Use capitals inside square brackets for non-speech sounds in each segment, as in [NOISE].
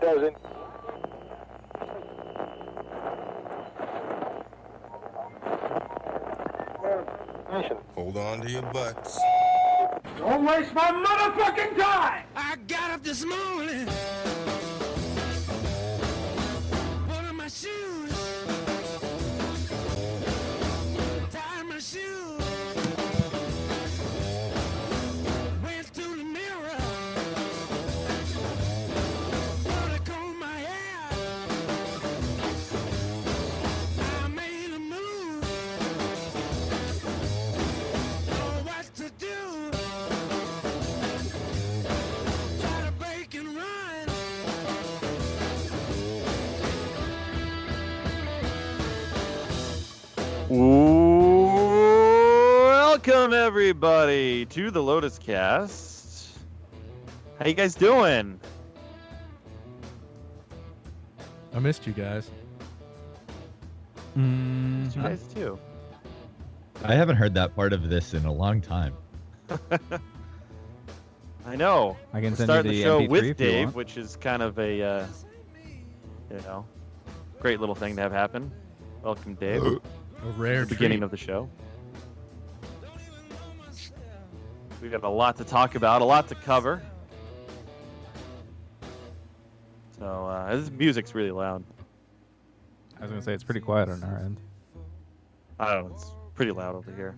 it doesn't. Hold on to your butts. Don't waste my motherfucking time! I got up this morning. Everybody to the Lotus Cast. How you guys doing? I missed you guys. Missed You guys too. I haven't heard that part of this in a long time. [LAUGHS] I know. I can We're send you the the show MP3 with Dave, which is kind of a uh, you know great little thing to have happen. Welcome, Dave. [GASPS] A rare the beginning treat. of the show. We've got a lot to talk about, a lot to cover. So uh, this music's really loud. I was gonna say it's pretty quiet on our end. I don't know, it's pretty loud over here.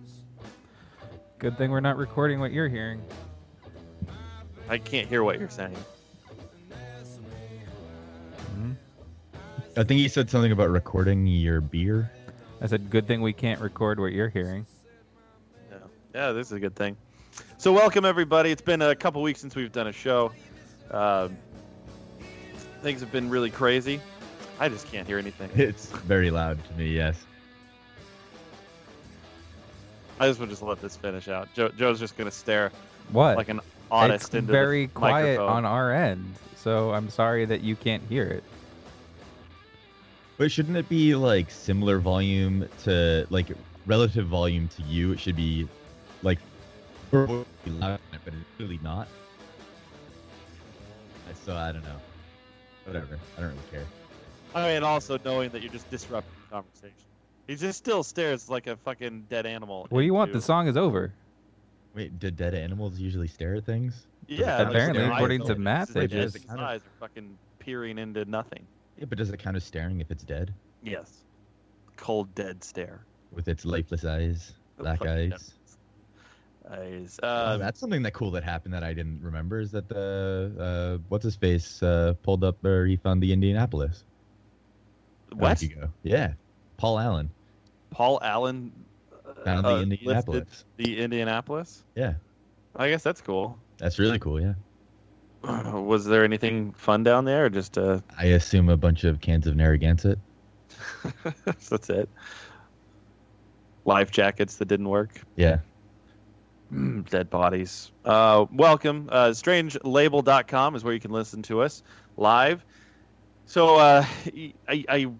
Good thing we're not recording what you're hearing. I can't hear what you're saying. Mhm. I think he said something about recording your beer. I said, good thing we can't record what you're hearing. Yeah, yeah, this is a good thing. So welcome everybody. It's been a couple weeks since we've done a show. Um, things have been really crazy. I just can't hear anything. It's very loud to me, yes. I just want to just let this finish out. Joe, Joe's just gonna stare What? like an honest it's into very the quiet microphone. on our end, so I'm sorry that you can't hear it. But shouldn't it be like similar volume to like relative volume to you? It should be like loud, but it's really not. So I don't know. Whatever. I don't really care. I mean, also knowing that you're just disrupting the conversation. He just still stares like a fucking dead animal. What do you want? The song is over. Wait, did dead animals usually stare at things? Yeah, Apparently, count as their staring? according to don't- Matt, they like just- his kind of- eyes are fucking peering into nothing. Yeah, but does it count as staring if it's dead? Yes, cold dead stare. With its lifeless eyes, black Fucking Eyes. Oh, Um, that's something that cool that happened that I didn't remember is that the uh, what's his face uh, pulled up or he found the Indianapolis. what? Yeah, Paul Allen Paul Allen found uh, the lifted Indianapolis. the Indianapolis. Yeah, I guess that's cool. that's really cool. Yeah, [SIGHS] Was there anything fun down there, or just uh, I assume a bunch of cans of Narragansett. [LAUGHS] that's it? Life jackets that didn't work. Yeah, Mm, Dead bodies. Uh, welcome. Uh, strangelabel.com is where you can listen to us live. So uh, I, I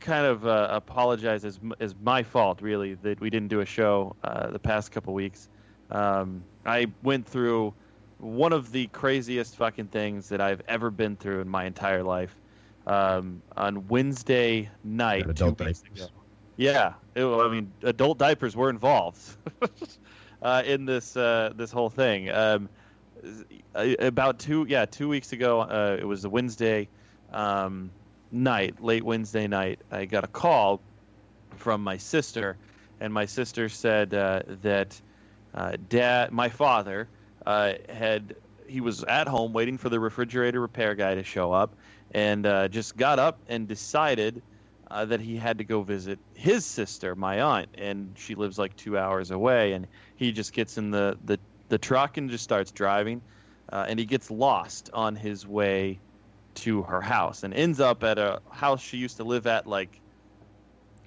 kind of uh, apologize as, as my fault, really, that we didn't do a show uh, the past couple weeks. Um, I went through one of the craziest fucking things that I've ever been through in my entire life. Um, on Wednesday night, adult diapers. Yeah, it, I mean, adult diapers were involved [LAUGHS] uh, in this uh, this whole thing. Um, uh, about two, yeah, two weeks ago, uh, it was a Wednesday um, night, late Wednesday night. I got a call from my sister, and my sister said uh, that uh, dad, my father, had he was at home waiting for the refrigerator repair guy to show up, and just got up and decided uh, that he had to go visit his sister, my aunt, and she lives like two hours away. And he just gets in the the, the truck and just starts driving, uh, and he gets lost on his way to her house and ends up at a house she used to live at like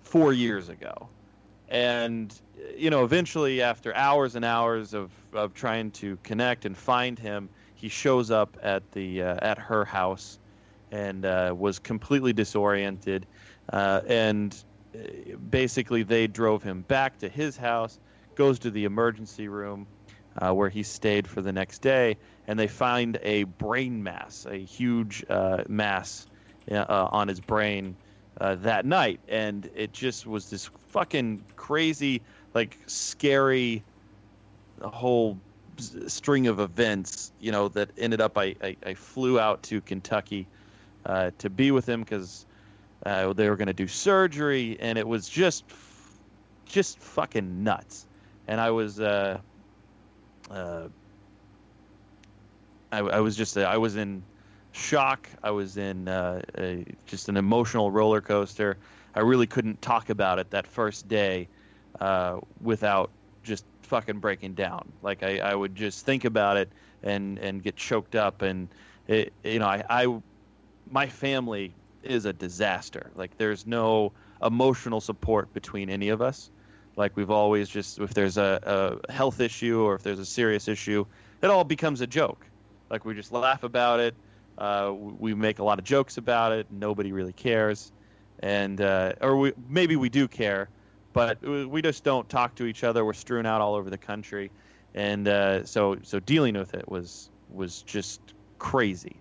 four years ago. And you know, eventually, after hours and hours of, of trying to connect and find him, he shows up at the uh, at her house, and uh, was completely disoriented. Uh, and uh, basically, they drove him back to his house. Goes to the emergency room. uh, where he stayed for the next day, and they find a brain mass, a huge uh, mass uh, on his brain uh, that night, and it just was this fucking crazy, like scary, whole string of events, you know, that ended up. I I, I flew out to Kentucky uh, to be with him because uh, they were going to do surgery, and it was just just fucking nuts. And I was. Uh, uh, I, I was just I was in shock. I was in uh, a, just an emotional roller coaster. I really couldn't talk about it that first day uh, without just fucking breaking down. Like I, I would just think about it and and get choked up. And it, you know, I, I my family is a disaster. Like there's no emotional support between any of us. Like we've always just if there's a, a health issue or if there's a serious issue, it all becomes a joke. Like we just laugh about it. Uh, we make a lot of jokes about it. Nobody really cares, and uh, or we maybe we do care, but we just don't talk to each other. We're strewn out all over the country, and uh, so so dealing with it was was just crazy.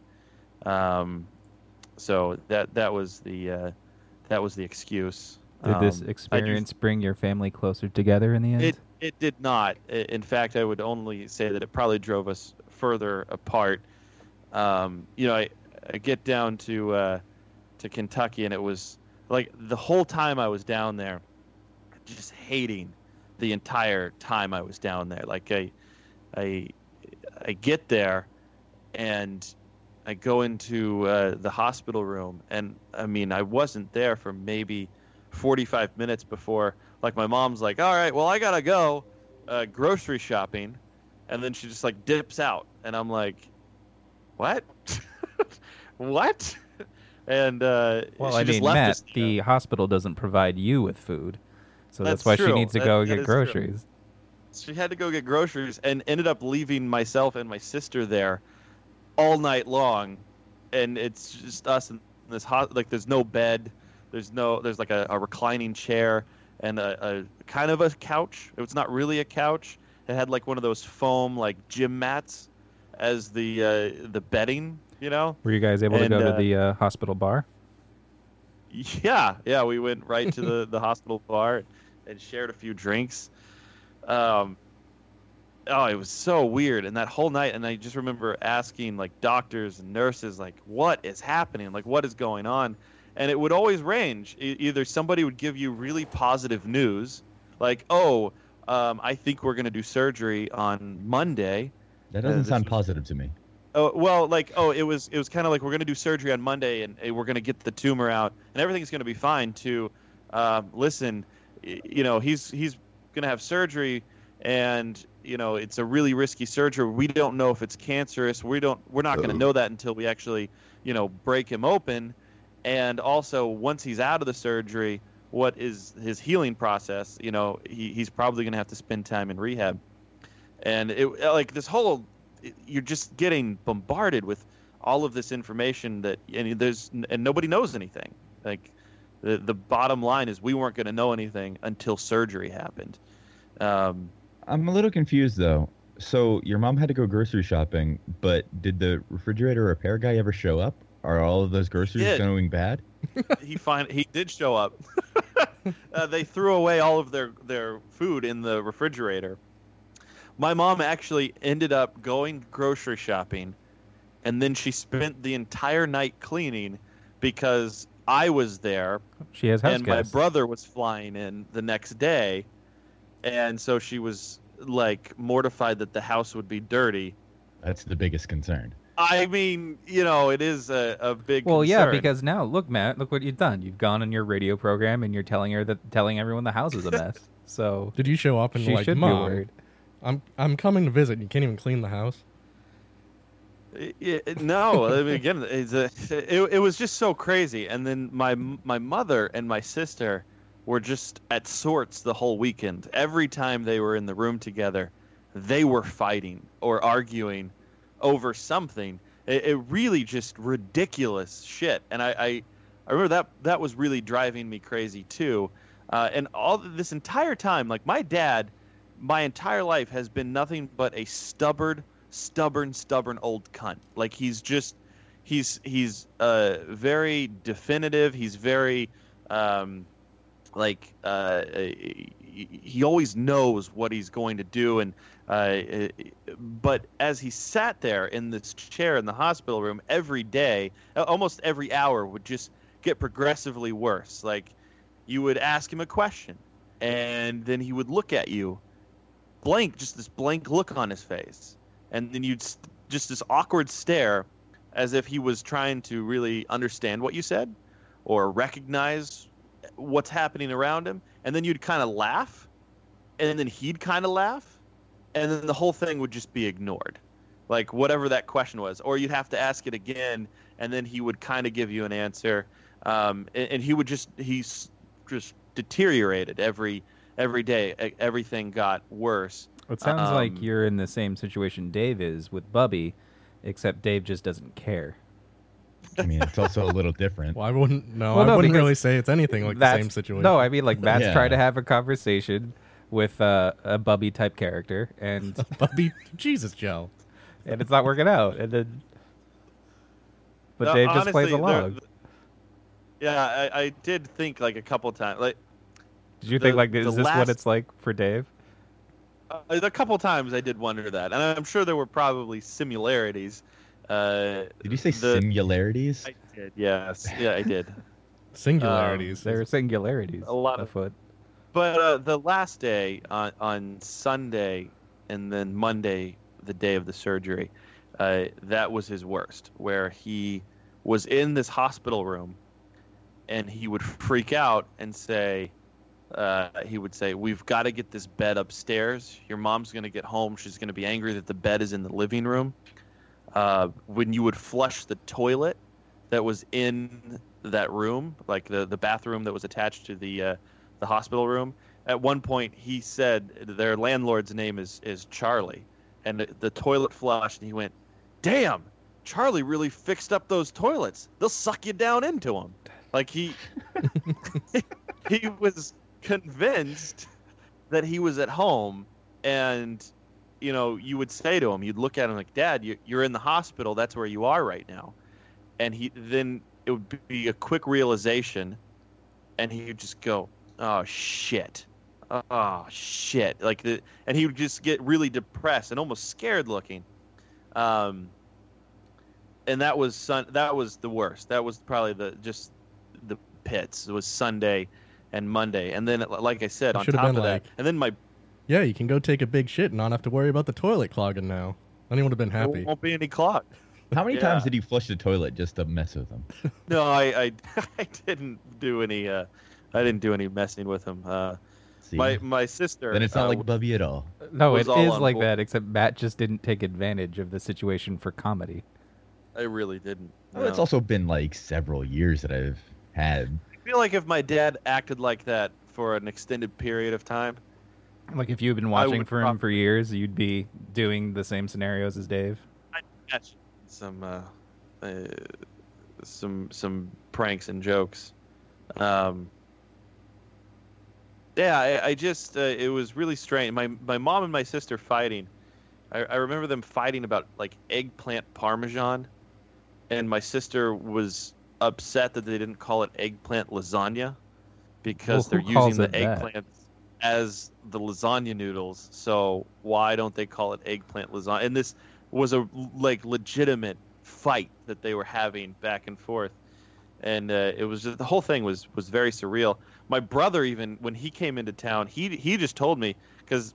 Um, so that that was the uh, that was the excuse. Did this Um, do experience bring your family closer together in the end? it it did not. In fact, I would only say that it probably drove us further apart. Um, you know, I, I get down to uh, to Kentucky, and it was like the whole time I was down there, just hating the entire time I was down there. Like I, I, I get there, and I go into uh, the hospital room, and I mean, I wasn't there for maybe 45 minutes before like my mom's like all right well i gotta go uh, grocery shopping. And then she just like dips out and i'm like what? [LAUGHS] What? And uh well, she I just mean, left Matt, us the hospital doesn't provide you with food, so that's, That's why she needs to That- go that get is true. groceries. she had to go get groceries and ended up leaving myself and my sister there all night long and it's just us in this hot like there's no bed there's no there's like a, a reclining chair and a, a kind of a couch It was not really a couch it had like one of those foam like gym mats as the uh, the bedding you know Were you guys able to And, go to uh, the uh, hospital bar? Yeah, yeah, we went right to the, the [LAUGHS] hospital bar and shared a few drinks. Um, oh, it was so weird, and that whole night, and I just remember asking like doctors and nurses, like, what is happening? Like, what is going on? And it would always range. E- either somebody would give you really positive news, like, oh, um, I think we're going to do surgery on Monday. That Uh, doesn't this sound positive to me. Oh well, like oh, it was it was kind of like we're gonna do surgery on Monday and uh, we're gonna get the tumor out and everything's gonna be fine. To um, listen, you know he's he's gonna have surgery and you know it's a really risky surgery. We don't know if it's cancerous. We don't we're not gonna know that until we actually you know break him open. And also once he's out of the surgery, what is his healing process? You know he, he's probably gonna have to spend time in rehab. And it like this whole it- you're just getting bombarded with all of this information that and there's and nobody knows anything like the the bottom line is we weren't going to know anything until surgery happened um, I'm a little confused though. So your mom had to go grocery shopping, but did the refrigerator repair guy ever show up? Are all of those groceries going bad? [LAUGHS] he find he did show up [LAUGHS] uh, they threw away all of their their food in the refrigerator my mom actually ended up going grocery shopping and then she spent the entire night cleaning because i was there She has house and my guests. brother was flying in the next day and so she was like mortified that the house would be dirty That's the biggest concern. i mean you know it is a, a big Well, yeah, because now look, Matt, look what you've done. You've gone on your radio program and you're telling her that telling everyone the house is a [LAUGHS] mess. So Did you show up and she like, should be mom, worried. I'm I'm coming to visit. You can't even clean the house. Yeah, no, I mean, again, it's a, it, it was just so crazy. And then my my mother and my sister were just at sorts the whole weekend. Every time they were in the room together, they were fighting or arguing over something. It, it really just ridiculous shit. And I, I, I remember that that was really driving me crazy too. Uh, and all this entire time, like my dad my entire life has been nothing but a stubborn, stubborn, stubborn old cunt. Like he's just, he's he's uh, very definitive. He's very, um, like uh, he he always knows what he's going to do. And uh, but as he sat there in this chair in the hospital room every day, uh, almost every hour would just get progressively worse. Like you would ask him a question, and then he would look at you blank, just this blank look on his face, and then you'd st- just this awkward stare, as if he was trying to really understand what you said, or recognize what's happening around him, and then you'd kind of laugh, and then he'd kind of laugh, and then the whole thing would just be ignored, like whatever that question was, or you'd have to ask it again, and then he would kind of give you an answer, um, and, and he would just he's just deteriorated every every day. Everything got worse. It sounds like Um, you're in the same situation Dave is with Bubby, except Dave just doesn't care. I mean, it's also a little different. Well, I wouldn't. No, Well, I wouldn't really say it's anything like the same situation. No, I mean like Matt's Yeah. trying to have a conversation with uh, a Bubby type character, and [LAUGHS] Bubby, Jesus, Joe. and it's not working out, and then. But No, Dave just plays honestly, there- along. Yeah, I, I did think like a couple times, like Did you the- think like the is this last- what it's like for Dave? uh, a couple times I did wonder that, and I'm sure there were probably similarities. Uh, Did you say the- similarities? I did, yes, yeah, I did. [LAUGHS] Singularities. There are singularities. A lot of- afoot. But uh, the last day on on Sunday, and then Monday, the day of the surgery, uh, that was his worst. Where he was in this hospital room, and he would freak out and say, uh, he would say, "We've got to get this bed upstairs. Your mom's going to get home. She's going to be angry that the bed is in the living room." Uh, when you would flush the toilet that was in that room, like the the bathroom that was attached to the uh, the hospital room. At one point, he said their landlord's name is is Charlie, and the, the toilet flushed, and he went, "Damn, Charlie really fixed up those toilets. They'll suck you down into them." Like he [LAUGHS] he was convinced that he was at home, and you know, you would say to him, you'd look at him like, "Dad, you, you're in the hospital. That's where you are right now," and he then it would be a quick realization, and he would just go, "Oh shit." Oh shit! Like the, and he would just get really depressed and almost scared looking. Um, and that was sun. That was the worst. That was probably the just the pits. It was Sunday and Monday, and then like I said, It on top of that, and then my Yeah, you can go take a big shit and not have to worry about the toilet clogging now. Anyone would have been there happy. won't be any clog. How many Yeah. times did you flush the toilet just to mess with him? [LAUGHS] No, I, I, [LAUGHS] I didn't do any. Uh, I didn't do any messing with him. Uh, See? my my sister. then it's not uh, like Bubby at all. No, was it all is like board. that, except Matt just didn't take advantage of the situation for comedy. I really didn't. Well, it's also been like several years that I've had. I feel like if my dad acted like that for an extended period of time, Like if you've been watching for him for years, you'd be doing the same scenarios as Dave. I'd catch some uh, uh, some some pranks and jokes. Um, yeah, I, I just uh, it was really strange. My my mom and my sister fighting. I, I remember them fighting about like eggplant parmesan, and my sister was upset that they didn't call it eggplant lasagna because Well, they're using the it that? As the lasagna noodles. So why don't they call it eggplant lasagna? And this was a like legitimate fight that they were having back and forth, and uh, it was just the whole thing was was very surreal. My brother even when he came into town, he he just told me because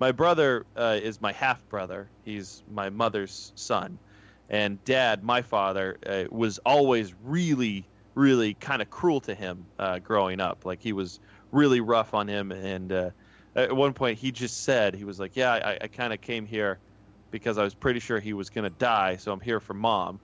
my brother uh, is my half brother. He's my mother's son, and dad, my father, uh, was always really really kind of cruel to him uh, growing up. Like he was really rough on him, and uh, at one point he just said he was like, "Yeah, I, I kind of came here." because I was pretty sure he was gonna die. So I'm here for mom,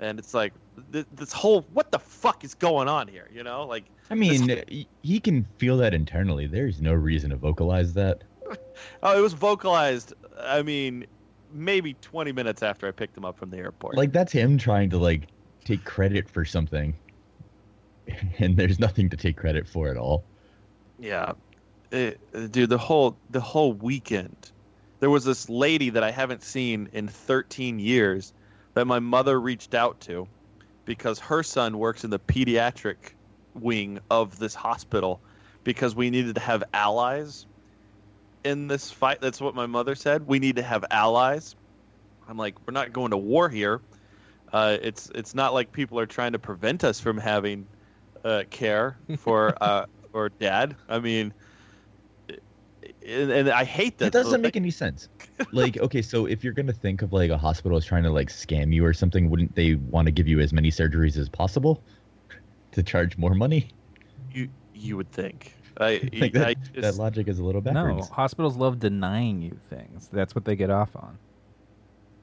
and it's like th- this whole what the fuck is going on here? You know, like I mean, he- he can feel that internally. There's no reason to vocalize that. [LAUGHS] oh, it was vocalized. I mean, maybe 20 minutes after I picked him up from the airport. Like that's him trying to like take credit for something, [LAUGHS] and there's nothing to take credit for at all. Yeah, it, dude, the whole the whole weekend, there was this lady that I haven't seen in 13 years that my mother reached out to because her son works in the pediatric wing of this hospital because we needed to have allies in this fight. That's what my mother said. We need to have allies. I'm like, we're not going to war here. Uh, it's it's not like people are trying to prevent us from having uh, care for [LAUGHS] uh, for dad. I mean, and, and I hate that. That doesn't make any sense. [LAUGHS] Like, okay, so if you're gonna think of like a hospital is trying to like scam you or something, wouldn't they want to give you as many surgeries as possible to charge more money? You you would think. [LAUGHS] I, Like I that, just, that logic is a little backwards. No, hospitals love denying you things. That's what they get off on.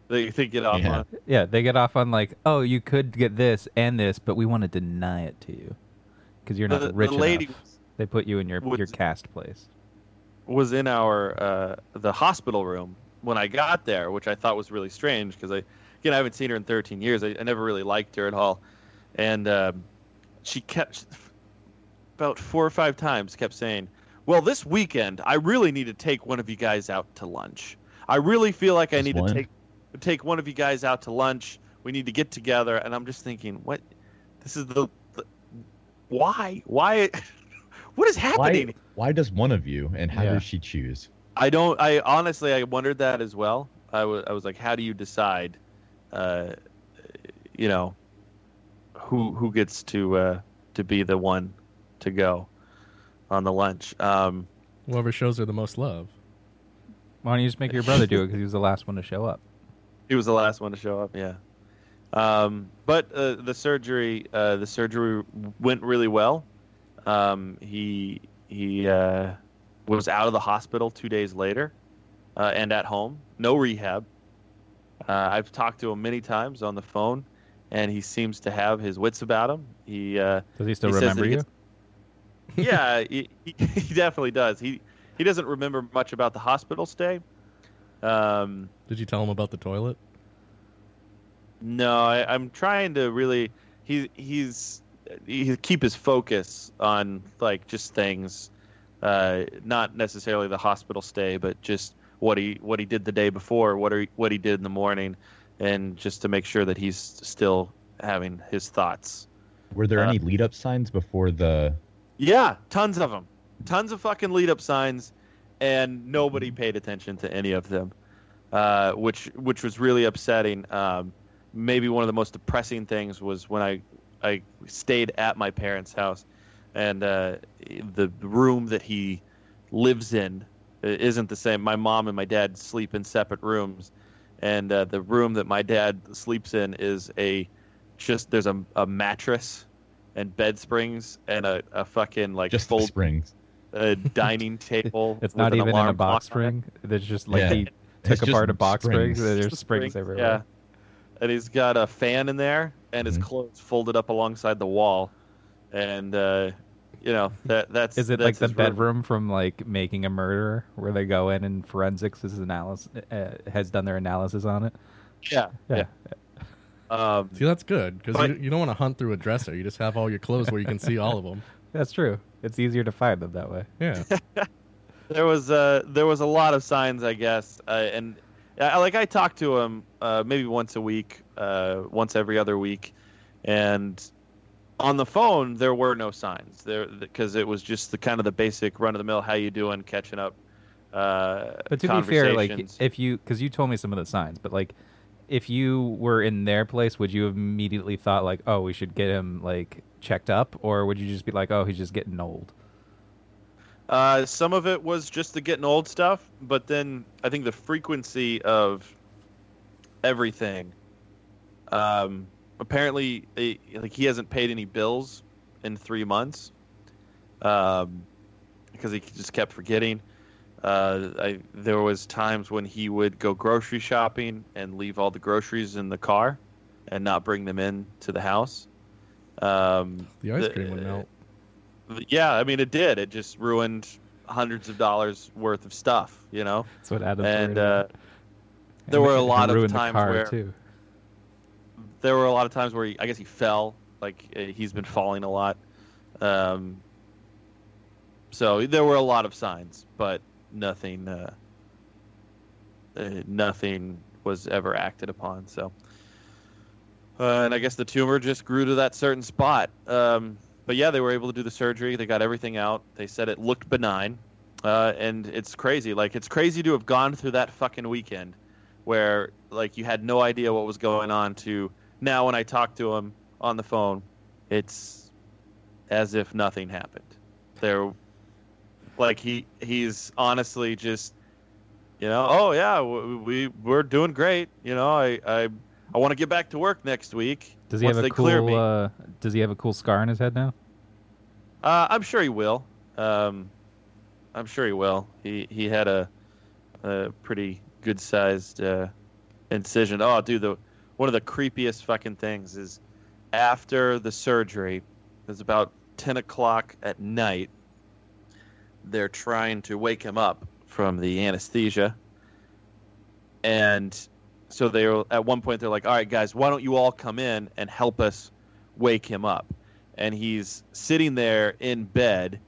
they think it off Yeah. on. Yeah, they get off on like, oh, you could get this and this, but we want to deny it to you because you're not The- the rich lady enough. They put you in your was- your cast place. was in our uh, the hospital room when I got there, which I thought was really strange because I again I haven't seen her in 13 years. I, I never really liked her at all, and um, she kept about four or five times kept saying, "Well, this weekend I really need to take one of you guys out to lunch. I really feel like I Just need one? to take take one of you guys out to lunch. We need to get together." And I'm just thinking, what? This is the, the why why. [LAUGHS] What is happening? Why, why does one of you, and how Yeah. does she choose? I don't. I honestly, I wondered that as well. I was, I was like, how do you decide? Uh, you know, who who gets to uh, to be the one to go on the lunch? Um, Whoever shows her the most love. Why don't you just make your brother do it because he was the last one to show up? he was the last one to show up. Yeah. Um, but uh, the surgery, uh, the surgery went really well. Um, he he uh, was out of the hospital two days later, uh, and at home, no rehab. Uh, I've talked to him many times on the phone, and he seems to have his wits about him. He uh, Does he still He remember he you? gets- yeah, [LAUGHS] he, he, he definitely does. He he doesn't remember much about the hospital stay. Um, Did you tell him about the toilet? No, I, I'm trying to really. He he's he keep his focus on like just things, uh, not necessarily the hospital stay, but just what he what he did the day before, what he what he did in the morning, and just to make sure that he's still having his thoughts. Were there Uh, any lead up signs before the? Yeah, tons of them, tons of fucking lead up signs, and nobody paid attention to any of them, uh, which which was really upsetting. Um, maybe one of the most depressing things was when I I stayed at my parents' house, and uh, the room that he lives in isn't the same. My mom and my dad sleep in separate rooms, and uh, the room that my dad sleeps in is a just there's a, a mattress and bed springs and a, a fucking like Just the fold springs. a dining table. [LAUGHS] It's not an even in a box clock on it. spring. There's just like Yeah. he took It's just apart a box springs. spring. There's Just springs everywhere. Yeah. And he's got a fan in there and his Mhm. clothes folded up alongside the wall. And uh you know, that that's Is it that's like the his room. bedroom from like Making a Murderer, where they go in and forensics is analysis uh, has done their analysis on it? Yeah. Yeah. Um See, that's good because you, you don't want to hunt through a dresser. You just have all your clothes where you can see all of them. [LAUGHS] That's true. It's easier to find them that way. Yeah. [LAUGHS] there was uh there was a lot of signs I guess uh, and I, like I talked to him uh, maybe once a week uh, once every other week and on the phone there were no signs there because it was just the kind of the basic run of the mill how you doing catching up uh, But to be fair, like if you, because you told me some of the signs, but like if you were in their place, would you have immediately thought like, oh, we should get him like checked up, or would you just be like, oh, he's just getting old? Uh, some of it was just the getting old stuff, but then I think the frequency of everything. Um, apparently, like he hasn't paid any bills in three months, um, because he just kept forgetting. Uh, I, there was times when he would go grocery shopping and leave all the groceries in the car, and not bring them in to the house. Um, The ice the- cream would melt. yeah, I mean, it did. It just ruined hundreds of dollars worth of stuff, you know. That's what Adam's And uh, there And were a lot of times where too. There were a lot of times where he, I guess he fell. Like uh, he's been falling a lot. Um, So there were a lot of signs, but nothing, uh, uh, nothing was ever acted upon. So, uh, and I guess the tumor just grew to that certain spot. Um, but yeah, they were able to do the surgery. They got everything out. They said it looked benign, uh, and it's crazy. Like it's crazy to have gone through that fucking weekend, where like you had no idea what was going on. To now, when I talk to him on the phone, it's as if nothing happened. There, like he he's honestly just, you know, oh yeah, we, we we're doing great. You know, I I I want to get back to work next week. Does he have a clear me. cool? Uh, does he have a cool scar on his head now? Uh, I'm sure he will. Um, I'm sure he will. He he had a, a pretty good sized uh, incision. Oh, dude, the one of the creepiest fucking things is after the surgery. It's about ten o'clock at night. They're trying to wake him up from the anesthesia, and so they were at one point they're like, "All right, guys, why don't you all come in and help us wake him up?" and he's sitting there in bed.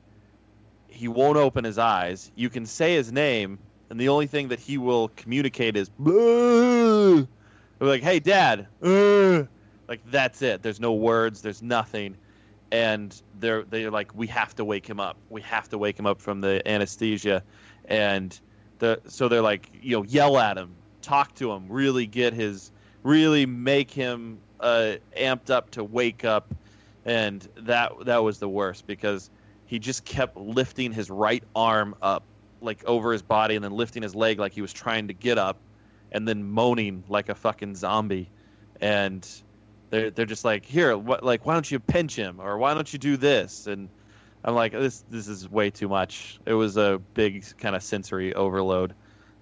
He won't open his eyes. You can say his name, and the only thing that he will communicate is "Boo!" We're like, "Hey, Dad!" "Uh." Like that's it. There's no words. There's nothing, and they're they're like, "We have to wake him up. We have to wake him up from the anesthesia," and the so they're like, you know, yell at him, talk to him, really get his, really make him uh, amped up to wake up and that that was the worst because he just kept lifting his right arm up like over his body and then lifting his leg like he was trying to get up and then moaning like a fucking zombie. And they're they're just like here what like why don't you pinch him? Or why don't you do this? And I'm like this this is way too much. It was a big kind of sensory overload.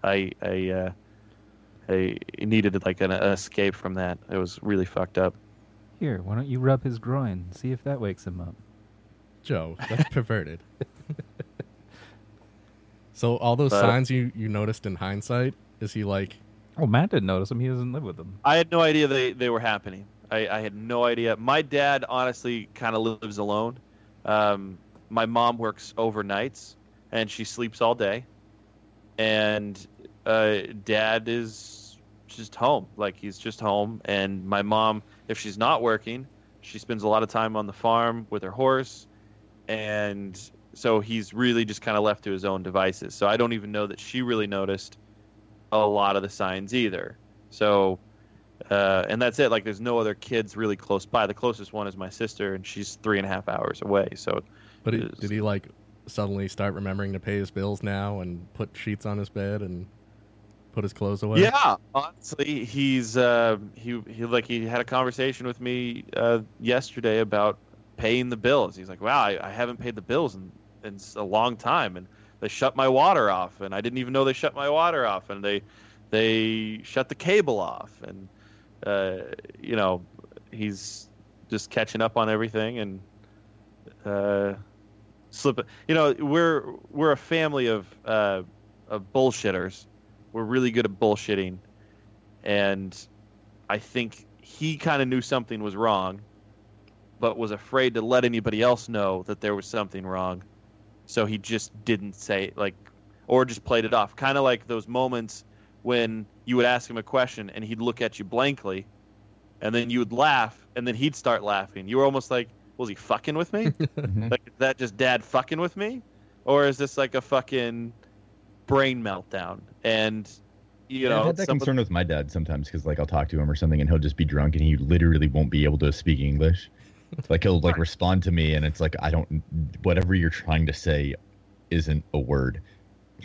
I I uh, I needed like an, an escape from that. It was really fucked up. Here, why don't you rub his groin? See if that wakes him up. Joe, that's perverted. [LAUGHS] so all those But- signs you you noticed in hindsight, is he like Oh, Matt didn't notice him. He doesn't live with them. I had no idea they, they were happening. I, I had no idea. My dad honestly kind of lives alone. Um, my mom works overnights and she sleeps all day. And uh, dad is just home. Like he's just home. And my mom, if she's not working, she spends a lot of time on the farm with her horse. And so he's really just kind of left to his own devices. So I don't even know that she really noticed a lot of the signs either. So, uh, and that's it. Like, there's no other kids really close by. The closest one is my sister, and she's three and a half hours away. So, but he, did he like suddenly start remembering to pay his bills now and put sheets on his bed and put his clothes away? yeah, honestly, he's uh, he he like he had a conversation with me uh, yesterday about paying the bills. He's like, "Wow, I, I haven't paid the bills in in a long time, and they shut my water off, and I didn't even know they shut my water off, and they they shut the cable off, and uh, you know, he's just catching up on everything and uh, slip. You know, we're we're a family of uh, of bullshitters. We're really good at bullshitting, and I think he kind of knew something was wrong, but was afraid to let anybody else know that there was something wrong, so he just didn't say it, like, or just played it off. Kind of like those moments when you would ask him a question and he'd look at you blankly, and then you would laugh, and then he'd start laughing. You were almost like, was he fucking with me? [LAUGHS] Mhm. like, is that just dad fucking with me? Or is this like a fucking brain meltdown? And, you Yeah, know, I had that some of- concern with my dad sometimes because like I'll talk to him or something and he'll just be drunk and he literally won't be able to speak English. Like he'll like respond to me and it's like I don't whatever you're trying to say isn't a word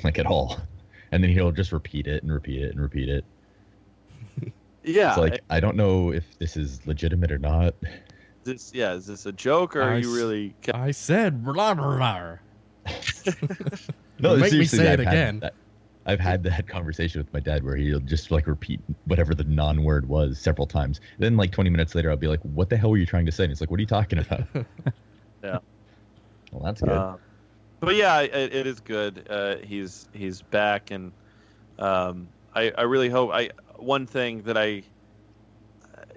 like at all. [LAUGHS] And then he'll just repeat it and repeat it and repeat it. [LAUGHS] yeah, It's like I don't know if this is legitimate or not. this, yeah, is this a joke or are you s- really? I said blah blah blah. [LAUGHS] No, Make me say I've it again. that- I've had that conversation with my dad where he'll just like repeat whatever the non-word was several times. Then like 20 minutes later, I'll be like, "What the hell were you trying to say?" And it's like, "What are you talking about?" [LAUGHS] Yeah. Well, that's good. Uh, but yeah, it, it is good. Uh, he's he's back, and um, I I really hope. I one thing that I,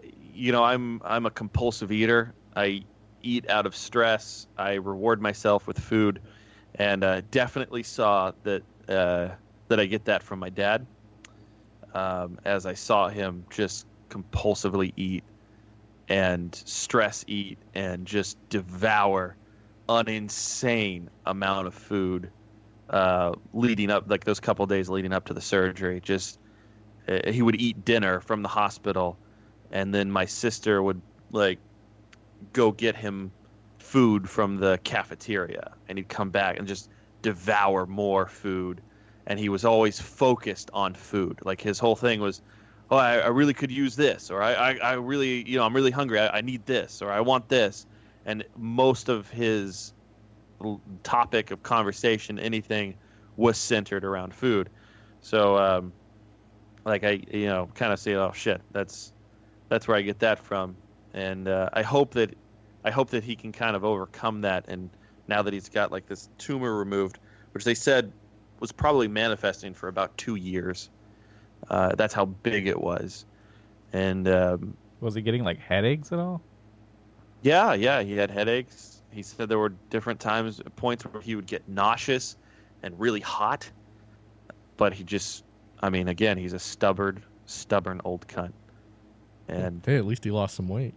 you know, I'm I'm a compulsive eater. I eat out of stress. I reward myself with food, and uh, definitely saw that uh, that I get that from my dad. Um, as I saw him just compulsively eat and stress eat and just devour an insane amount of food uh, leading up, like those couple days leading up to the surgery. Just uh, he would eat dinner from the hospital, and then my sister would like go get him food from the cafeteria, and he'd come back and just devour more food. And he was always focused on food. Like his whole thing was, oh, I, I really could use this, or I, I, I really, you know, I'm really hungry. I, I need this, or I want this. And most of his topic of conversation, anything, was centered around food. So, um, like I, you know, kind of say, oh shit, that's that's where I get that from. And uh, I hope that I hope that he can kind of overcome that. And now that he's got like this tumor removed, which they said was probably manifesting for about two years. Uh, that's how big it was. And um, Was he getting like headaches at all? yeah, yeah, he had headaches. He said there were different times, points where he would get nauseous and really hot. But he just, I mean, again, he's a stubborn, stubborn old cunt. And Hey, at least he lost some weight.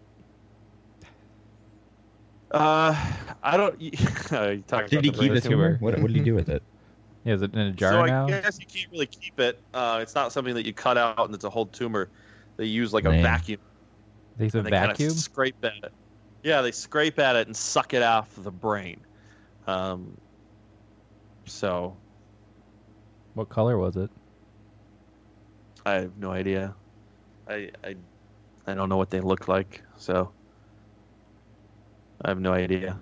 uh, I don't. [LAUGHS] you talking Did about he the keep brain the tumor. tumor? What, what did he do with it? Yeah, is it in a jar so now? I guess you can't really keep it. Uh, it's not something that you cut out and it's a whole tumor. They use like a vacuum. They use a they vacuum. scrape at it. Yeah, they scrape at it and suck it off the brain. Um, so What color was it? I have no idea. I I I don't know what they look like, so I have no idea.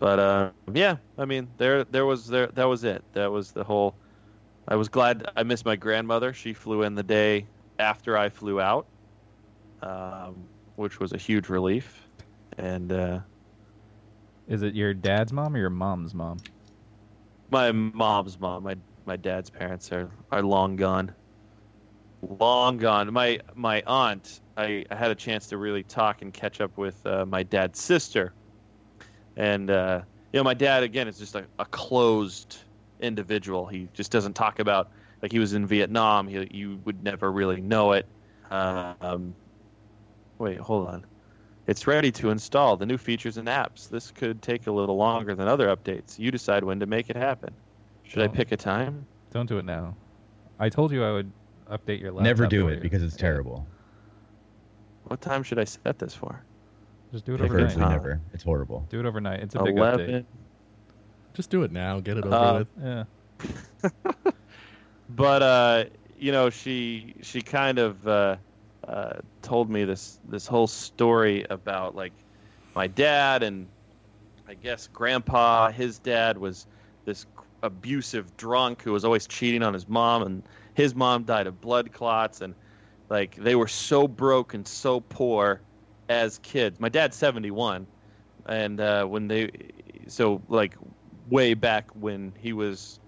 But uh, yeah, I mean, there there was there that was it. That was the whole. I was glad I missed my grandmother. She flew in the day after I flew out, um, which was a huge relief. And uh, Is it your dad's mom or your mom's mom? my mom's mom, my my dad's parents are are long gone. Long gone. My my aunt, I, I had a chance to really talk and catch up with uh, my dad's sister, and uh, you know my dad again is just a, a closed individual. He just doesn't talk about like he was in Vietnam. He you would never really know it. Um, wait, hold on. It's ready to install the new features and apps. This could take a little longer than other updates. You decide when to make it happen. Should I Oh. pick a time? Don't do it now. I told you I would update your laptop. Never do it because it's terrible. What time should I set this for? Just do it Pick a overnight. Preferably never. It's horrible. Do it overnight. It's a big Eleven. Just do it now. Get it over Uh, with. Yeah. [LAUGHS] But uh, you know, she she kind of uh, uh, told me this this whole story about like my dad and I guess grandpa. His dad was this abusive drunk who was always cheating on his mom, and his mom died of blood clots, and like they were so broke and so poor as kids. My dad's seventy one, and uh, when they so like way back when he was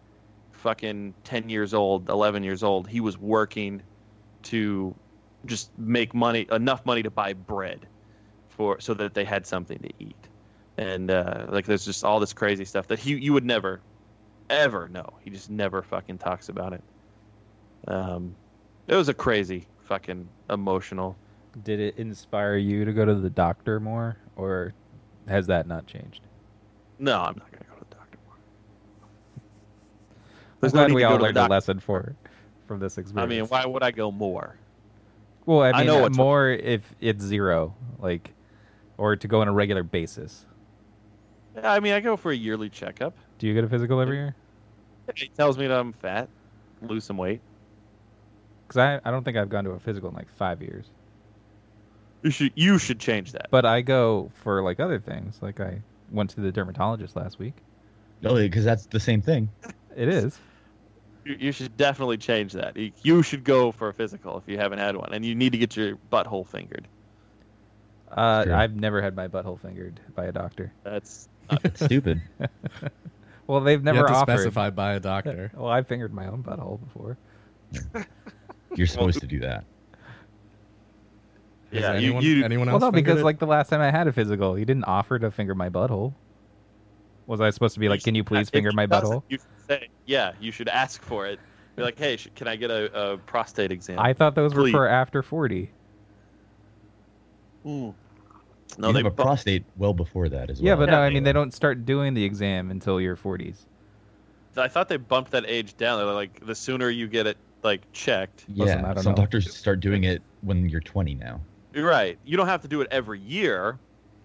fucking 10 years old 11 years old he was working to just make money enough money to buy bread for so that they had something to eat. And uh, like there's just all this crazy stuff that he you would never ever know. He just never fucking talks about it. Um it was a crazy fucking emotional Did it inspire you to go to the doctor more, or has that not changed? no i'm not gonna go to the doctor more I'm There's no glad we to all to learned a lesson for from this experience. i mean why would i go more Well, I I mean, know uh, what's- more if it's zero, like, or to go on a regular basis. i mean i go for a yearly checkup Do you get a physical every year? He tells me that I'm fat, lose some weight. Because I, I don't think I've gone to a physical in like five years. You should you should change that. But I go for like other things. Like I went to the dermatologist last week. No, because that's the same thing. It is. You, you should definitely change that. You, you should go for a physical if you haven't had one, and you need to get your butthole fingered. Uh, True. I've never had my butthole fingered by a doctor. That's [LAUGHS] It's stupid. [LAUGHS] Well, they've You never have to offered. specify by a doctor. [LAUGHS] Well, I fingered my own butthole before. You're supposed to do that. Has Yeah, you- anyone, you- anyone Well, else? no, because it? like the last time I had a physical, he didn't offer to finger my butthole. Was I supposed to be like, should- "Can you please finger my butthole"? You say, yeah, you should ask for it. Be like, hey, sh- can I get a, a prostate exam? I thought those were for after forty. Mm. No, No, you they have a bu- prostate well before that as well. Yeah, but no, I mean they don't start doing the exam until your forties. I thought they bumped that age down. They're like, the sooner you get it like checked. Listen, Yeah, I don't some know. doctors start doing it when you're 20 now. You're right. You don't have to do it every year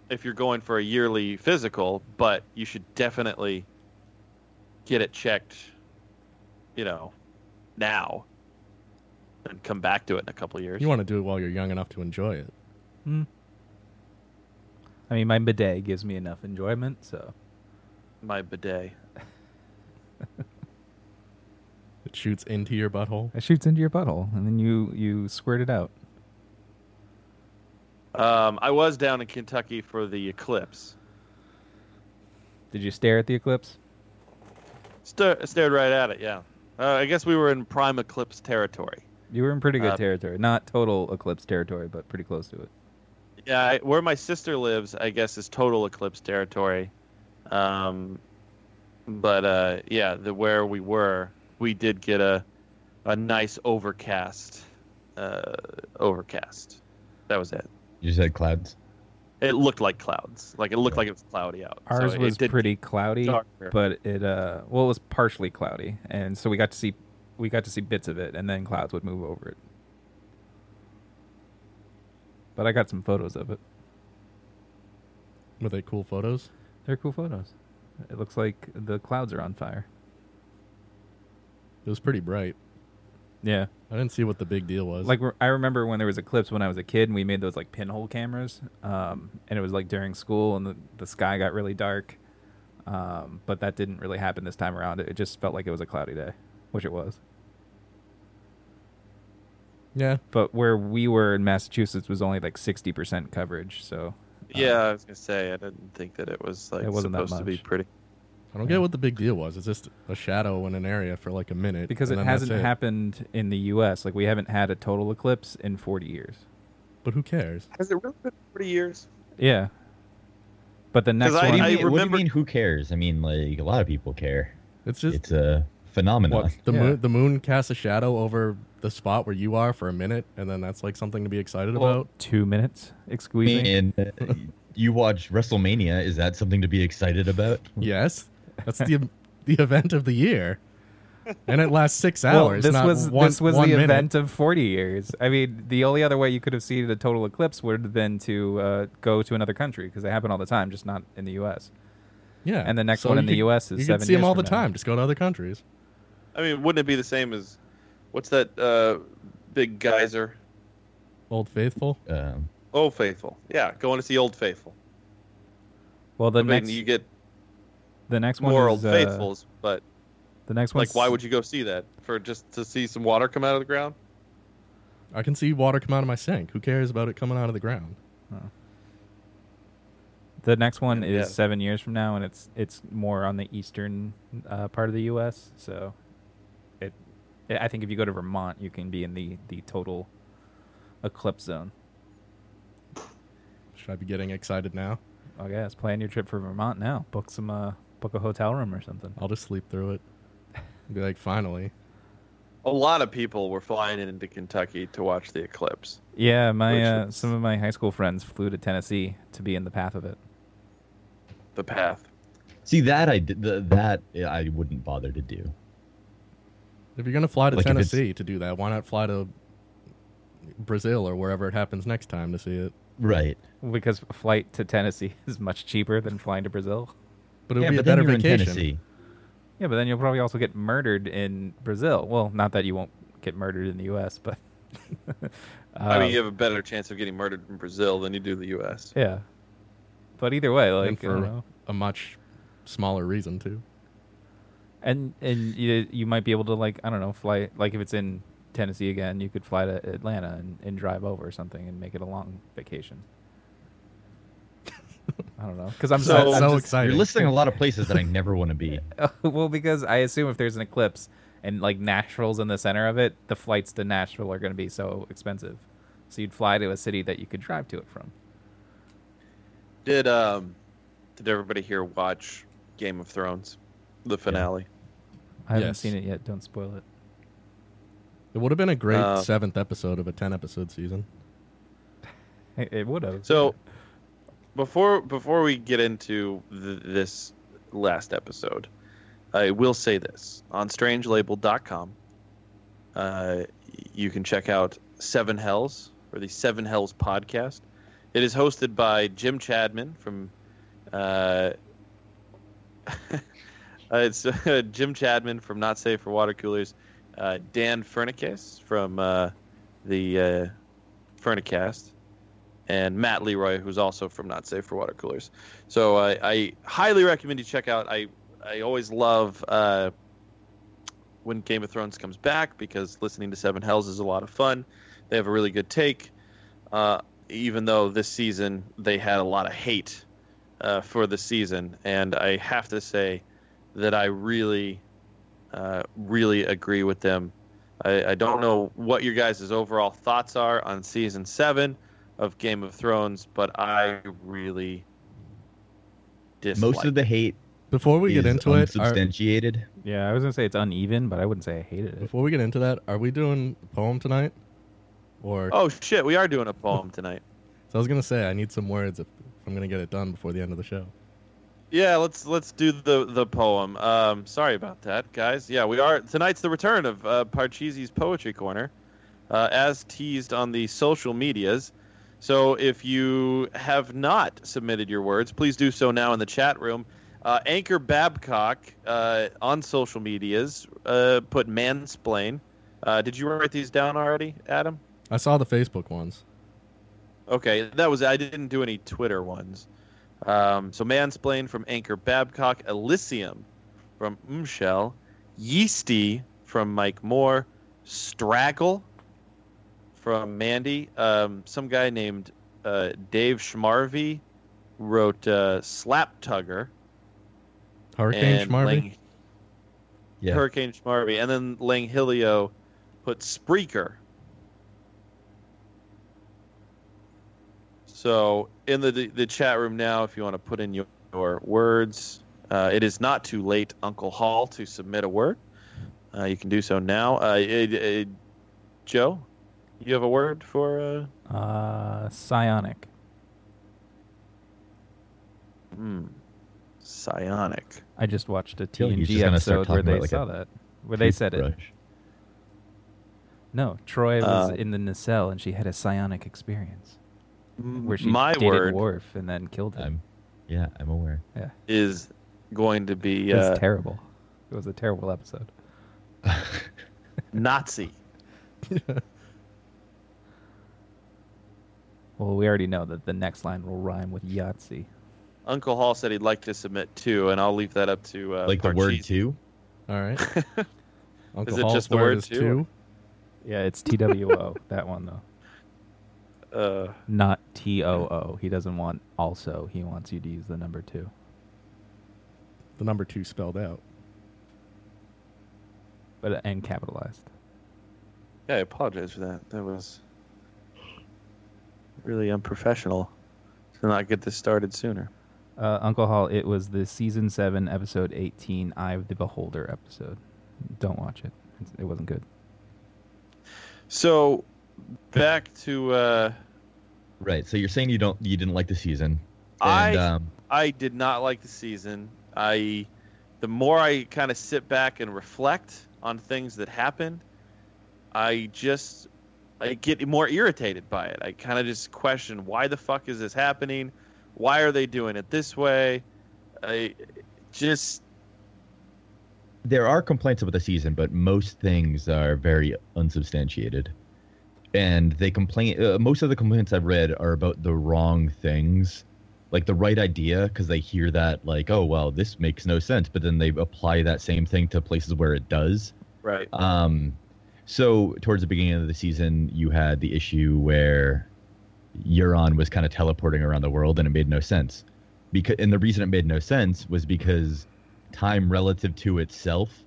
if you're going for a yearly physical, but you should definitely get it checked, you know, now and come back to it in a couple of years. You want to do it while you're young enough to enjoy it. Hmm. I mean, my bidet gives me enough enjoyment, so My bidet. [LAUGHS] It shoots into your butthole. it shoots into your butthole, and then you you squirt it out. Um, I was down in Kentucky for the eclipse. Did you stare at the eclipse? Sta stared right at it, yeah. Uh, I guess we were in prime eclipse territory. You were in pretty good Uh, territory, not total eclipse territory, but pretty close to it. Yeah, I, where my sister lives, I guess, is total eclipse territory. Um, but uh, yeah, the where we were, we did get a a nice overcast. Uh, overcast. That was it. You said clouds. It looked like clouds. Like it looked like it was cloudy out. Ours it was did- pretty cloudy, darker. but it uh well it was partially cloudy, and so we got to see we got to see bits of it, and then clouds would move over it. But I got some photos of it. Were they cool photos? They're cool photos. It looks like the clouds are on fire. It was pretty bright. Yeah. I didn't see what the big deal was. Like re- I remember when there was eclipse when I was a kid, and we made those like pinhole cameras, um, and it was like during school, and the, the sky got really dark. Um, but that didn't really happen this time around. It, it just felt like it was a cloudy day, which it was. yeah, But where we were in Massachusetts was only like sixty percent coverage, so Yeah, I was gonna say I didn't think that it was like It wasn't that supposed to be much. pretty. I don't get what the big deal was. It's just a shadow in an area for like a minute. because and it then that's hasn't happened in the U.S. Like we haven't had a total eclipse in forty years. But who cares? Has it really been forty years? Yeah. But the next 'Cause What do, one, you I mean, what do you remember- mean? Who cares? I mean, like a lot of people care. It's just It's a phenomenon. what the Yeah. moon. The moon casts a shadow over the spot where you are for a minute, and then that's like something to be excited Well, about. two minutes. Excuse me. And uh, you watch WrestleMania. Is that something to be excited about? [LAUGHS] Yes, that's the the event of the year, and it lasts six Well, hours. this not was one, this was one the minute. event of 40 years. I mean, the only other way you could have seen a total eclipse would have been to uh, go to another country because they happen all the time, just not in the U.S. Yeah, and the next So one you in the US is you seven can see them all the now. time. Just go to other countries. I mean, wouldn't it be the same as what's that uh, big geyser? Old Faithful. Um, Old Faithful. Yeah, going to see Old Faithful. Well, the I mean, next you get the next one more is, Old uh, Faithfuls, but The next one, like, why would you go see that for just to see some water come out of the ground? I can see water come out of my sink. Who cares about it coming out of the ground? The next one Yeah, is yeah. seven years from now, and it's it's more on the eastern uh, part of the U.S. So, it, I think if you go to Vermont, you can be in the the total eclipse zone. Should I be getting excited now? I guess plan your trip for Vermont now. Book some uh, book a hotel room or something. I'll just sleep through it. Be like, finally. A lot of people were flying into Kentucky to watch the eclipse. Yeah, my uh, is- some of my high school friends flew to Tennessee to be in the path of it. The path. see that I did the, that I wouldn't bother to do. If you're gonna fly to Like, Tennessee to do that, why not fly to Brazil or wherever it happens next time to see it? Right. Because flight to Tennessee [LAUGHS] is much cheaper than flying to Brazil. But it would yeah, be a better then you're vacation. in Tennessee. Yeah, but then you'll probably also get murdered in Brazil. Well, not that you won't get murdered in the U.S., but [LAUGHS] I Um, mean, you have a better chance of getting murdered in Brazil than you do the U.S. yeah. But either way, like, I don't for know. a much smaller reason too. and and you you might be able to like I don't know fly like if it's in Tennessee again, you could fly to Atlanta and, and drive over or something and make it a long vacation. I don't know because I'm So- so, I'm so just- exciting. You're listing a lot of places that I [LAUGHS] never want to be. [LAUGHS] well because I assume if there's an eclipse and like Nashville's in the center of it, the flights to Nashville are going to be so expensive. So you'd fly to a city that you could drive to it from. Did um, did everybody here watch Game of Thrones, the finale. I haven't Yes. seen it yet. Don't spoil it. It would have been a great Uh, seventh episode of a ten episode season. [LAUGHS] It, it would have. So, before before we get into th- this last episode, I will say this on StrangeLabel.com. Uh, you can check out Seven Hells or the Seven Hells podcast. It is hosted by Jim Chadman from. Uh, [LAUGHS] uh, it's uh, [LAUGHS] Jim Chadman from Not Safe for Water Coolers, uh, Dan Furnicas from uh, the uh, Furnicast, and Matt Leroy, who's also from Not Safe for Water Coolers. So I, I highly recommend you check out. I I always love uh, when Game of Thrones comes back because listening to Seven Hells is a lot of fun. They have a really good take, uh, even though this season they had a lot of hate uh, for the season, and I have to say that I really, uh, really agree with them. I, I don't know what your guys' overall thoughts are on season seven of Game of Thrones, but I really dislike. Most of the hate Before we is get into it, are, unsubstantiated. yeah, I was gonna say it's uneven, but I wouldn't say I hated it. before we get into that, are we doing a poem tonight? Or Oh shit, we are doing a poem tonight. so I was gonna say I need some words if, if I'm gonna get it done before the end of the show. Yeah, let's let's do the the poem. Um, sorry about that, guys. Yeah, we are tonight's the return of uh, Parcheesi's poetry corner, uh, as teased on the social medias. So if you have not submitted your words, please do so now in the chat room. Uh, Anchor Babcock uh, on social medias uh, put mansplain. Uh, did you write these down already, Adam? I saw the Facebook ones. Okay, that was I didn't do any Twitter ones. Um, so mansplain from Anchor Babcock, Elysium from Umshell, Yeasty from Mike Moore, Straggle from Mandy. Um, some guy named uh, Dave Schmarvey wrote uh, Slap Tugger. Hurricane and Schmarvey. Lang- Yeah. Hurricane Schmarvey, and then Langhilio put Spreaker. So in the the chat room now, if you want to put in your, your words, uh, it is not too late, Uncle Hall, to submit a word. Uh, you can do so now. Uh, it, it- Joe, you have a word for? Uh, Uh, psionic. hmm, psionic. I just watched a feel like he's TNG just gonna start episode where they like, saw that, where they said it. No, Troi was Uh, in the nacelle and she had a psionic experience where she My dated word Worf and then killed him. I'm, yeah, I'm aware. yeah, is going to be it was uh, terrible. It was a terrible episode. [LAUGHS] Nazi. [LAUGHS] Well, we already know that the next line will rhyme with Yahtzee. Uncle Hall said he'd like to submit two, and I'll leave that up to uh, like the word two. All right. [LAUGHS] Uncle it Hall's just the word word is two, two. Yeah, it's T W O. [LAUGHS] that one though, Uh, not T O O. He doesn't want also. He wants you to use the number two. The number two spelled out. but and capitalized. yeah, I apologize for that. That was really unprofessional to not get this started sooner. Uh, Uncle Hall, it was the season seven, episode eighteen, "Eye of the Beholder" episode. Don't watch it; It's, it wasn't good. So, back to uh, Right. So you're saying you don't, you didn't like the season, I- um, I did not like the season. I, the more I kind of sit back and reflect on things that happened, I just I get more irritated by it. I kind of just question why the fuck is this happening? Why are they doing it this way? I just there are complaints about the season, but most things are very unsubstantiated. And they complain. Uh, most of the complaints I've read are about the wrong things, like the right idea, because they hear that like, oh well, this makes no sense, but then they apply that same thing to places where it does. right. Um, so towards the beginning of the season, you had the issue where Euron was kind of teleporting around the world, and it made no sense. Because and the reason it made no sense was because time relative to itself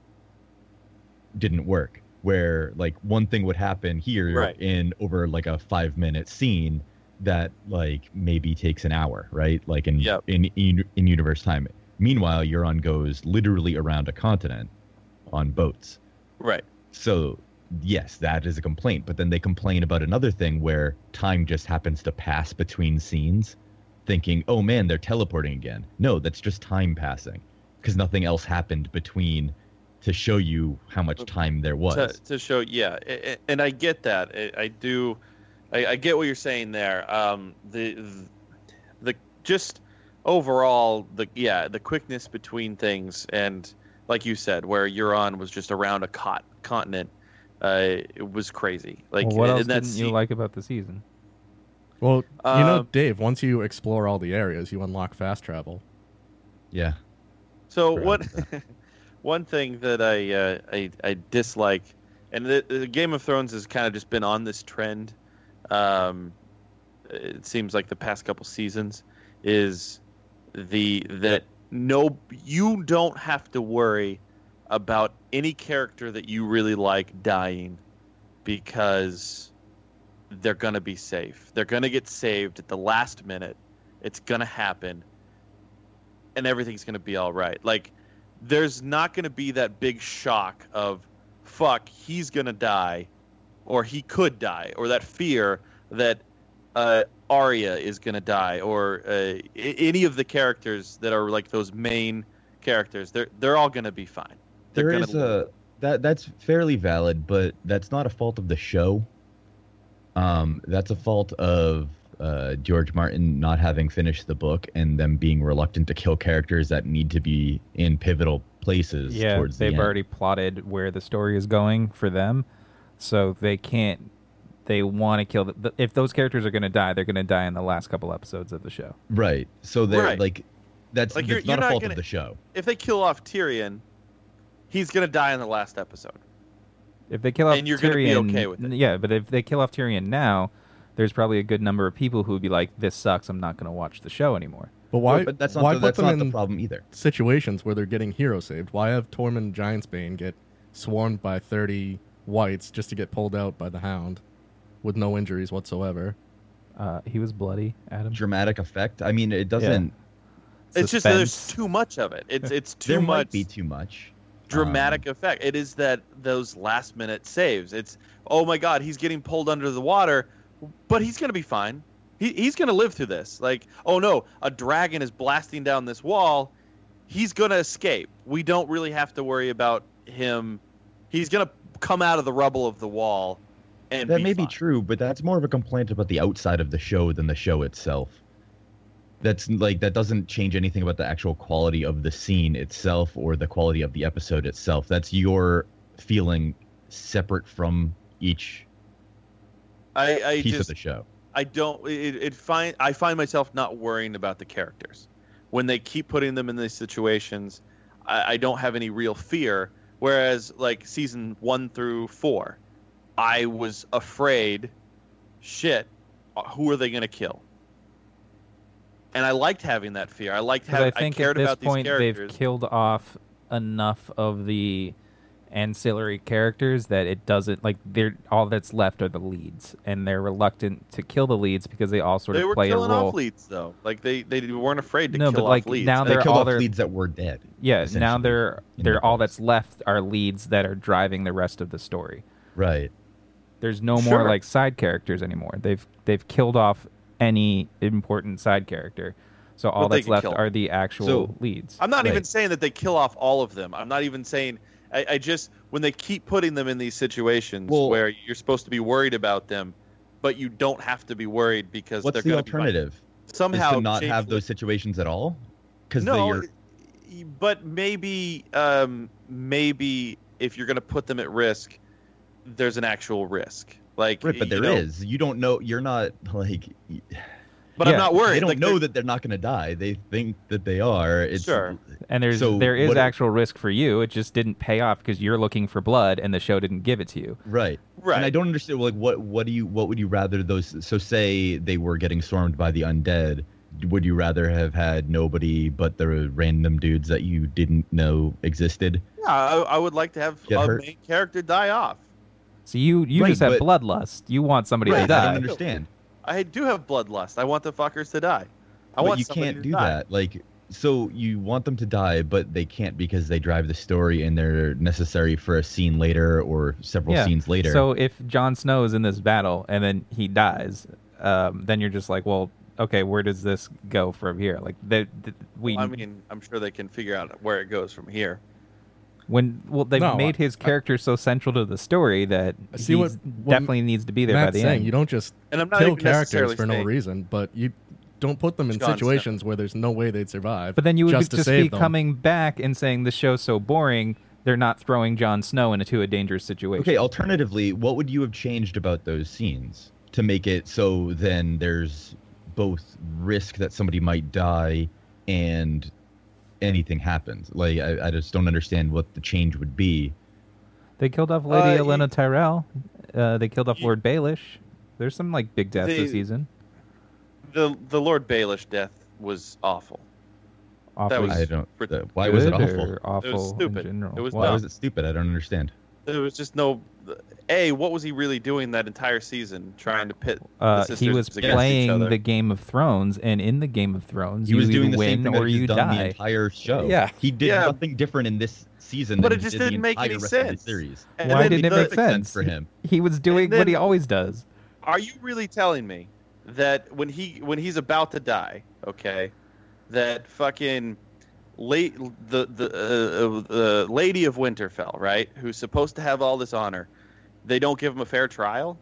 didn't work. Where like one thing would happen here Right. in over like a five minute scene that like maybe takes an hour, right? Like in Yep. in in, in universe time. Meanwhile, Euron goes literally around a continent on boats. Right. So, yes, that is a complaint. But then they complain about another thing where time just happens to pass between scenes, thinking, oh man, they're teleporting again. No, that's just time passing because nothing else happened between to show you how much time there was. to, to show yeah and i get that i, I do I, I get what you're saying there um the the just overall the yeah the quickness between things and like you said where Euron was just around a cot, continent uh it was crazy like well, what else didn't you like about the season? Well, you know, Um, Dave, once you explore all the areas, you unlock fast travel. yeah. So what? [LAUGHS] one thing that I uh, I, I dislike, and the, the Game of Thrones has kind of just been on this trend. Um, it seems like the past couple seasons is the that no you don't have to worry about any character that you really like dying because they're going to be safe. They're going to get saved at the last minute. It's going to happen and everything's going to be all right. Like there's not going to be that big shock of fuck, he's going to die or he could die or that fear that uh, Arya is going to die or uh, any of the characters that are like those main characters. They're they're all going to be fine. They're gonna a that that's fairly valid, but that's not a fault of the show. Um, that's a fault of uh, George Martin not having finished the book and them being reluctant to kill characters that need to be in pivotal places. Yeah, towards they've end. already plotted where the story is going for them, so they can't. They want to kill. The, the, if those characters are going to die, they're going to die in the last couple episodes of the show. right. So they're Right. like, that's, Like, that's you're- not you're a not fault gonna- of the show. If they kill off Tyrion, he's going to die in the last episode. If they kill off And you're gonna be okay with it. Yeah, but if they kill off Tyrion now, there's probably a good number of people who would be like, "This sucks. I'm not going to watch the show anymore." But why? Well, but that's not why the, put them not in the problem either. situations where they're getting hero saved? Why have Tormund Giantsbane get swarmed by thirty whites just to get pulled out by the Hound with no injuries whatsoever? Uh, he was bloody, Adam. Dramatic effect. I mean, it doesn't. It's just there's too much of it. It's it's [LAUGHS] too there much. might be too much. Dramatic Um, effect. It is that those last minute saves. It's oh my god, he's getting pulled under the water, but he's gonna be fine. He, he's gonna live through this. Like oh no, a dragon is blasting down this wall. He's gonna escape. We don't really have to worry about him. He's gonna come out of the rubble of the wall. And that be may be true, but that's more of a complaint about the outside of the show than the show itself. That's like that doesn't change anything about the actual quality of the scene itself or the quality of the episode itself. That's your feeling separate from each I, I piece just of the show. I don't. It, it find I find myself not worrying about the characters when they keep putting them in these situations. I, I don't have any real fear. Whereas, like season one through four, I was afraid. Shit, uh, who are they going to kill? And I liked having that fear. I liked having. I think cared at this point they've killed off enough of the ancillary characters that it doesn't like they're all that's left are the leads, and they're reluctant to kill the leads because they all sort they of were play a killing role. off leads though. Like they, they weren't afraid to No, kill but, like, off leads. now They they're killed all off their- leads that were dead. Yeah, now they're they're all books. that's left are leads that are driving the rest of the story. Right. There's no Sure. more like side characters anymore. They've they've killed off any important side character. So all that's left are the actual So- leads. I'm not even saying that they kill off all of them. I'm not even saying. I, I just when they keep putting them in these situations Well- where you're supposed to be worried about them, but you don't have to be worried because What's they're the going be alternative? Somehow is to not have change those situations at all? Because No, you're but maybe, um, maybe if you're going to put them at risk, there's an actual risk. Like, right, but you there know, is. You don't know. You're not like. But Yeah, I'm not worried. They don't Like, know that they're not going to die. They think that they are. It's Sure. And there's So there is what- actual risk for you. It just didn't pay off because you're looking for blood and the show didn't give it to you. right. right. And I don't understand. Like, what what do you what would you rather those? So say they were getting swarmed by the undead. Would you rather have had nobody but the random dudes that you didn't know existed? Yeah, I, I would like to have Get a hurt. main character die off. So you you Right, just have but- bloodlust. You want somebody Right, to I die. don't understand. I do have bloodlust. I want the fuckers to die. I but want you can't to do die. that. Like so you want them to die, but they can't because they drive the story and they're necessary for a scene later or several yeah. scenes later. So if Jon Snow is in this battle and then he dies, um, then you're just like, well, okay, where does this go from here? Like, they, th- we I mean, I'm sure they can figure out where it goes from here. When well they've No, made I- his character so central to the story that I see he what- what definitely needs to be there by Matt's the saying end. you don't just And I'm not kill even characters necessarily for no saying- reason, but you don't put them in Jon Snow. situations where there's no way they'd survive. But then you would just be, to just save be them. coming back and saying the show's so boring. They're not throwing Jon Snow into a dangerous situation. okay, alternatively, what would you have changed about those scenes to make it so then there's both risk that somebody might die and anything happens? Like, I, I just don't understand what the change would be. They killed off Lady Uh, Olenna you- Tyrell. Uh, they killed off You- Lord Baelish. There's some like big deaths They- this season. The the Lord Baelish death was awful. Awfully was I don't. pretty uh, why was it awful? awful It was stupid. in general. It was Why Why dumb. was it stupid? I don't understand. There was just no. A, what was he really doing that entire season, trying to pit the Uh, he sisters was against each playing other? the Game of Thrones, and in the Game of Thrones, He you was doing either the win same thing or that he's you done the die. entire show. Yeah. he did Yeah. nothing different in this season. But than it just did didn't make any rest of the sense. series. And Why then didn't it make sense? for him? He was doing And what he always does. Are you really telling me that when he when he's about to die, okay, that fucking late the the uh, uh, uh, lady of Winterfell, right, who's supposed to have all this honor, they don't give him a fair trial.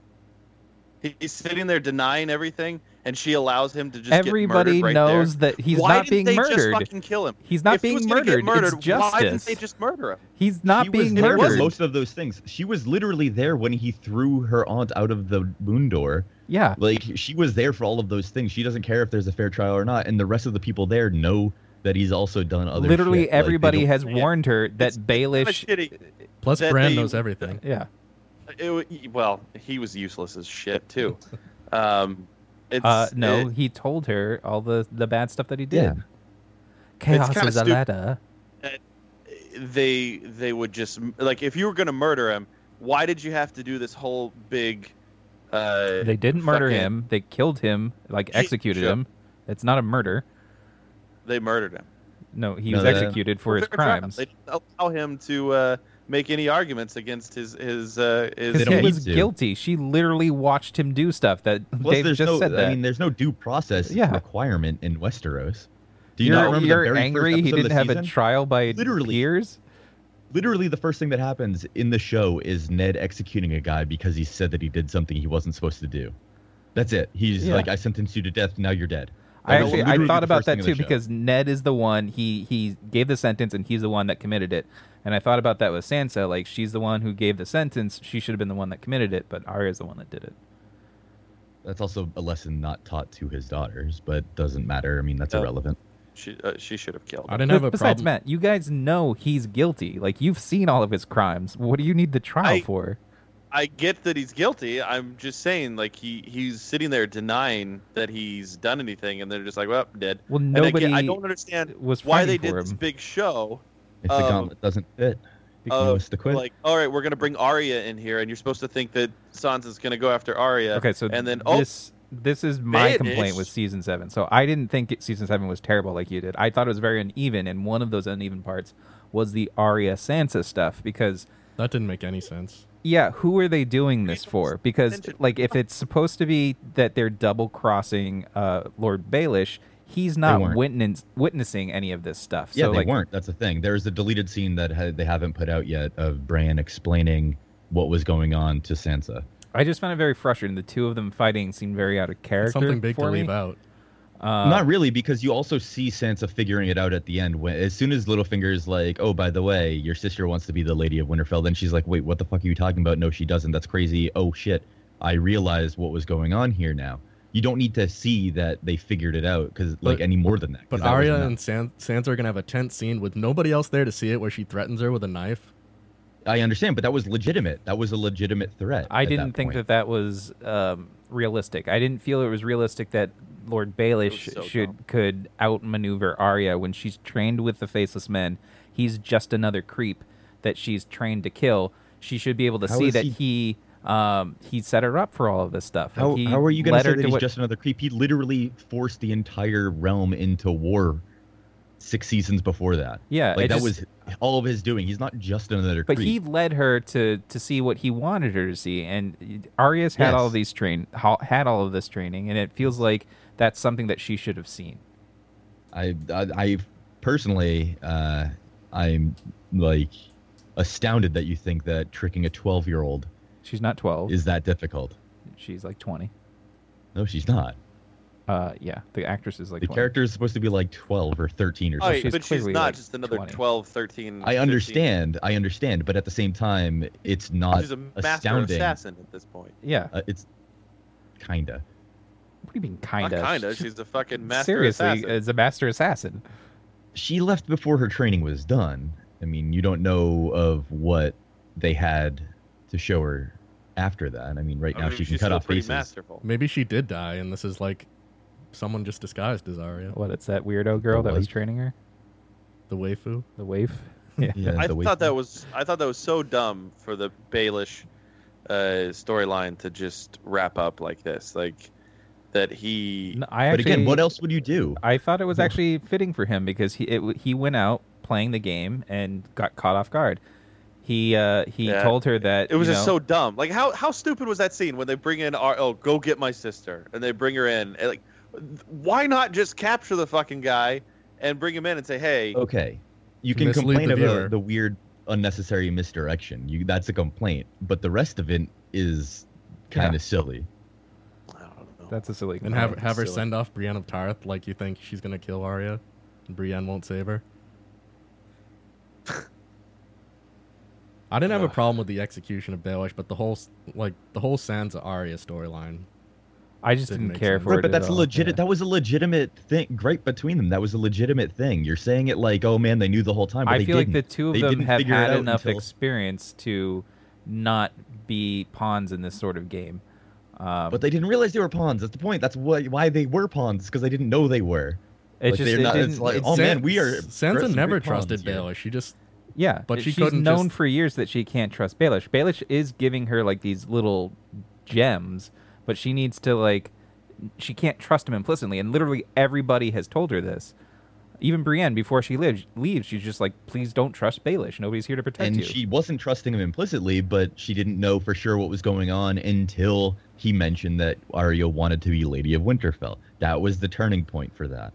He- He's sitting there denying everything, and she allows him to just Everybody get murdered right knows there. that he's Why not didn't being they murdered. Just fucking kill him. He's not If he being was gonna get murdered. It's Why didn't they just murder him? He's not he being was murdered. most of those things. She was literally there when he threw her aunt out of the moon door. Yeah. Like she was there for all of those things. She doesn't care if there's a fair trial or not, and the rest of the people there know that he's also done other. Literally shit. Everybody don't- has warned her that It's- it's kinda Baelish. Plus, that Bran knows everything. Yeah. It, well, he was useless as shit too. [LAUGHS] Um, it's, Uh, no, it- he told her all the the bad stuff that he Yeah. did. Chaos kinda is a stu- ladder. they they would just like if you were gonna murder him, why did you have to do this whole big? Uh, They didn't murder fucking- him. They killed him. Like He- executed sure. him. It's not a murder. They murdered him No, he No, was that- executed for his Fair trial. crimes. They didn't allow him to uh, make any arguments against his his uh, his. He was to. guilty. She literally watched him do stuff that Plus, Dave just no. said that. I mean, there's no due process Yeah. requirement in Westeros. Do you you're not remember you're the very angry first he didn't the have a trial by Literally. peers? Literally, the first thing that happens in the show is Ned executing a guy because he said that he did something he wasn't supposed to do. That's it. He's Yeah. like, I sentenced you to death. Now you're dead. I actually I thought about that too because Ned is the one he he gave the sentence and he's the one that committed it. And I thought about that with Sansa, like she's the one who gave the sentence, she should have been the one that committed it, but Arya's the one that did it. that's also a lesson not taught to his daughters, but doesn't matter. I mean, that's Oh. irrelevant. She uh, she should have killed. Him. I Him. didn't have a Besides problem. Matt, you guys know he's guilty. Like you've seen all of his crimes. What do you need the trial I- for? I get that he's guilty. I'm just saying, like he he's sitting there denying that he's done anything, and they're just like, well, dead. Well, And I, get- nobody I don't understand was why they did for this big show. If the Um, gauntlet doesn't fit, he of, wants to. Like, all right, we're gonna bring Arya in here, and you're supposed to think that Sansa's gonna go after Arya. Okay, so and then oh, this this is my Banish. complaint with season seven. So I didn't think it, season seven was terrible like you did. I thought it was very uneven, and one of those uneven parts was the Arya Sansa stuff because That didn't make any sense. yeah, who are they doing this for? Because like if it's supposed to be that they're double crossing uh, Lord Baelish, he's not weren't. witness, witnessing any of this stuff. yeah, so they like, weren't. That's the thing. There's a deleted scene that ha- they haven't put out yet of Bran explaining what was going on to Sansa. I just found it very frustrating. The two of them fighting seemed very out of character. Something big for to me. leave out. Uh, Not really, because you also see Sansa figuring it out at the end. When as soon as Littlefinger is like, "Oh, by the way, your sister wants to be the Lady of Winterfell," then she's like, "Wait, what the fuck are you talking about? No, she doesn't. That's crazy. Oh shit, I realized what was going on here now." You don't need to see that they figured it out because like any more than that. But that Arya and San- Sansa are gonna have a tense scene with nobody else there to see it, where she threatens her with a knife. I understand, but that was legitimate. That was a legitimate threat. I didn't think point. that that was um, realistic. I didn't feel it was realistic that Lord Baelish so should dumb. could outmaneuver Arya when she's trained with the Faceless Men. He's just another creep that she's trained to kill. She should be able to How see that he- he um, he set her up for all of this stuff. Like, How, he how are you going to say her that he's what- just another creep? He literally forced the entire realm into war. six seasons before that. Yeah, like that just- was all of his doing. He's not just another. Creep. But creep. he led her to to see what he wanted her to see, and Arya's had all Yes. of these train had all of this training, and it feels like that's something that she should have seen. I, I, I personally, uh, I'm like astounded that you think that tricking a 12 year old She's not twelve; is that difficult. she's like twenty. No, she's not. Uh, yeah, the actress is like The 20. character is supposed to be like 12 or 13 or Oh, something. she's but she's not like, just another 20. 12, 13. I 15. understand. I understand. But at the same time, it's not She's a master astounding. assassin at this point. Yeah, Uh, it's kinda. what do you mean, kinda? kinda. She's a fucking master Seriously, assassin. as a master assassin. She left before her training was done. I mean, you don't know of what they had to show her after that. I mean, right I now mean, she can cut off pretty faces. masterful. Maybe she did die, and this is like someone just disguised as Arya, What? It's that weirdo girl that was training her, the waifu. the waif. [LAUGHS] Yeah. Yeah, I the way- thought that was I thought that was so dumb for the Baelish uh, storyline to just wrap up like this, like that he. No, I But actually, again, what else would you do? I thought it was actually fitting for him because he it, he went out playing the game and got caught off guard. He uh, he Yeah. told her that It was you just know- so dumb. Like how how stupid was that scene when they bring in our oh go get my sister and they bring her in and like why not just capture the fucking guy and bring him in and say hey Okay, you can complain the about viewer. the weird, unnecessary misdirection. You that's a complaint, but the rest of it is kind of Yeah. silly. I don't know. That's a silly. And have complaint. have her silly. send off Brienne of Tarth like you think she's gonna kill Arya, and Brienne won't save her. I didn't have a problem with the execution of Baelish, but the whole like the whole Sansa Arya storyline. I just Didn't didn't care sense. for Right, it. but that's a all. legit. Yeah. That was a legitimate thing. Great between them. That was a legitimate thing. You're saying it like, oh man, they knew the whole time. But I they feel like the two of They them have had enough until- experience to not be pawns in this sort of game. Um, But they didn't realize they were pawns. That's the point. That's why why they were pawns because they didn't know they were. it like, just it not- it's didn't. like, it- oh, San- man, we are Sansa never trusted here. Baelish. She just Yeah, But she she's couldn't known just- for years that she can't trust Baelish. Baelish is giving her like these little gems, but she needs to like she can't trust him implicitly. And literally everybody has told her this. Even Brienne, before she lives, leaves, she's just like, "Please don't trust Baelish. Nobody's here to protect and you." And she wasn't trusting him implicitly, but she didn't know for sure what was going on until he mentioned that Arya wanted to be Lady of Winterfell. That was the turning point for that.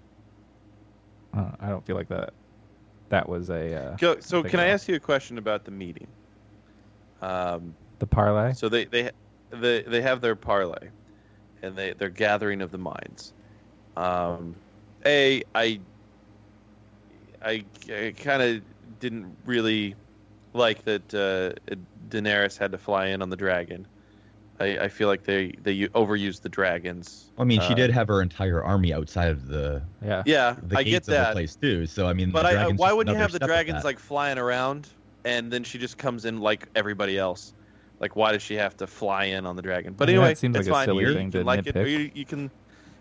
Uh, I don't feel like that. That was a uh, Go- so can I ask you a question about the meeting? Um, the parlay. so they they they they have their parlay, and they their gathering of the minds. Um, a I I, I kind of didn't really like that uh, Daenerys had to fly in on the dragon. I, I feel like they they u- overused the dragons. I mean, she Uh, did have her entire army outside of the Yeah. Yeah, the I get that. place too. So I mean, But I, I, why wouldn't you have the dragons like flying around, and then she just comes in like everybody else? Like, why does she have to fly in on the dragon? But Yeah, anyway, it seems it's like a fine. silly you, thing you to can like it, you, you can.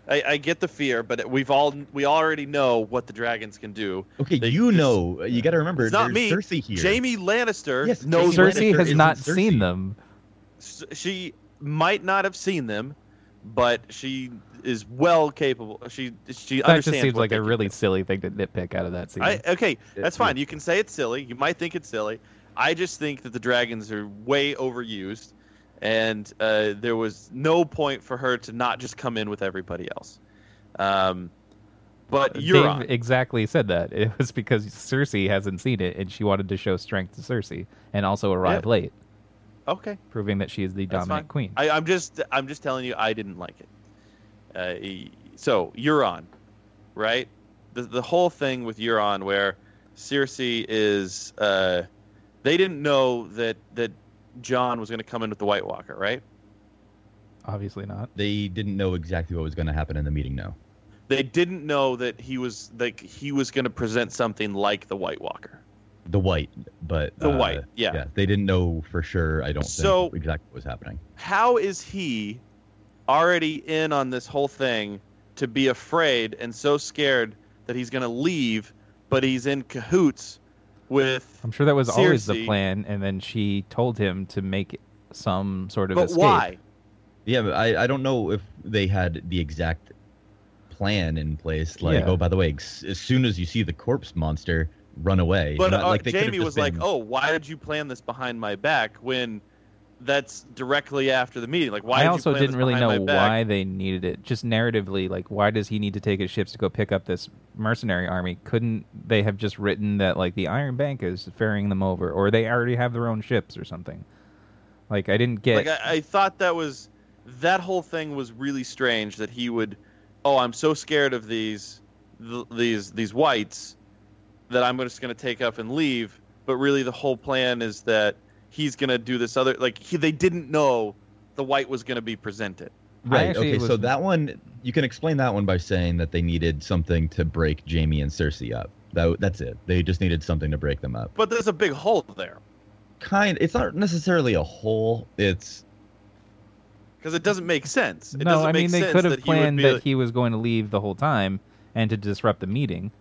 I, I get the fear, but we've all we already know what the dragons can do. Okay, they you just- know, you got to remember, It's not me. Cersei here. Jaime Lannister Yes, knows. Cersei Lannister has isn't Cersei. seen them. She might not have seen them, but she is well capable. She she That understands. just seems like a really do. silly thing to nitpick out of that scene. I, okay, that's fine. You can say it's silly. You might think it's silly. I just think that the dragons are way overused, and uh, there was no point for her to not just come in with everybody else. Um, but Dave Euron, exactly said that. It was because Cersei hasn't seen it, and she wanted to show strength to Cersei, and also arrive Yeah. late, okay, proving that she is the That's dominant fine. queen. I, I'm just I'm just telling you I didn't like it. Uh, so Euron, right? The the whole thing with Euron where Cersei is uh, they didn't know that that Jon was going to come in with the White Walker, right? Obviously not. They didn't know exactly what was going to happen in the meeting. No. They didn't know that he was like he was going to present something like the White Walker. The white, but The uh, white, yeah. they didn't know for sure. I don't So- think exactly what was happening. How is he already in on this whole thing to be afraid and so scared that he's going to leave, but he's in cahoots with I'm sure that was always the plan, and then she told him to make some sort of But escape. why? Yeah, but I, I don't know if they had the exact plan in place. Like, Yeah. oh, by the way, as soon as you see the corpse monster, run away. But Not uh, like they Jaime just was like, "Oh, why did you plan this behind my back?" When that's directly after the meeting. Like, why? I did you also plan didn't this really know why they needed it. Just narratively, like why does he need to take his ships to go pick up this mercenary army? Couldn't they have just written that like the Iron Bank is ferrying them over, or they already have their own ships or something? Like I didn't get. Like, I, I thought that was that whole thing was really strange. That he would, oh, I'm so scared of these, th- these, these whites, that I'm just going to take up and leave. But really, the whole plan is that he's going to do this other. Like, he, they didn't know the white was going to be presented. Right. actually Okay. was- So that one, you can explain that one by saying that they needed something to break Jaime and Cersei up. That, that's it. They just needed something to break them up. But there's a big hole there Kind. It's not necessarily a hole. It's because it doesn't make sense. It no, doesn't I make mean they could have that he planned be that like- he was going to leave the whole time and to disrupt the meeting,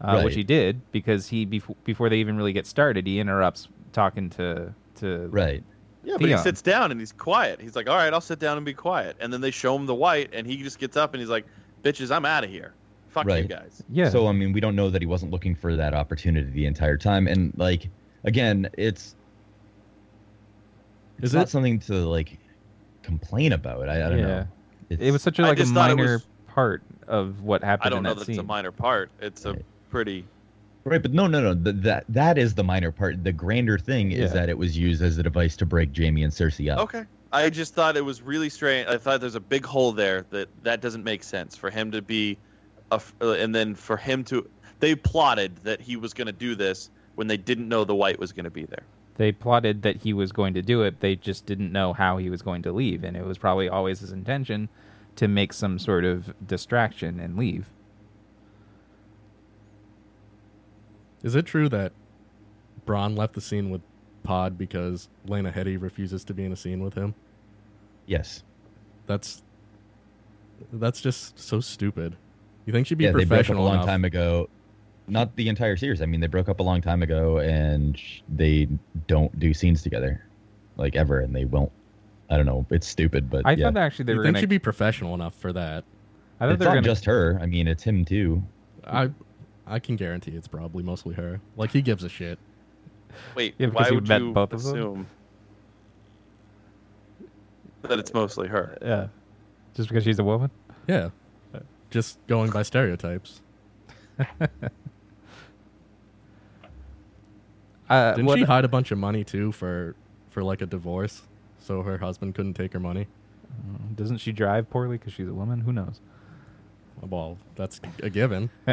uh, which he did because he before before they even really get started, he interrupts talking to to right. Yeah, but he sits down and he's quiet. He's like, "All right, I'll sit down and be quiet." And then they show him the white, and he just gets up and he's like, "Bitches, I'm out of here. Fuck you Right. guys." yeah. So I mean, we don't know that he wasn't looking for that opportunity the entire time, and like again, it's it's Is not it- something to like complain about. I, I don't Yeah. know. It's, it was such a I like a just thought it minor was- part of what happened I don't in know that that scene. it's a minor part. It's a Right. Pretty. right, but no, no, no. th that that is the minor part. The grander thing Yeah. is that it was used as a device to break Jaime and Cersei up. Okay. I just thought it was really strange. I thought there's a big hole there that that doesn't make sense for him to be, a f uh, and then for him to. They plotted that he was going to do this when they didn't know the white was going to be there. they plotted that he was going to do it. They just didn't know how he was going to leave, and it was probably always his intention to make some sort of distraction and leave. Is it true that Bronn left the scene with Pod because Lena Headey refuses to be in a scene with him? Yes. That's that's just so stupid. You think she'd be yeah, they broke up a long enough? time ago. Not the entire series. I mean, they broke up a long time ago, and they don't do scenes together, like ever, and they won't. I don't know. It's stupid, but I yeah. thought actually they You were think going she'd be professional enough for that? I thought it's they were not going to. just her. I mean, it's him too. I I can guarantee it's probably mostly her. Like he gives a shit. Wait, Yeah, because why you would met you both of them? assume that it's mostly her? Yeah, just because she's a woman. Yeah. Just going by stereotypes. [LAUGHS] Uh, Didn't what- she hide a bunch of money too for for like a divorce, so her husband couldn't take her money? Doesn't she drive poorly because she's a woman? Who knows? Well, that's a given. [LAUGHS]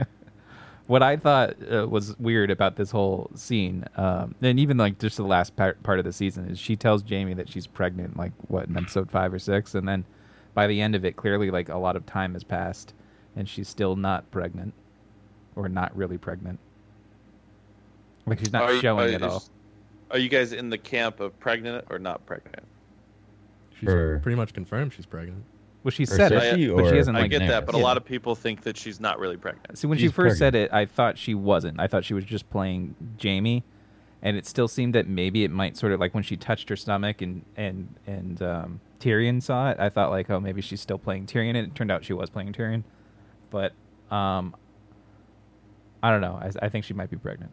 what I thought uh, was weird about this whole scene, um, and even like just the last part, part of the season, is she tells Jaime that she's pregnant, like what in episode five or six, and then by the end of it, clearly like a lot of time has passed, and she's still not pregnant, or not really pregnant. Like she's not Are showing are at you- all. Are you guys in the camp of pregnant or not pregnant? She's For- pretty much confirmed she's pregnant. Well, she Or said it, Cersei but she or- hasn't I like. get that, but a lot of people think that she's not really pregnant. See, when she She's first said it, I thought she wasn't. I thought she was just playing Jaime, and it still seemed that maybe it might sort of like when she touched her stomach and and and um, Tyrion saw it. I thought like, oh, maybe she's still playing Tyrion, and it turned out she was playing Tyrion. But um, I don't know. I, I think she might be pregnant.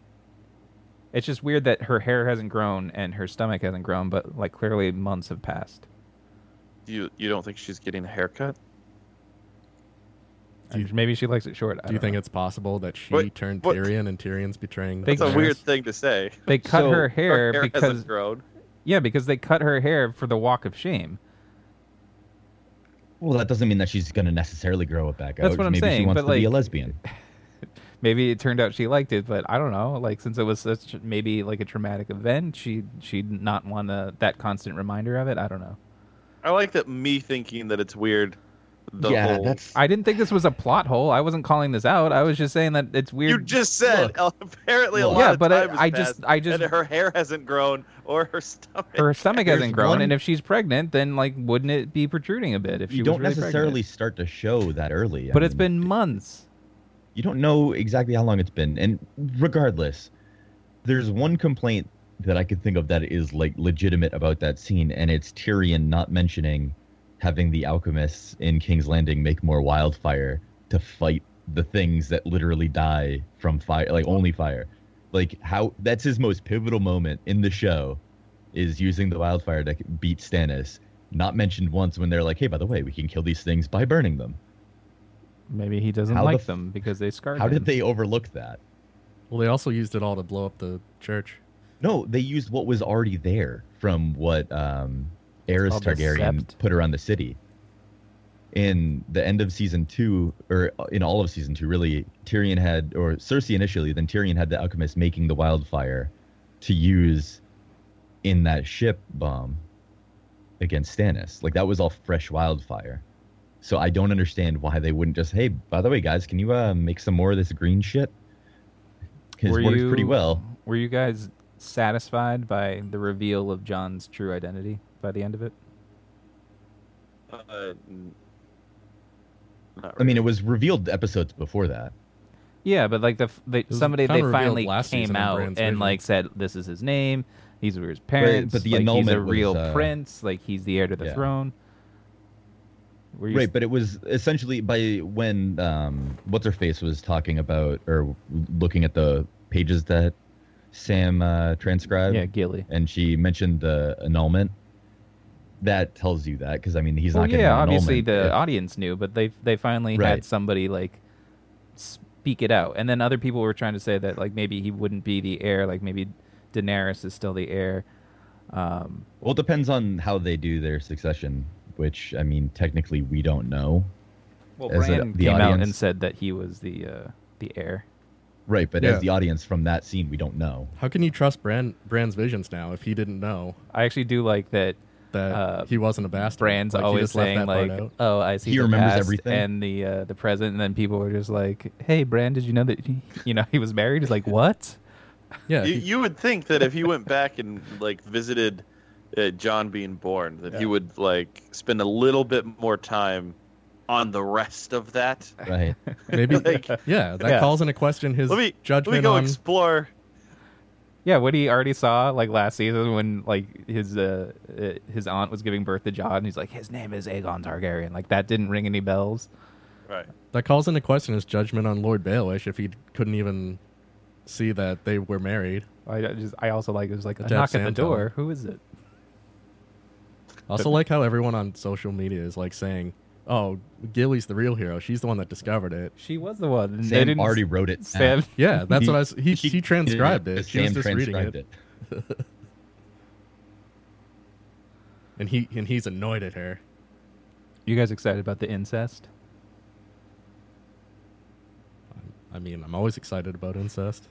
It's just weird that her hair hasn't grown and her stomach hasn't grown, but like clearly months have passed. You you don't think she's getting a haircut? You- maybe she likes it short. I Do you think know. it's possible that she What- turned what- Tyrion and Tyrion's betraying? They- That's a weird thing to say. they [LAUGHS] cut So, her her hair, hair because hasn't grown. yeah, because they cut her hair for the Walk of Shame. Well, that doesn't mean that she's going to necessarily grow it back out. That's what I'm Maybe saying, she wants but, to be a lesbian. [LAUGHS] maybe it turned out she liked it, but I don't know. Like since it was such maybe like a traumatic event, she she'd not want to that constant reminder of it. I don't know. I like that me thinking that it's weird. The yeah, whole, that's I didn't think this was a plot hole. I wasn't calling this out. I was just saying that it's weird. you just said. [LAUGHS] apparently, a lot Yeah, of but I- time has I just- I just- and her hair hasn't grown or her stomach. her stomach hasn't grown, one- and if she's pregnant, then like wouldn't it be protruding a bit if you was don't really necessarily pregnant? start to show that early. I But it's been months. you don't know exactly how long it's been and regardless there's one complaint that i could think of that is like legitimate about that scene and it's tyrion not mentioning having the alchemists in king's landing make more wildfire to fight the things that literally die from fire, like only fire. Like how that's his most pivotal moment in the show, is using the wildfire to beat Stannis. Not mentioned once when they're like, "Hey, by the way, we can kill these things by burning them." Maybe he doesn't How the like f- them because they scarred How him. did they overlook that? Well, they also used it all to blow up the church. No, they used what was already there from what um, Aerys Targaryen Sept. put around the city. In the end of season two, or in all of season two, really, Tyrion had, or Cersei initially, then Tyrion had the alchemist making the wildfire to use in that ship bomb against Stannis. Like that was all fresh wildfire. So I don't understand why they wouldn't just, hey, by the way, guys, can you uh, make some more of this green shit? Because it works you- pretty well. Were you guys satisfied by the reveal of Jon's true identity by the end of it? Uh, n- not I mean, it was revealed episodes before that. Yeah, but like the, f- they, somebody they finally came out and like said this is his name. These were his parents. but the like, he's a annulment was, real uh, prince. Like he's the heir to the yeah. throne. Were you Right, but it was essentially by when um, what's her face was talking about or looking at the pages that Sam uh, transcribed. yeah, Gilly. and she mentioned the annulment. That tells you that because I mean he's Well, not yeah, obviously the if- audience knew, but they they finally had somebody like speak it out, and then other people were trying to say that like maybe he wouldn't be the heir, like maybe Daenerys is still the heir. Um, Well, it depends on how they do their succession, which I mean technically we don't know. well, a- Bran came out and said that he was the uh, the heir. Right, but Yeah. as the audience from that scene, we don't know. How can you trust Bran Bran's visions now if he didn't know I actually do like that. that Uh, he wasn't a bastard? Bran's Like, always saying like, "Oh, I see He the remembers past everything. and the uh, the present," and then people were just like, "Hey, Bran, did you know that he, you know he was married?" He's like, "What?" yeah, you, he- you would think that if he went back and like visited uh, Jon being born, that he would like spend a little bit more time on the rest of that. Right. [LAUGHS] maybe. [LAUGHS] like- yeah, that Yeah. calls into question his Let me let me go on. explore. Yeah, what he already saw like last season when like his uh, uh, his aunt was giving birth to Jon, and he's like, "His name is Aegon Targaryen." Like that didn't ring any bells. Right. that calls into question his judgment on Lord Baelish if he couldn't even see that they were married. I I just I also like it was like a Deb knock at the door. Who is it? Also, like how everyone on social media is like saying, "Oh, Gilly's the real hero. She's the one that discovered it." She was the one. and they Sam didn't- already wrote it. Sam. down. Yeah, that's He- what I. Was, [LAUGHS] he he transcribed it. She was Sam just reading transcribed it, [LAUGHS] and he and he's annoyed at her. You guys excited about the incest? I mean, I'm always excited about incest.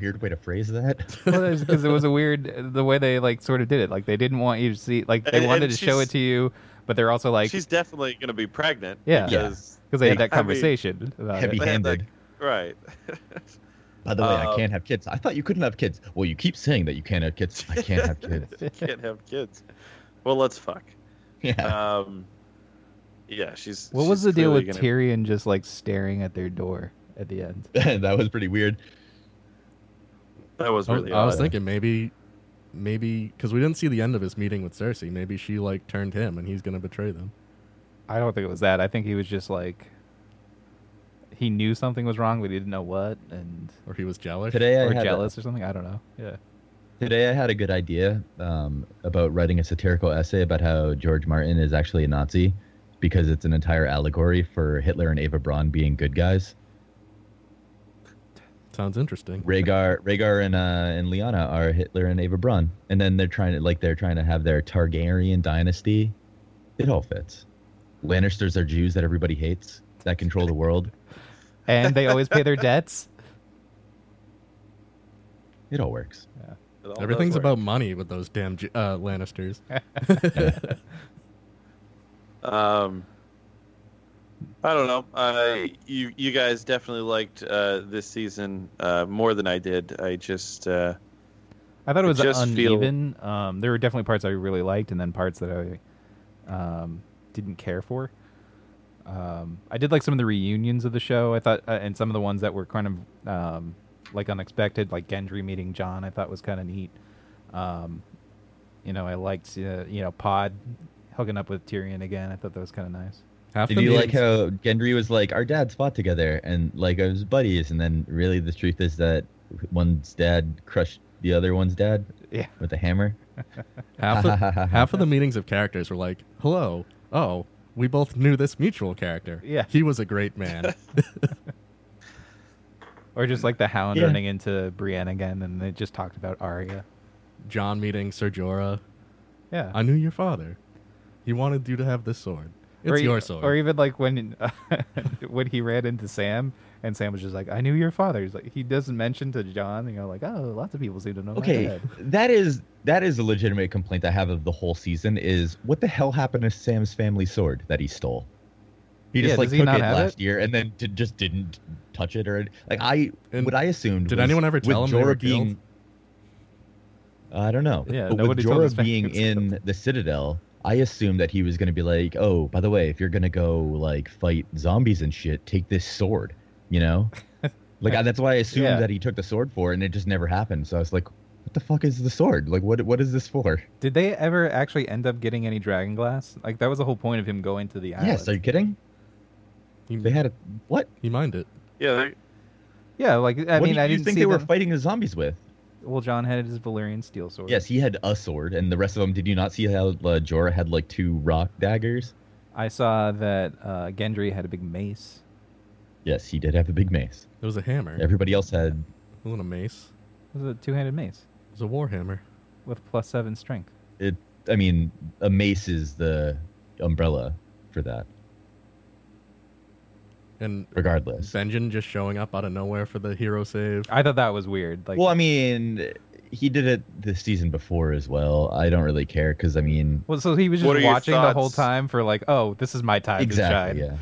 Weird way to phrase that. well, because it was a weird the way they like sort of did it. Like they didn't want you to see. Like [LAUGHS] they And- wanted and to show it to you, but they're also like She's definitely going to be pregnant. Yeah. Because, because they had I that mean, conversation about Heavy it. They had that- handed. right. [LAUGHS] By the way, I Um, can't have kids. I thought you couldn't have kids. Well, you keep saying that you can't have kids. I can't have [LAUGHS] kids. Can't have kids. Well, let's fuck. Yeah. Um, yeah, she's. What was the deal with gonna- Tyrion just like staring at their door at the end? [LAUGHS] that was pretty weird. That was I was, really. I was thinking maybe, maybe because we didn't see the end of his meeting with Cersei. Maybe she like turned him, and he's gonna betray them. I don't think it was that. I think he was just like he knew something was wrong, but he didn't know what, and Or he was jealous. Today I or had a- jealous or something. I don't know. Yeah. Today I had a good idea um, about writing a satirical essay about how George Martin is actually a Nazi because it's an entire allegory for Hitler and Eva Braun being good guys. Sounds interesting. Rhaegar, Rhaegar and uh, and Lyanna are Hitler and Eva Braun, and then they're trying to like they're trying to have their Targaryen dynasty. It all fits. Lannisters are Jews that everybody hates that control the world. And they always pay their debts. [LAUGHS] It all works. It all Everything's work. about money with those damn uh, Lannisters. [LAUGHS] [LAUGHS] Um, I don't know. I you you guys definitely liked uh, this season uh, more than I did. I just uh, I thought it was just feel- uneven. Um, there were definitely parts I really liked, and then parts that I um, didn't care for. Um, I did like some of the reunions of the show. I thought, uh, and some of the ones that were kind of um, like unexpected, like Gendry meeting Jon. I thought was kind of neat. Um, you know, I liked uh, you know Pod hooking up with Tyrion again. I thought that was kind of nice. Half Did you like how Gendry was like, our dads fought together and like as buddies, and then really the truth is that one's dad crushed the other one's dad Yeah. with a hammer? [LAUGHS] half of, [LAUGHS] half of the meetings of characters were like, "Hello, oh, we both knew this mutual character. Yeah. he was a great man." [LAUGHS] Or just like the Hound Yeah. running into Brienne again, and they just talked about Arya. Jon meeting Ser Jorah. Yeah. I knew your father. He wanted you to have this sword. It's or, your sword. Or even like when [LAUGHS] when he ran into Sam, and Sam was just like, "I knew your father." He's like, he doesn't mention to Jon, and you're like, "Oh, lots of people seem to know Okay, [LAUGHS] that is that is a legitimate complaint I have of the whole season. Is what the hell happened to Sam's family sword that he stole? He just Yeah, like he took not it last it? year and then did, just didn't touch it or like I And what I assumed. did was anyone ever tell him they were Jorah being? I don't know. Yeah, but with nobody told Jorah being in the Citadel, I assumed that he was going to be like, "Oh, by the way, if you're going to go like fight zombies and shit, take this sword." You know, [LAUGHS] like I, that's why I assumed Yeah. that he took the sword for, it, and it just never happened. So I was like, "What the fuck is the sword? Like, what what is this for?" Did they ever actually end up getting any dragon glass? Like that was the whole point of him going to the island. Yes, are you kidding? he, They had a what? he mined it. Yeah, they- yeah, like I what mean, do you, I didn't think see they were fighting the zombies with? Well, Jon had his Valyrian steel sword. Yes, he had a sword, and the rest of them. Did you not see how uh, Jorah had like two rock daggers? I saw that uh, Gendry had a big mace. Yes, he did have a big mace. It was a hammer. Everybody else had It wasn't a mace. It was a two-handed mace It was a war hammer. with plus seven strength. it. I mean, a mace is the umbrella for that. And Regardless. Benjen just showing up out of nowhere for the hero save. I thought that was weird. Like, well, I mean, he did it the season before as well. I don't really care because I mean, well, so he was just watching the whole time for like, oh, this is my time exactly, to shine. yeah.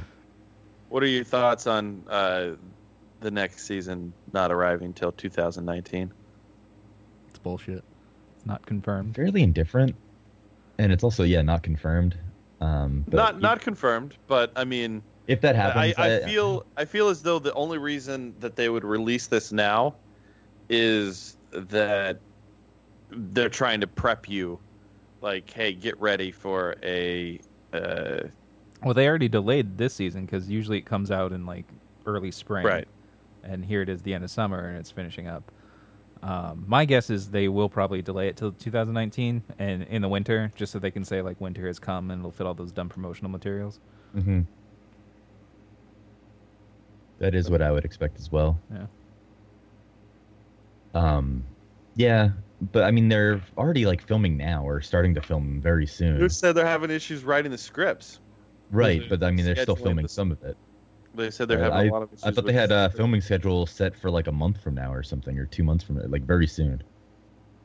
what are your thoughts on uh, the next season not arriving till 2019? It's bullshit. It's not confirmed. Fairly indifferent, and it's also yeah not confirmed. Um, but Not not confirmed, but I mean, if that I, happens, I feel I feel as though the only reason that they would release this now is that they're trying to prep you, like, hey, get ready for a. Uh, Well, they already delayed this season because usually it comes out in like early spring. Right. And here it is, the end of summer, and it's finishing up. Um, my guess is they will probably delay it till 2019 and in the winter, just so they can say like winter has come and it'll fit all those dumb promotional materials. hmm That is what I would expect as well. Yeah. Um, yeah, but I mean they're already like filming now or starting to film very soon. who said they're having issues writing the scripts? Right, but I mean they're still filming the- some of it. They said they're Uh, having I, a lot of issues. I thought they had a script. filming schedule set for like a month from now or something, or two months from now, like very soon.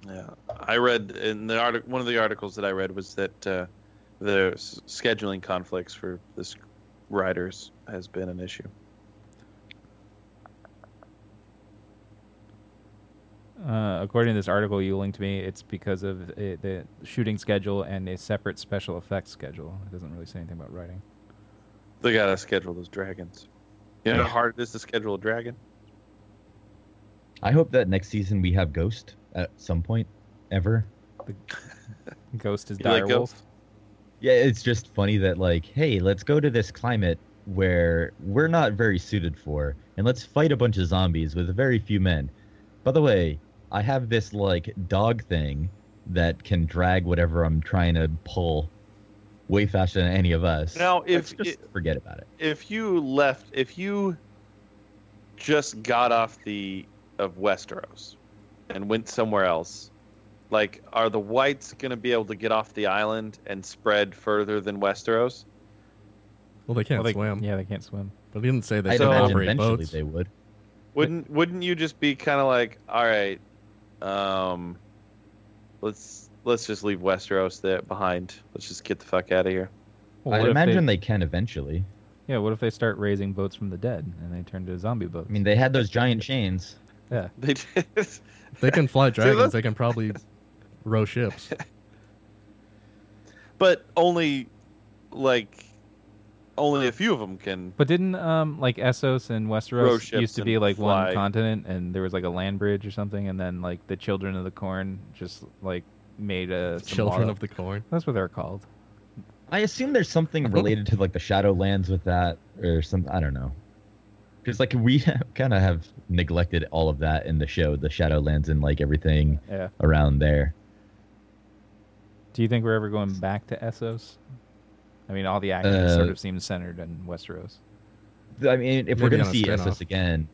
Yeah, I read in the article. One of the articles that I read was that uh, the s- scheduling conflicts for the sc- writers has been an issue. Uh, according to this article you linked me, it's because of uh the shooting schedule and a separate special effects schedule. It doesn't really say anything about writing. They gotta schedule those dragons. You know how hard it is to schedule a dragon. I hope that next season we have Ghost at some point ever. The [LAUGHS] Ghost is You like Direwolf. Ghost? Yeah, it's just funny that like, hey, let's go to this climate where we're not very suited for, and let's fight a bunch of zombies with very few men. By the way, I have this like dog thing that can drag whatever I'm trying to pull way faster than any of us. Now, Let's if just it- forget about it. if you left, if you just got off the of Westeros and went somewhere else, like, are the whites gonna be able to get off the island and spread further than Westeros? Well, they can't Well, they- swim. Yeah, they can't swim. But they didn't say they I'd could So- operate eventually boats. they would. Wouldn't wouldn't you just be kind of like, all right, um, let's let's just leave Westeros there behind. Let's just get the fuck out of here. Well, I'd what if imagine they, they can eventually. Yeah, what if they start raising boats from the dead and they turn to zombie boats? I mean, they had those giant chains. yeah. [LAUGHS] They did. They can fly [LAUGHS] dragons, they can probably row ships. [LAUGHS] but only like only a few of them can. But didn't um like Essos and Westeros used to be like fly. one continent and there was like a land bridge or something and then like the children of the corn just like made a Children of the corn. That's what they're called. I assume there's something related to like the Shadowlands with that, or some. I don't know. Because like we [LAUGHS] kind of have neglected all of that in the show, the Shadowlands and like everything Yeah. around there. Do you think we're ever going back to Essos? I mean, all the action sort Uh, of seems centered in Westeros. I mean, if we're gonna see spin-off. Essos again,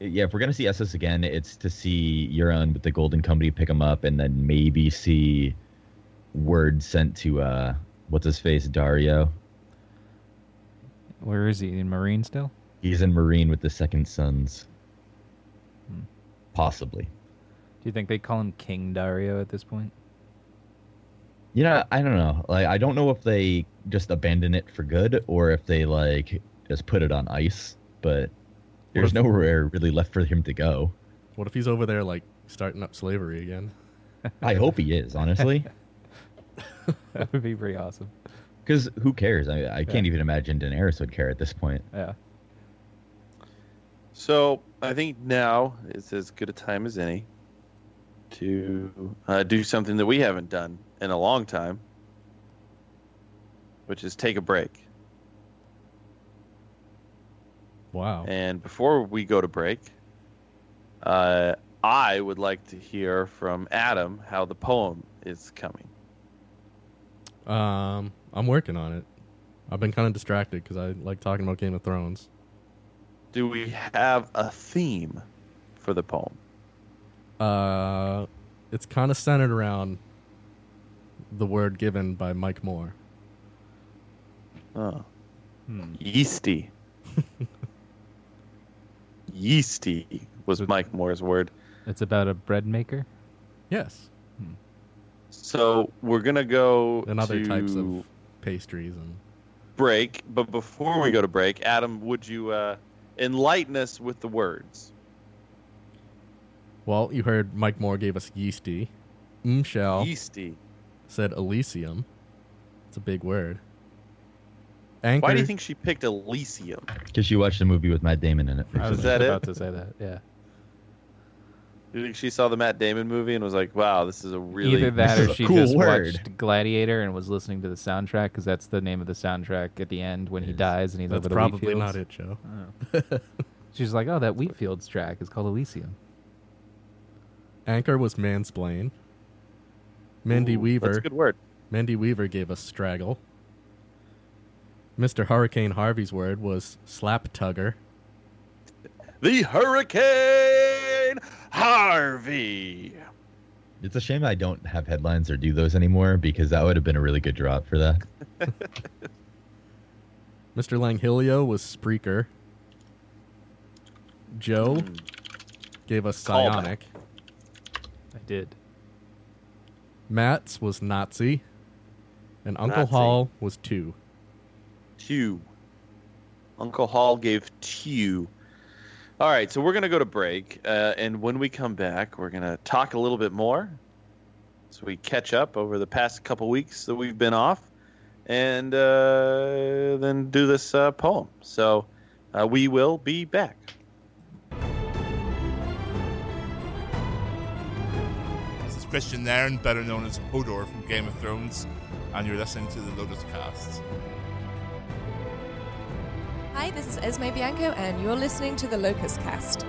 yeah, if we're gonna see Essos again, it's to see Euron with the Golden Company pick him up, and then maybe see word sent to uh, what's his face, Daario. Where is he? In Meereen still? He's in Meereen with the Second Sons. Hmm. Possibly. Do you think they call him King Daario at this point? You know, I don't know. Like, I don't know if they just abandon it for good or if they like just put it on ice. But there's if- nowhere really left for him to go. What if he's over there like starting up slavery again? I hope he is, honestly. [LAUGHS] That would be pretty awesome. Because who cares? I, I can't even imagine Daenerys would care at this point. Yeah. So I think now is as good a time as any to uh, do something that we haven't done in a long time, which is take a break. Wow. And before we go to break, uh, I would like to hear from Adam how the poem is coming. Um, I'm working on it. I've been kind of distracted because I like talking about Game of Thrones. Do we have a theme for the poem? Uh, it's kind of centered around the word given by Mike Moore. Oh, Hmm. yeasty. [LAUGHS] yeasty was So- Mike Moore's word. It's about a bread maker. Yes, So we're gonna go and other types of pastries and break, but before we go to break, Adam, would you uh, enlighten us with the words? well, you heard Mike Moore gave us yeasty. Mshell Yeasty. Said Elysium. It's a big word. Anchor. Why do you think she picked Elysium? Because she watched a movie with Matt Damon in it. I was Is that about it? to say that. Yeah. Do you think she saw the Matt Damon movie and was like, "Wow, this is a really Either that or [LAUGHS] she cool just word. watched Gladiator and was listening to the soundtrack because that's the name of the soundtrack at the end when he dies and he's That's over the probably wheat not it, Joe. Oh. [LAUGHS] She's like, oh, that Wheatfields track is called Elysium. Anchor was mansplain. Mandy Ooh, Weaver. That's a good word. Mandy Weaver gave us straggle. Mr. Hurricane Harvey's word was slap tugger. The Hurricane Harvey. It's a shame I don't have headlines or do those anymore because that would have been a really good drop for that. [LAUGHS] Mr. Langhilio was Spreaker. Joe Hmm. gave us psionic. I did. Matt's was Nazi. And Uncle Nazi. Hall was two. Two. Uncle Hall gave two. All right, so we're gonna go to break, uh, and when we come back, we're gonna talk a little bit more, so we catch up over the past couple weeks that we've been off, and uh, then do this uh, poem. So uh, we will be back. Kristian Nairn, better known as Hodor from Game of Thrones, and you're listening to the Lotus Cast. Hi, this is Esme Bianco, and you're listening to the Locust Cast.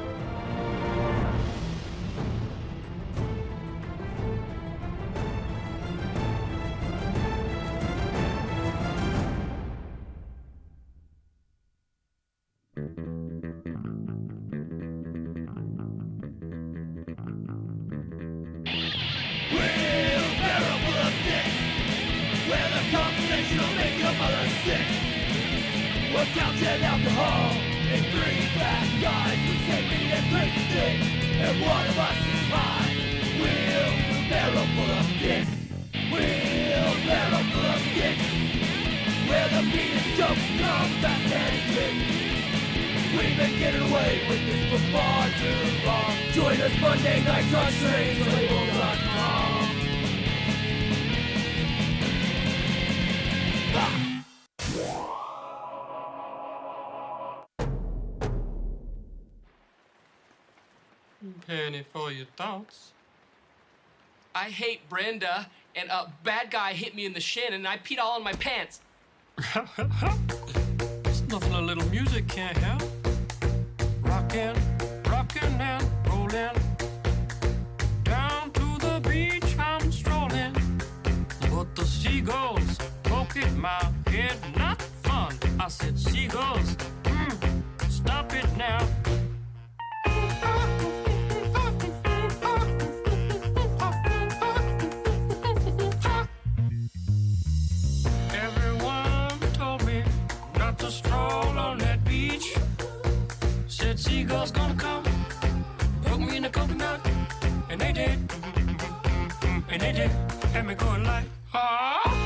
Your thoughts. I hate Brenda, and a bad guy hit me in the shin, and I peed all in my pants. It's nothing a little music can't help. Rockin', rockin' and rollin'. Down to the beach I'm strolling. But the seagulls poke at my head, not fun. I said, seagulls, mm, stop it now. Seagulls gonna come, poke me in the coconut, and they did, mm, and they did, had me going like. Nothing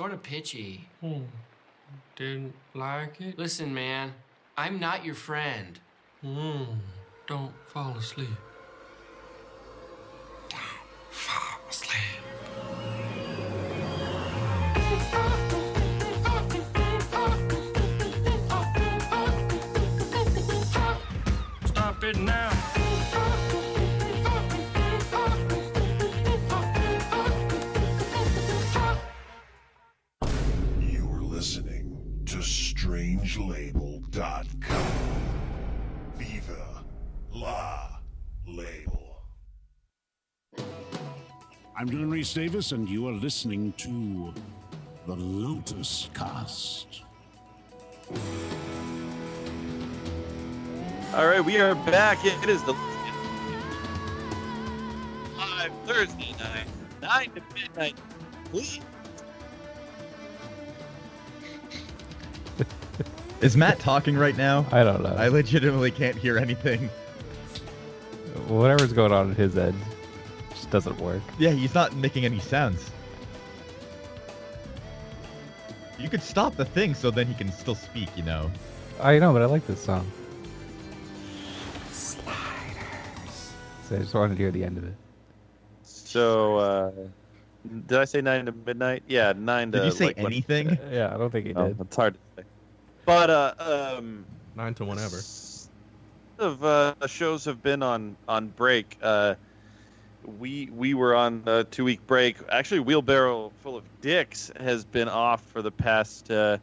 sort of pitchy. Hmm. Didn't like it? Listen, man, I'm not your friend. Hmm. Don't fall asleep. I'm Dylan Reese Davis, and you are listening to the Lotus Cast. All right, we are back. It is the live Thursday night, nine to midnight. Please. [LAUGHS] Is Matt talking right now? I don't know. I legitimately can't hear anything. Whatever's going on at his end just doesn't work. Yeah, he's not making any sounds. You could stop the thing so then he can still speak, you know. I know, but I like this song. Sliders. So I just wanted to hear the end of it. So, uh, did I say nine to midnight? Yeah, nine to. Did you say like, when- anything? Yeah, I don't think he Oh, did. it's hard to say. But uh, um, Nine to whenever. of uh, shows have been on on break. Uh, we we were on a two week break. Actually, Wheelbarrow Full of Dicks has been off for the past, uh,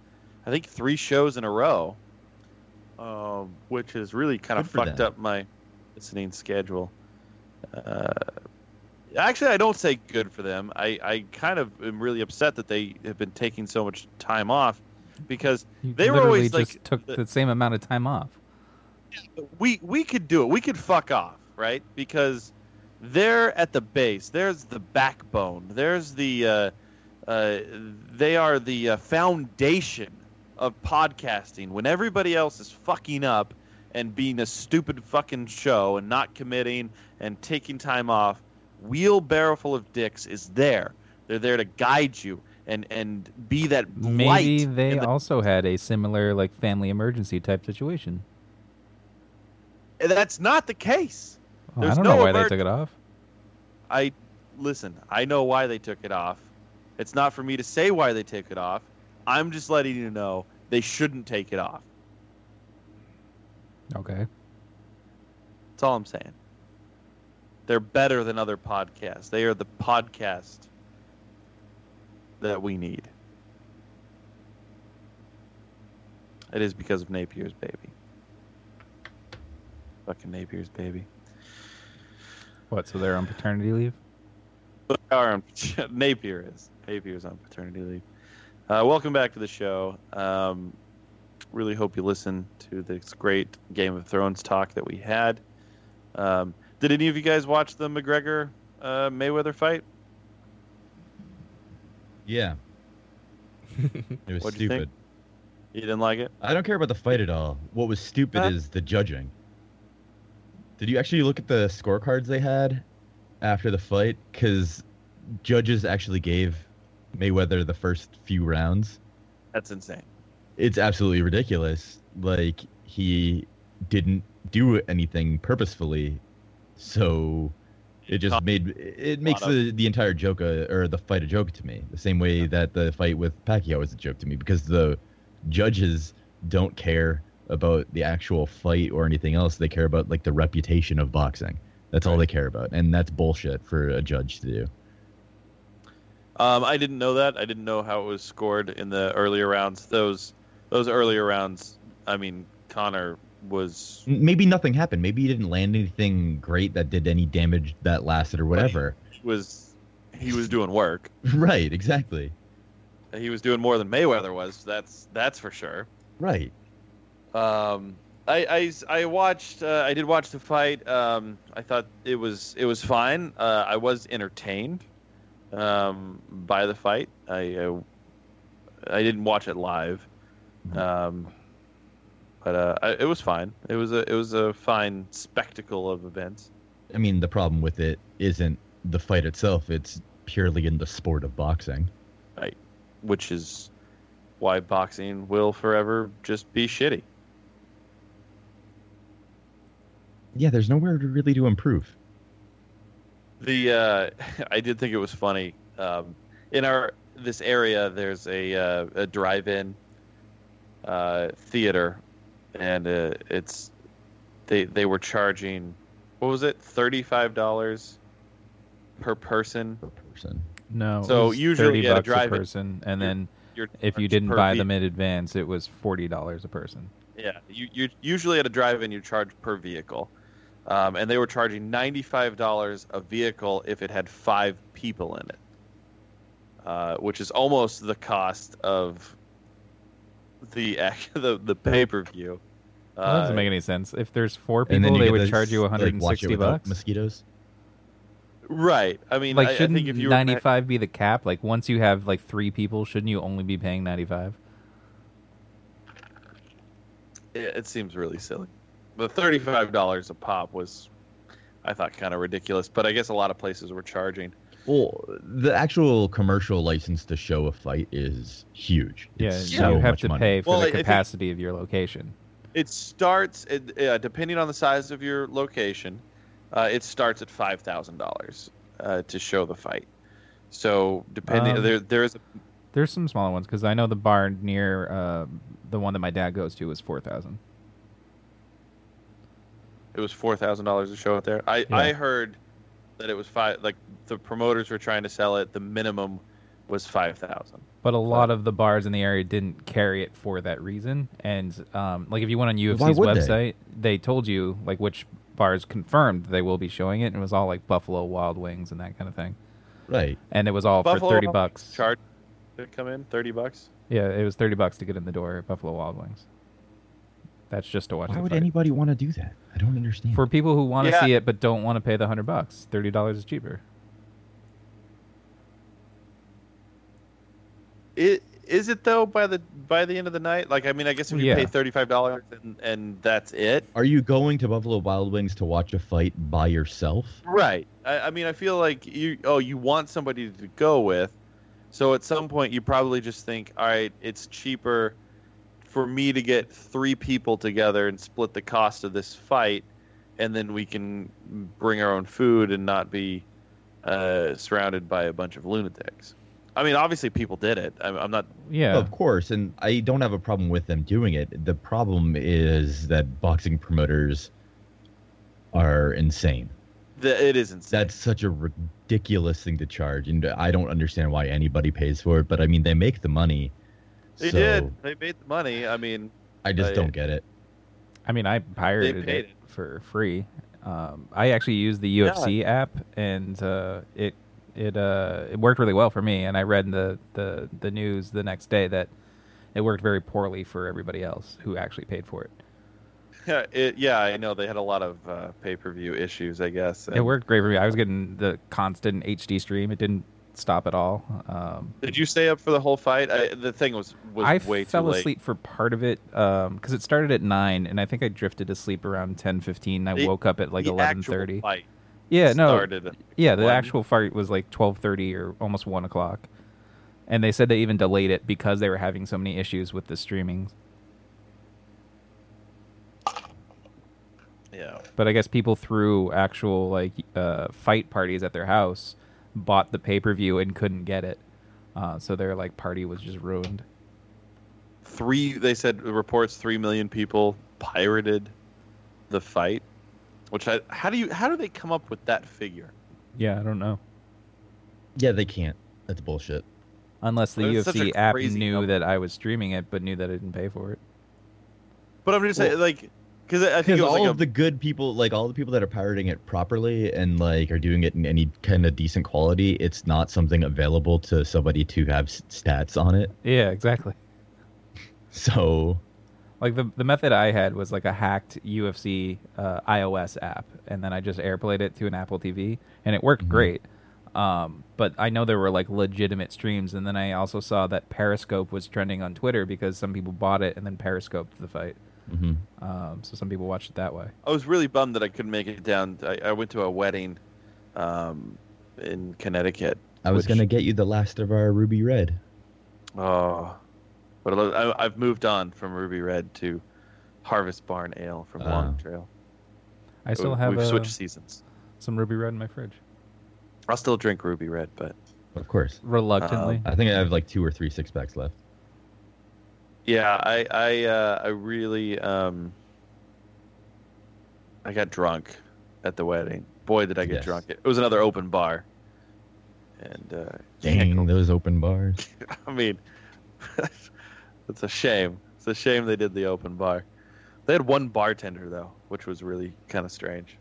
I think, three shows in a row, um, which has really kind of fucked them. up my listening schedule. Uh, actually, I don't say good for them. I, I kind of am really upset that they have been taking so much time off because You they were always like took the same amount of time off. we we could do it. We could fuck off, right? Because they're at the base. There's the backbone. There's the uh, uh, they are the uh, foundation of podcasting. When everybody else is fucking up and being a stupid fucking show and not committing and taking time off, wheelbarrow full of dicks is there. They're there to guide you and and be that Maybe they the- also had a similar like family emergency type situation. That's not the case. Oh, I There's don't no know why they took it off. I listen. I know why they took it off. It's not for me to say why they took it off. I'm just letting you know they shouldn't take it off. Okay. That's all I'm saying. They're better than other podcasts. They are the podcast that we need. It is because of Napier's baby. Fucking Napier's baby. What? So they're on paternity leave? They are on- [LAUGHS] Napier is. Napier's on paternity leave. Uh, welcome back to the show. Um, really hope you listen to this great Game of Thrones talk that we had. Um, did any of you guys watch the McGregor uh, Mayweather fight? Yeah. [LAUGHS] It was What'd you think? stupid. You didn't like it? I don't care about the fight at all. What was stupid Huh? is the judging. Did you actually look at the scorecards they had after the fight? Because judges actually gave Mayweather the first few rounds. That's insane. It's absolutely ridiculous. Like he didn't do anything purposefully, so it just made it makes the, the entire joke a, or the fight a joke to me. The same way that the fight with Pacquiao was a joke to me because the judges don't care about the actual fight or anything else. They care about like the reputation of boxing. That's all they care about, and that's bullshit for a judge to do. Um, I didn't know that. I didn't know how it was scored in the earlier rounds. Those those earlier rounds. I mean, Conor was Maybe nothing happened. Maybe he didn't land anything great that did any damage that lasted or whatever. was he was doing work. [LAUGHS] right, exactly. He was doing more than Mayweather was. That's that's for sure. Right. Um, I, I, I watched. Uh, I did watch the fight. Um, I thought it was it was fine. Uh, I was entertained um, by the fight. I, I I didn't watch it live, um, but uh, I, it was fine. It was a it was a fine spectacle of events. I mean, the problem with it isn't the fight itself, it's purely in the sport of boxing. Right, which is why boxing will forever just be shitty. Yeah, there's nowhere to really to improve. The uh, [LAUGHS] I did think it was funny. Um, in our this area, there's a uh, a drive-in uh, theater, and uh, it's they they were charging what was it thirty five dollars per person per person. No. So usually 30 at a bucks drive-in, a person, and you're- then you're if you didn't buy ve- them in advance, it was forty dollars a person. Yeah, you you usually at a drive-in you charge per vehicle, um, and they were charging ninety-five dollars a vehicle if it had five people in it, uh, which is almost the cost of the [LAUGHS] the the pay-per-view. Well, that doesn't Uh, make any sense. If there's four people, they would this, charge you like, watch it 160 without bucks. Mosquitoes. right. I mean, like, I, I shouldn't think if you were 95 be the cap? Like, once you have like three people, shouldn't you only be paying 95? it, it seems really silly. The thirty-five dollars a pop was, I thought, kind of ridiculous. But I guess a lot of places were charging. Well, the actual commercial license to show a fight is huge. Yeah, It's you so have much to money. pay for Well, I- I the think- capacity of your location. It starts, it, uh, depending on the size of your location, uh, it starts at five thousand dollars uh, to show the fight. So depending, Um, there there is a, There's some smaller ones because I know the bar near uh, the one that my dad goes to is 4,000. It was four thousand dollars to show it there. I Yeah. I heard that it was five. Like the promoters were trying to sell it. The minimum was five thousand. But a lot of the bars in the area didn't carry it for that reason. And um, like if you went on UFC's would they? website, they? told you like which bars confirmed they will be showing it, and it was all like Buffalo Wild Wings and that kind of thing. Right. And it was all Buffalo for thirty bucks. Charge to come in thirty bucks. Yeah, it was thirty bucks to get in the door at Buffalo Wild Wings. That's just to watch. Why would fight. anybody want to do that? I don't understand. For people who want to Yeah. see it but don't want to pay the hundred bucks, thirty dollars is cheaper. It, is it though by the by the end of the night? Like I mean, I guess if you Yeah. pay thirty five dollars and and that's it. Are you going to Buffalo Wild Wings to watch a fight by yourself? Right. I, I mean, I feel like you. Oh, you want somebody to go with, so at some point you probably just think, all right, it's cheaper for me to get three people together and split the cost of this fight, and then we can bring our own food and not be uh, surrounded by a bunch of lunatics. I mean, obviously people did it. I'm, I'm not. Yeah. Of course, and I don't have a problem with them doing it. The problem is that boxing promoters are insane. The, it is insane. That's such a ridiculous thing to charge, and I don't understand why anybody pays for it. But I mean, they make the money. They so did. They made the money. I mean, I just I- don't get it. I mean, I pirated paid it, for free. Um, I actually used the UFC app, and uh, it it uh, it worked really well for me. And I read the, the the news the next day that it worked very poorly for everybody else who actually paid for it. Yeah, [LAUGHS] it, yeah, I know they had a lot of uh, pay per view issues. I guess It worked great for me. I was getting the constant HD stream. It didn't stop at all. Um, Did you stay up for the whole fight? I, the thing was was I way fell too late. asleep for part of it because it started at nine, and I think I drifted to sleep around ten fifteen. I The- woke up at like eleven thirty. Yeah, no, started yeah, the 1. actual fight was like twelve thirty or almost one o'clock, and they said they even delayed it because they were having so many issues with the streaming. Yeah. But I guess people threw actual like uh, fight parties at their house, bought the pay per view and couldn't get it, uh, so their like party was just ruined. Three. They said reports three million people pirated the fight. Which I how do you how do they come up with that figure? Yeah, I don't know. Yeah, they can't. That's bullshit. Unless the But it's such a UFC app knew number. that I was streaming it, but knew that I didn't pay for it. But I'm just saying, like, because I think Because it was all like of the good people, like all the people that are pirating it properly and like are doing it in any kind of decent quality, it's not something available to somebody to have stats on it. Yeah, exactly. [LAUGHS] So Like the the method I had was like a hacked UFC uh, iOS app, and then I just AirPlayed it to an Apple TV, and it worked great. Um, but I know there were like legitimate streams, and then I also saw that Periscope was trending on Twitter because some people bought it and then Periscoped the fight. Mhm. Um, so some people watched it that way. I was really bummed that I couldn't make it down. I, I went to a wedding, um, in Connecticut. I was which- gonna get you the last of our Ruby Red. Oh, but I, I, I've moved on from Ruby Red to Harvest Barn Ale from Ah. Long Trail. I still have We've uh, switched seasons. some Ruby Red in my fridge. I'll still drink Ruby Red, but Of course. Reluctantly. I think I have like two or three six packs left. Yeah, I I uh, I really um I got drunk at the wedding. Boy, did I get Yes. drunk! It was another open bar, and uh, can't Dang, those open bars. [LAUGHS] I mean, [LAUGHS] it's a shame. It's a shame they did the open bar. They had one bartender though, which was really kind of strange.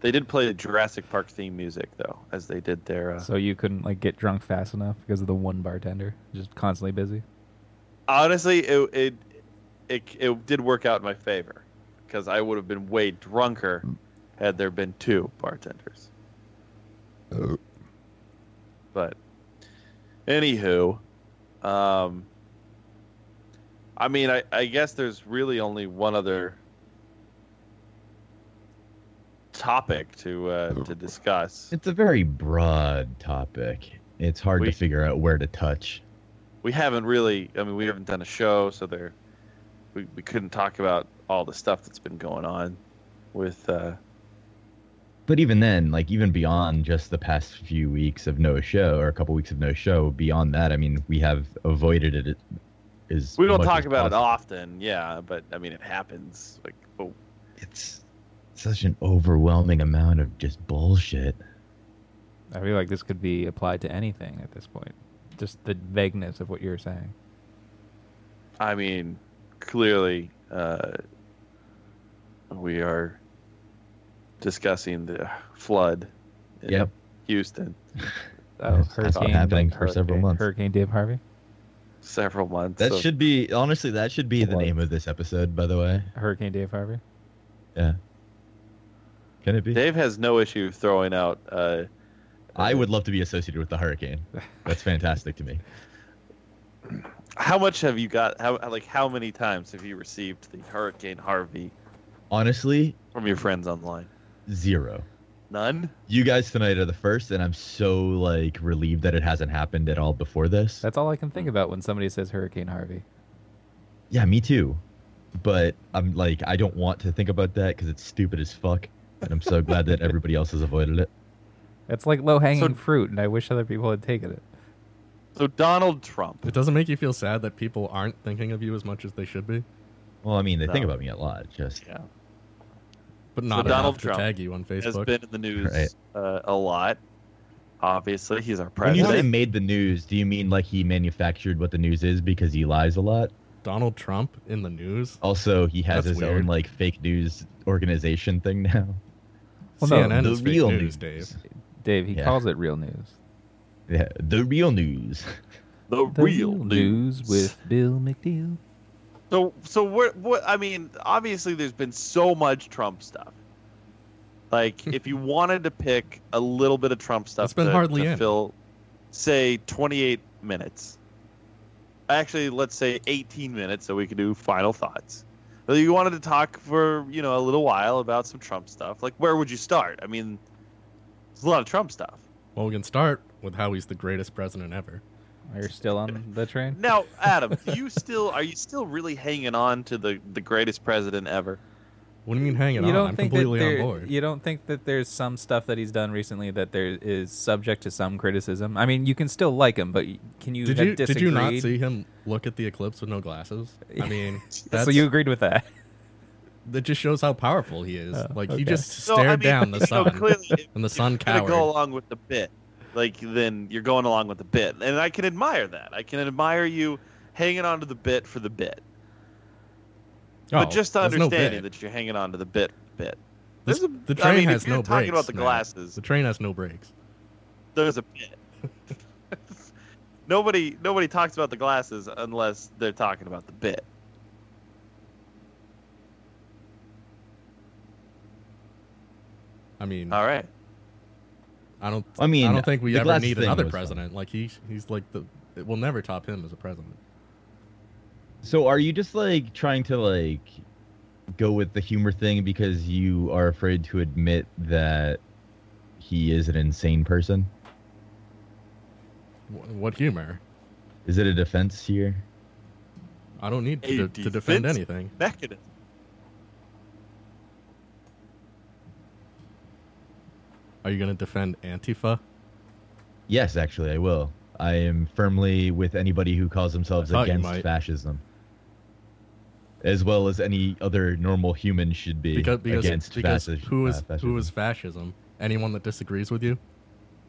They did play the Jurassic Park theme music though, as they did their. Uh, So you couldn't like get drunk fast enough because of the one bartender, just constantly busy. Honestly, it, it it it did work out in my favor because I would have been way drunker had there been two bartenders. But anywho, um, I mean, I, I guess there's really only one other topic to uh, to discuss. It's a very broad topic. It's hard We- to figure out where to touch. We haven't really i mean we haven't done a show so there we, we couldn't talk about all the stuff that's been going on with uh But even then, like even beyond just the past few weeks of no show or a couple weeks of no show, beyond that, I mean, we have avoided it as we don't talk as about it often yeah but i mean it happens like oh It's such an overwhelming amount of just bullshit. I feel like this could be applied to anything at this point. Just the vagueness of what you're saying. I mean, clearly, uh, we are discussing the flood in Yep. Houston. Oh, It's- it's been hurricane, happening for several months. Hurricane Dave Harvey. Several months. That should be honestly. That should be the name of this episode. By the way. Hurricane Dave Harvey. Yeah. Can it be? Dave has no issue throwing out. Uh, I would love to be associated with the hurricane. That's fantastic to me. how much have you got? How like how many times have you received the Hurricane Harvey Honestly, from your friends online? zero. None. You guys tonight are the first, and I'm so like relieved that it hasn't happened at all before this. That's all I can think about when somebody says Hurricane Harvey. Yeah, me too. But I'm like, I don't want to think about that because it's stupid as fuck. And I'm so glad that everybody else has avoided it. It's like low hanging fruit, and I wish other people had taken it. So Donald Trump. It doesn't make you feel sad that people aren't thinking of you as much as they should be, Well, I mean, they think about me a lot. Just Yeah. but So not Donald enough Trump tag you on Facebook. has been in the news Right. uh, a lot. Obviously, he's our president. when you say made the news, do you mean like he manufactured what the news is because he lies a lot? Donald Trump in the news. Also, he has That's his weird. own like fake news organization thing now. Well, no, the is fake real news, news. Dave. Dave, he Yeah. calls it real news. Yeah, the real news. [LAUGHS] the, The real news. with Bill McNeil. So, so what? What? I mean, obviously, there's been so much Trump stuff. Like, [LAUGHS] if you wanted to pick a little bit of Trump stuff It's been to, hardly to fill, say, 28 minutes. Actually, let's say 18 minutes, so we can do final thoughts. But you wanted to talk for you know a little while about some Trump stuff. Like, where would you start? I mean, there's a lot of Trump stuff. Well, we can start with how he's the greatest president ever. Are you still on the train? [LAUGHS] Now, Adam, you still are you still really hanging on to the the greatest president ever? What do you mean hanging you on? don't I'm think completely that on board. You don't think that there's some stuff that he's done recently that there is subject to some criticism? I mean, you can still like him, but can you Did have you did you not see him look at the eclipse with no glasses? I mean, [LAUGHS] that's, so you agreed with that? That just shows how powerful he is. Oh, like okay. he just So, stared I mean, down the [LAUGHS] you know, sun, clearly, and the sun you're cowered. go along with the bit, like then you're going along with the bit, and I can admire that. I can admire you hanging on to the bit for the bit, Oh, but just there's no understanding that you're hanging on to the bit bit. This- a- the I train mean, has if you're no talking brakes. about the man. glasses. The train has no brakes. There's a bit. [LAUGHS] [LAUGHS] nobody nobody talks about the glasses unless they're talking about the bit. I mean, All right. I don't. I mean, I don't think we ever need another was fun. president. Like he's he's like the. It will never top him as a president. So are you just like trying to like go with the humor thing because you are afraid to admit that he is an insane person? What humor? Is it a defense here? I don't need to, de- to defend defense anything. Mechanism. Are you going to defend Antifa? Yes, actually, I will. I am firmly with anybody who calls themselves I thought you against fascism, as well as any other normal human should be Because because, against because fasci- who uh, fascism. who is fascism? Anyone that disagrees with you?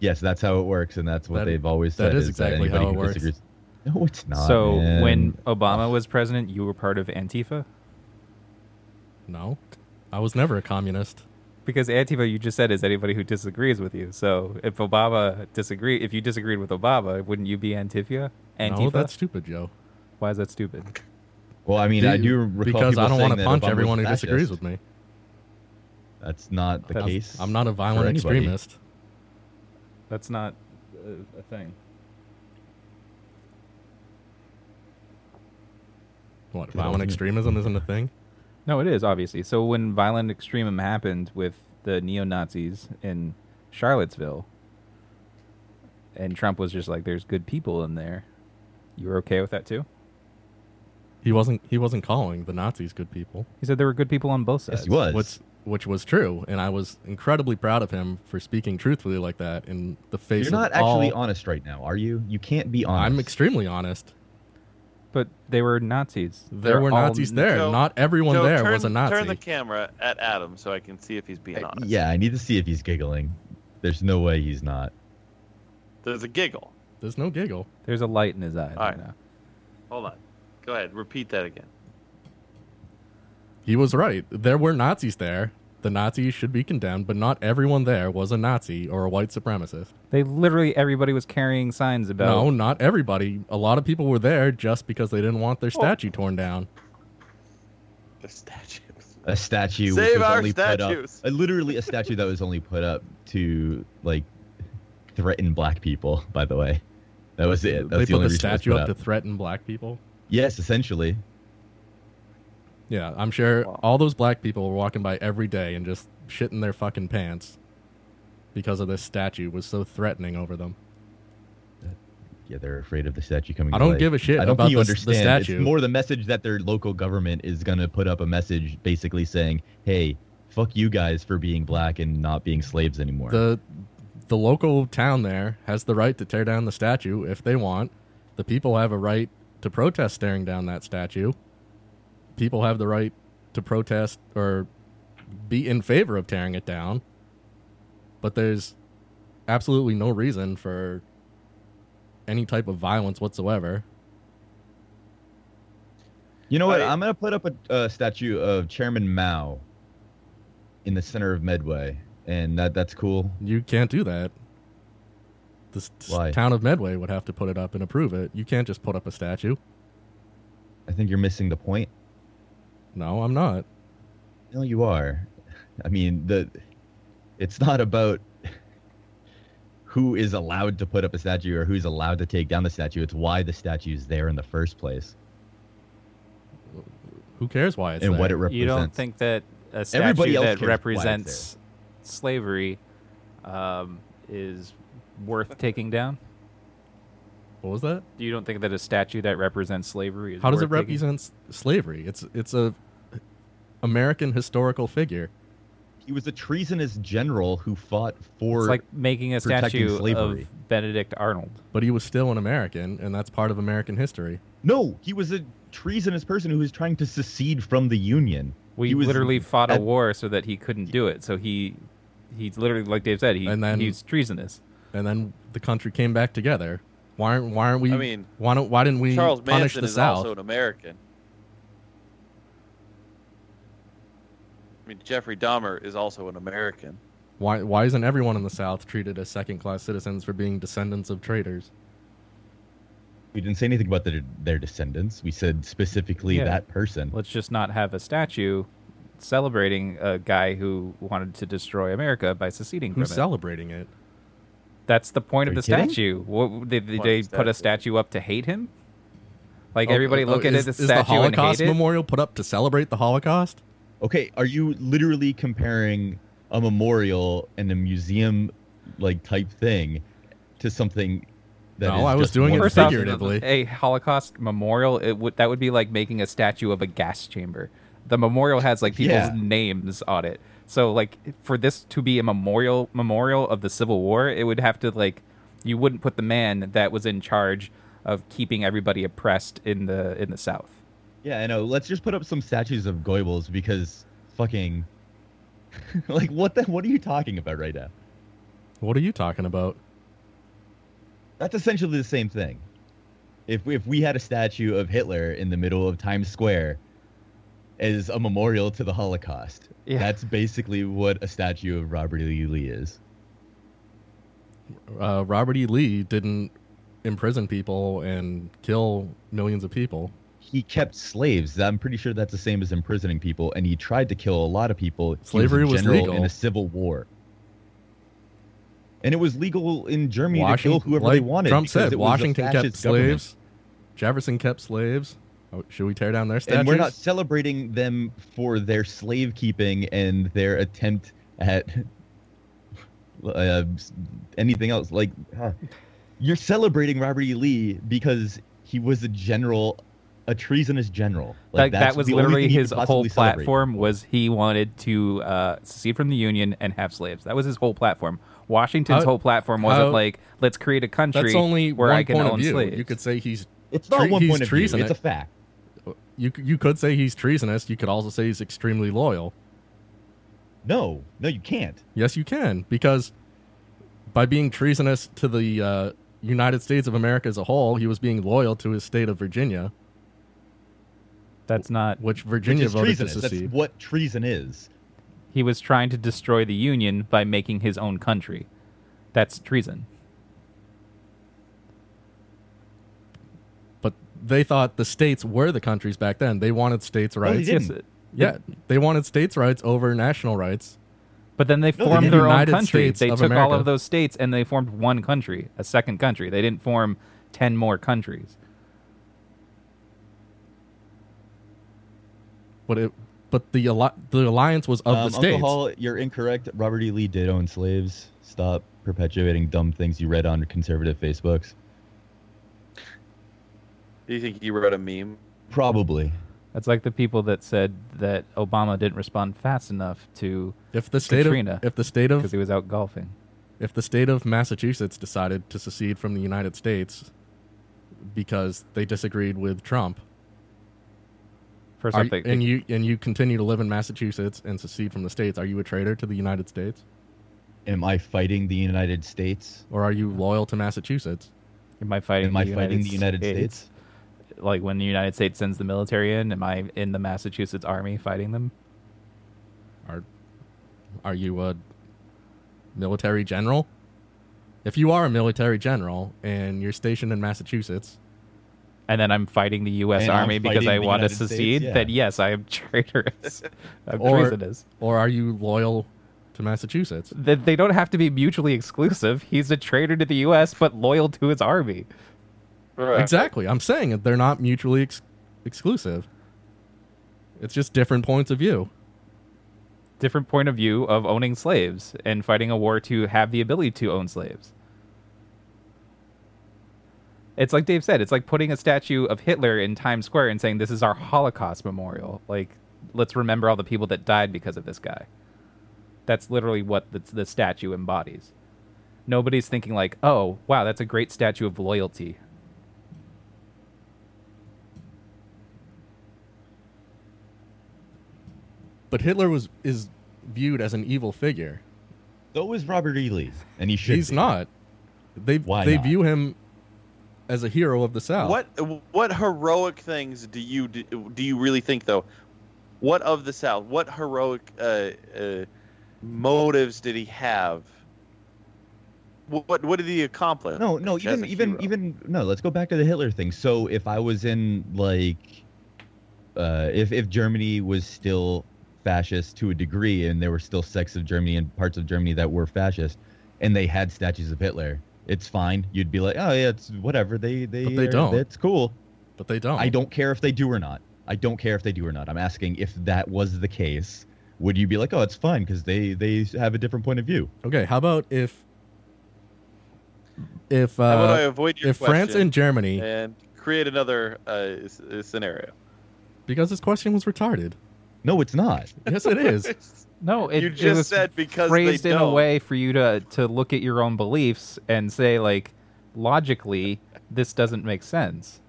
Yes, that's how it works, and that's what That- they've always that said. is that exactly how it works. disagrees- No, it's not. so man. when Obama was president, you were part of Antifa No, I was never a communist. Because Antifa you just said is anybody who disagrees with you. So if Obama disagree, if you disagreed with Obama, wouldn't you be Antifa? Antifa? No, that's stupid, Joe. Why is that stupid? well, I mean, I do recall because I don't want to punch Obama everyone who fascist. disagrees with me. That's not the That's- case. I'm not a violent extremist. That's not a, a thing. What Yeah, violent extremism isn't a thing? No, it is obviously. So when violent extremism happened with the neo Nazis in Charlottesville, and Trump was just like, "There's good people in there," you were okay with that too. He wasn't. He wasn't calling the Nazis good people. He said there were good people on both sides. Yes, he was. Which, which was true, and I was incredibly proud of him for speaking truthfully like that in the face of You're not of all. actually honest right now, are you? You can't be honest. I'm extremely honest. But they were Nazis. There They're were all- Nazis there. Joe- not everyone Joe, there turn, was a Nazi. Turn the camera at Adam so I can see if he's being honest. Yeah, I need to see if he's giggling. There's no way he's not. There's a giggle. There's no giggle. There's a light in his eye. All right right. now. Hold on. Go ahead. Repeat that again. He was right. There were Nazis there. The Nazis should be condemned, but not everyone there was a Nazi or a white supremacist. They literally everybody was carrying signs about. No, not everybody. A lot of people were there just because they didn't want their statue torn down. The statues. a statue Save which was our only put statues. up uh, literally a statue that was only put up to like threaten black people by the way that was it they that's the put only the reason it was statue put up to threaten black people. yes essentially Yeah, I'm sure all those black people were walking by every day and just shitting their fucking pants because of this statue was so threatening over them. yeah they're afraid of the statue coming I don't life. give a shit i don't about think you the- the understand statue. it's more the message that their local government is going to put up a message basically saying hey fuck you guys for being black and not being slaves anymore The the local town there has the right to tear down the statue if they want. The people have a right to protest tearing down that statue. People have the right to protest or be in favor of tearing it down. But there's absolutely no reason for any type of violence whatsoever. You know what? I'm gonna put up a, a statue of Chairman Mao in the center of Medway, and that that's cool. You can't do that. The s- Why? town of Medway would have to put it up and approve it. You can't just put up a statue. I think you're missing the point. No, I'm not. No, you are. I mean, the it's not about who is allowed to put up a statue or who's allowed to take down the statue. It's why the statue's there in the first place. Who cares why it's and what it represents. You don't think that a statue Everybody else that cares why it's represents slavery um, is worth taking down? What was that? You don't think that a statue that represents slavery is How does it worth taking- represent s- slavery? It's it's a American historical figure. He was a treasonous general who fought for It's like making a protecting statue slavery. of Benedict Arnold. But he was still an American, and that's part of American history. No, he was a treasonous person who was trying to secede from the Union. We he was literally fought a at- war so that he couldn't do it. So he, he's literally like Dave said, he And then- he's treasonous. And then the country came back together. Why aren't Why aren't we? I mean, why don't Why didn't we Charles punish Manson the is South? also an American. I mean, Jeffrey Dahmer is also an American. Why Why isn't everyone in the South treated as second class citizens for being descendants of traitors? We didn't say anything about their, their descendants. We said specifically Yeah. that person. Let's just not have a statue celebrating a guy who wanted to destroy America by seceding Who's from it. celebrating it? That's the point Are of you the kidding? statue. What, did, did Point they of put a statue. statue up to hate him? Like Oh, everybody oh, look at is, it, is the the statue and Holocaust hate it? memorial put up to celebrate the Holocaust? Okay, are you literally comparing a memorial and a museum like type thing to something that No, I was doing it one First off, figuratively. a Holocaust memorial, it would that would be like making a statue of a gas chamber. The memorial has like people's Yeah. names on it. So like for this to be a memorial memorial of the Civil War, it would have to like you wouldn't put the man that was in charge of keeping everybody oppressed in the in the South. Yeah, I know. Let's just put up some statues of Goebbels because fucking [LAUGHS] like what the what are you talking about right now? What are you talking about? That's essentially the same thing. If we, if we had a statue of Hitler in the middle of Times Square as a memorial to the Holocaust, Yeah. that's basically what a statue of Robert E. Lee is. Uh, Robert E. Lee didn't imprison people and kill millions of people. He kept slaves. I'm pretty sure that's the same as imprisoning people, and he tried to kill a lot of people. Slavery was, was legal. in a civil war. And it was legal in Germany to kill whoever like they wanted. Trump said, Washington kept government. slaves. Jefferson kept slaves. Oh, should we tear down their statues? And we're not celebrating them for their slave keeping and their attempt at [LAUGHS] uh, anything else. Like, huh. you're celebrating Robert E. Lee because he was a general, a treasonous general. Like, Like that was literally his whole possibly celebrate. platform was he wanted to uh, secede from the Union and have slaves. That was his whole platform. Washington's How- whole platform wasn't how- like let's create a country That's only where one I can point own of view. slaves. You could say he's It's not tre- one point of view. treasonous. It's a fact. You you could say he's treasonous. You could also say he's extremely loyal. No, no, you can't. Yes, you can because by being treasonous to the uh, United States of America as a whole, he was being loyal to his state of Virginia, That's not. which Which Virginia is voted to treasonous. That's what treason is. He was trying to destroy the Union by making his own country. That's treason. But they thought the states were the countries back then. They wanted states' they rights. didn't. Yes, Yeah, they wanted states' rights over national rights. But then they they formed didn't. their own country. States they of took all of those states and they formed one country, a second country. They didn't form 10 more countries. But it, but the alli- the alliance was of um, the states. Uncle Hall, you're incorrect. Robert E. Lee did own slaves. Stop perpetuating dumb things you read on conservative Facebooks. Do you think he wrote a meme? Probably. That's like the people that said that Obama didn't respond fast enough to If the state Katrina of if the state of because he was out golfing. if the state of Massachusetts decided to secede from the United States because they disagreed with Trump, First are you- and you and you continue to live in Massachusetts and secede from the states, are you a traitor to the United States, Am I fighting the United States? or are you loyal to Massachusetts? am I fighting? Am I the fighting United the United States? Like when the United States sends the military in, am I in the Massachusetts Army fighting them? Are are you a military general? If you are a military general and you're stationed in Massachusetts, And then I'm fighting the U.S. And Army because I the want to United States, secede. yeah. Then yes, I am [LAUGHS] traitorous. I'm or treasonous. or are you loyal to Massachusetts? They, they don't have to be mutually exclusive. He's a traitor to the U.S. but loyal to his army. Right. Exactly. I'm saying that they're not mutually ex- exclusive. It's just different points of view. Different point of view of owning slaves and fighting a war to have the ability to own slaves. It's like Dave said. It's like putting a statue of Hitler in Times Square and saying this is our Holocaust memorial. Like, let's remember all the people that died because of this guy. That's literally what the, the statue embodies. Nobody's thinking like, oh, wow, that's a great statue of loyalty. But Hitler was is viewed as an evil figure. So is Robert E. Lee, and he should. He's be. not. They Why they not? view him as a hero of the South. What what heroic things do you do, do you really think though? What of the South? What heroic uh, uh, motives did he have? What what, what did he accomplish? No, no, even even hero? even no. Let's go back to the Hitler thing. So if I was in like, uh, if if Germany was still fascist to a degree, and there were still sects of Germany and parts of Germany that were fascist, and they had statues of Hitler, it's fine. You'd be like, oh yeah, it's whatever. They they But they are- don't. It's cool. But they don't. I don't care if they do or not. I don't care if they do or not. I'm asking if that was the case, would you be like, oh, it's fine because they they have a different point of view? Okay, how about if if uh, How about I avoid your if France and Germany and create another uh, uh, scenario? because this question was retarded. No, it's not. Yes, it is. [LAUGHS] No, it, You it just was said because phrased they in a don't. way for you to to look at your own beliefs and say like logically this doesn't make sense.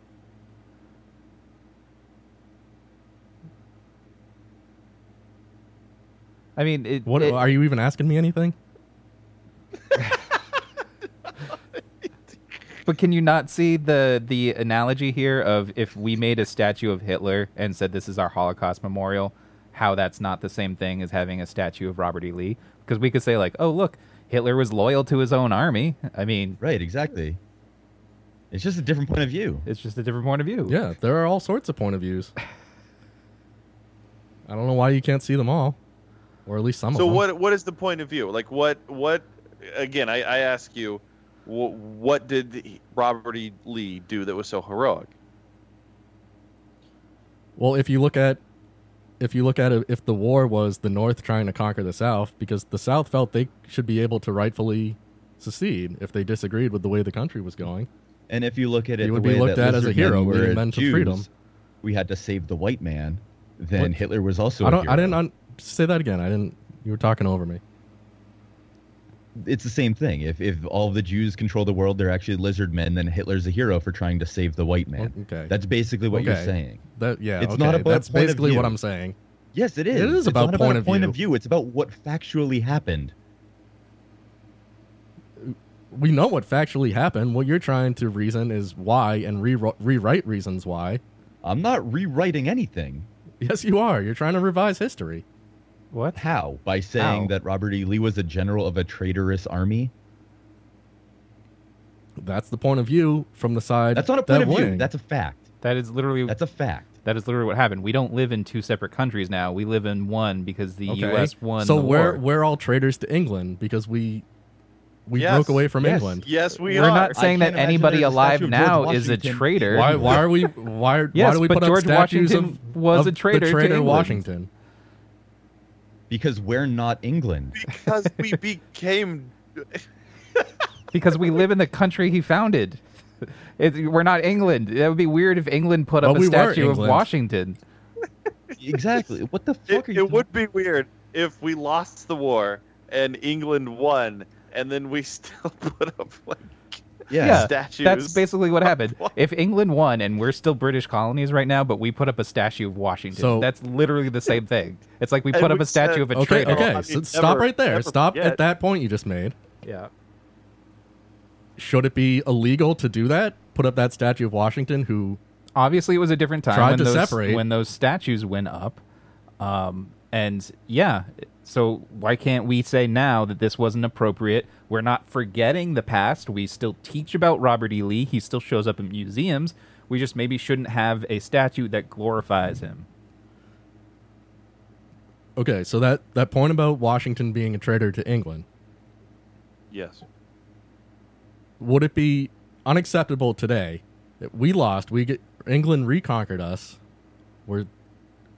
I mean, it, What it- are you even asking me anything? [LAUGHS] but can you not see the the analogy here of if we made a statue of Hitler and said this is our Holocaust memorial, how that's not the same thing as having a statue of Robert E. Lee? Because we could say like, oh look, Hitler was loyal to his own army. I mean, Right, exactly. It's just a different point of view. it's just a different point of view. Yeah, there are all sorts of point of views. [SIGHS] I don't know why you can't see them all, or at least some So of them. what what is the point of view? Like what what? Again, I, I ask you, what, what did Robert E. Lee do that was so heroic? Well, if you look at if you look at it, if the war was the North trying to conquer the South, because the South felt they should be able to rightfully secede if they disagreed with the way the country was going. And if you look at it, He the would be looked at as a hero, leading men to Jews, freedom. We had to save the white man. Then What? Hitler was also. I don't. I didn't un- say that again. I didn't. You were talking over me. It's the same thing. If if all the Jews control the world, they're actually lizard men. Then Hitler's a hero for trying to save the white man. Okay. That's basically what you're saying. That yeah. It's okay. not about That's point of basically what. I'm saying. Yes, it is. It is It's about point about of point view. of view. It's about what factually happened. we know what factually happened. What you're trying to reason is why and re- rewrite reasons why. I'm not rewriting anything. Yes, you are. You're trying to revise history. What? How? By saying How? that Robert E. Lee was a general of a traitorous army? That's the point of view from the side. That's not a point of view. That's a fact. That is literally That's a fact. that is literally what happened. We don't live in two separate countries now. We live in one because the Okay. U.S. won. So the we're war. we're all traitors to England because we we Yes. broke away from Yes. England. Yes, we are. We're not saying that anybody alive now is a traitor. Why why are we why Yes, why do we put George up statues Washington of, was of a traitor the to traitor England. Washington? Because we're not England. because we [LAUGHS] became. [LAUGHS] because we live in the country he founded. It, we're not England. That would be weird if England put up But a we statue of Washington. exactly. What the fuck It, are you it would be weird if we lost the war and England won, and then we still [LAUGHS] put up like Yeah. Yeah, statues. that's basically what [LAUGHS] happened. What? If England won and we're still British colonies right now, but we put up a statue of Washington, So- that's literally the same thing. It's like we put up a statue said- of a Okay, traitor. okay. I mean, so stop never- right there. Stop forget. at that point you just made. Yeah. Should it be illegal to do that? Put up that statue of Washington who Obviously, it was a different time Tried when to those separate. when those statues went up. Um, and yeah, so why can't we say now that this wasn't appropriate? We're not forgetting the past. We still teach about Robert E. Lee. He still shows up in museums. We just maybe shouldn't have a statue that glorifies him. Okay, so that, that point about Washington being a traitor to England, yes. would it be unacceptable today that we lost, we get England reconquered us. We're